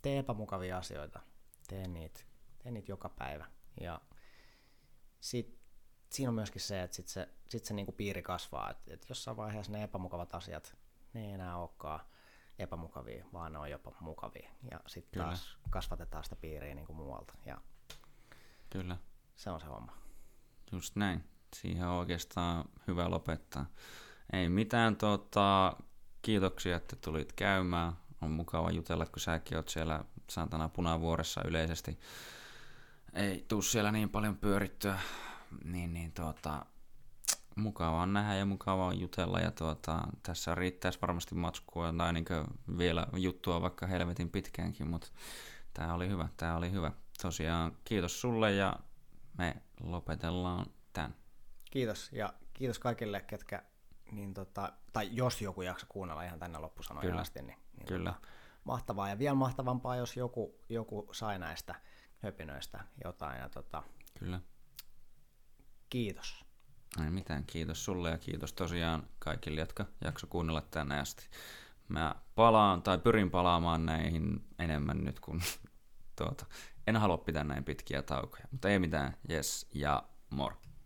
tee epämukavia asioita, tee niitä, tee niitä joka päivä. Ja sit, siinä on myöskin se, että sit se, sit se niinku piiri kasvaa, että et jossain vaiheessa ne epämukavat asiat, ne ei enää olekaan epämukavia, vaan ne on jopa mukavia. Ja sitten taas kasvatetaan sitä piiriä niinku muualta. Ja Kyllä. Se on se homma. Just näin. Siihen on oikeastaan hyvä lopettaa. Ei mitään, tota, kiitoksia, että tulit käymään. On mukava jutella, kun säkin oot siellä saatana punavuoressa yleisesti ei tuu siellä niin paljon pyörittyä, niin, niin tuota, mukavaa on nähdä ja mukavaa on jutella ja tuota, tässä riittäisi varmasti matskua tai niin vielä juttua vaikka helvetin pitkäänkin, mutta tämä oli hyvä, tämä oli hyvä. Tosiaan kiitos sulle ja me lopetellaan tämän. Kiitos ja kiitos kaikille, ketkä, niin tota, tai jos joku jaksa kuunnella ihan tänne loppusanoja asti, niin, niin Kyllä. Tota, mahtavaa. Ja vielä mahtavampaa, jos joku, joku sai näistä höpinöistä jotain. Ja tota, Kyllä. Kiitos. Ei mitään, kiitos sulle ja kiitos tosiaan kaikille, jotka jakso kuunnella tänne asti. Mä palaan tai pyrin palaamaan näihin enemmän nyt, kun tuota, en halua pitää näin pitkiä taukoja. Mutta ei mitään, yes ja moro.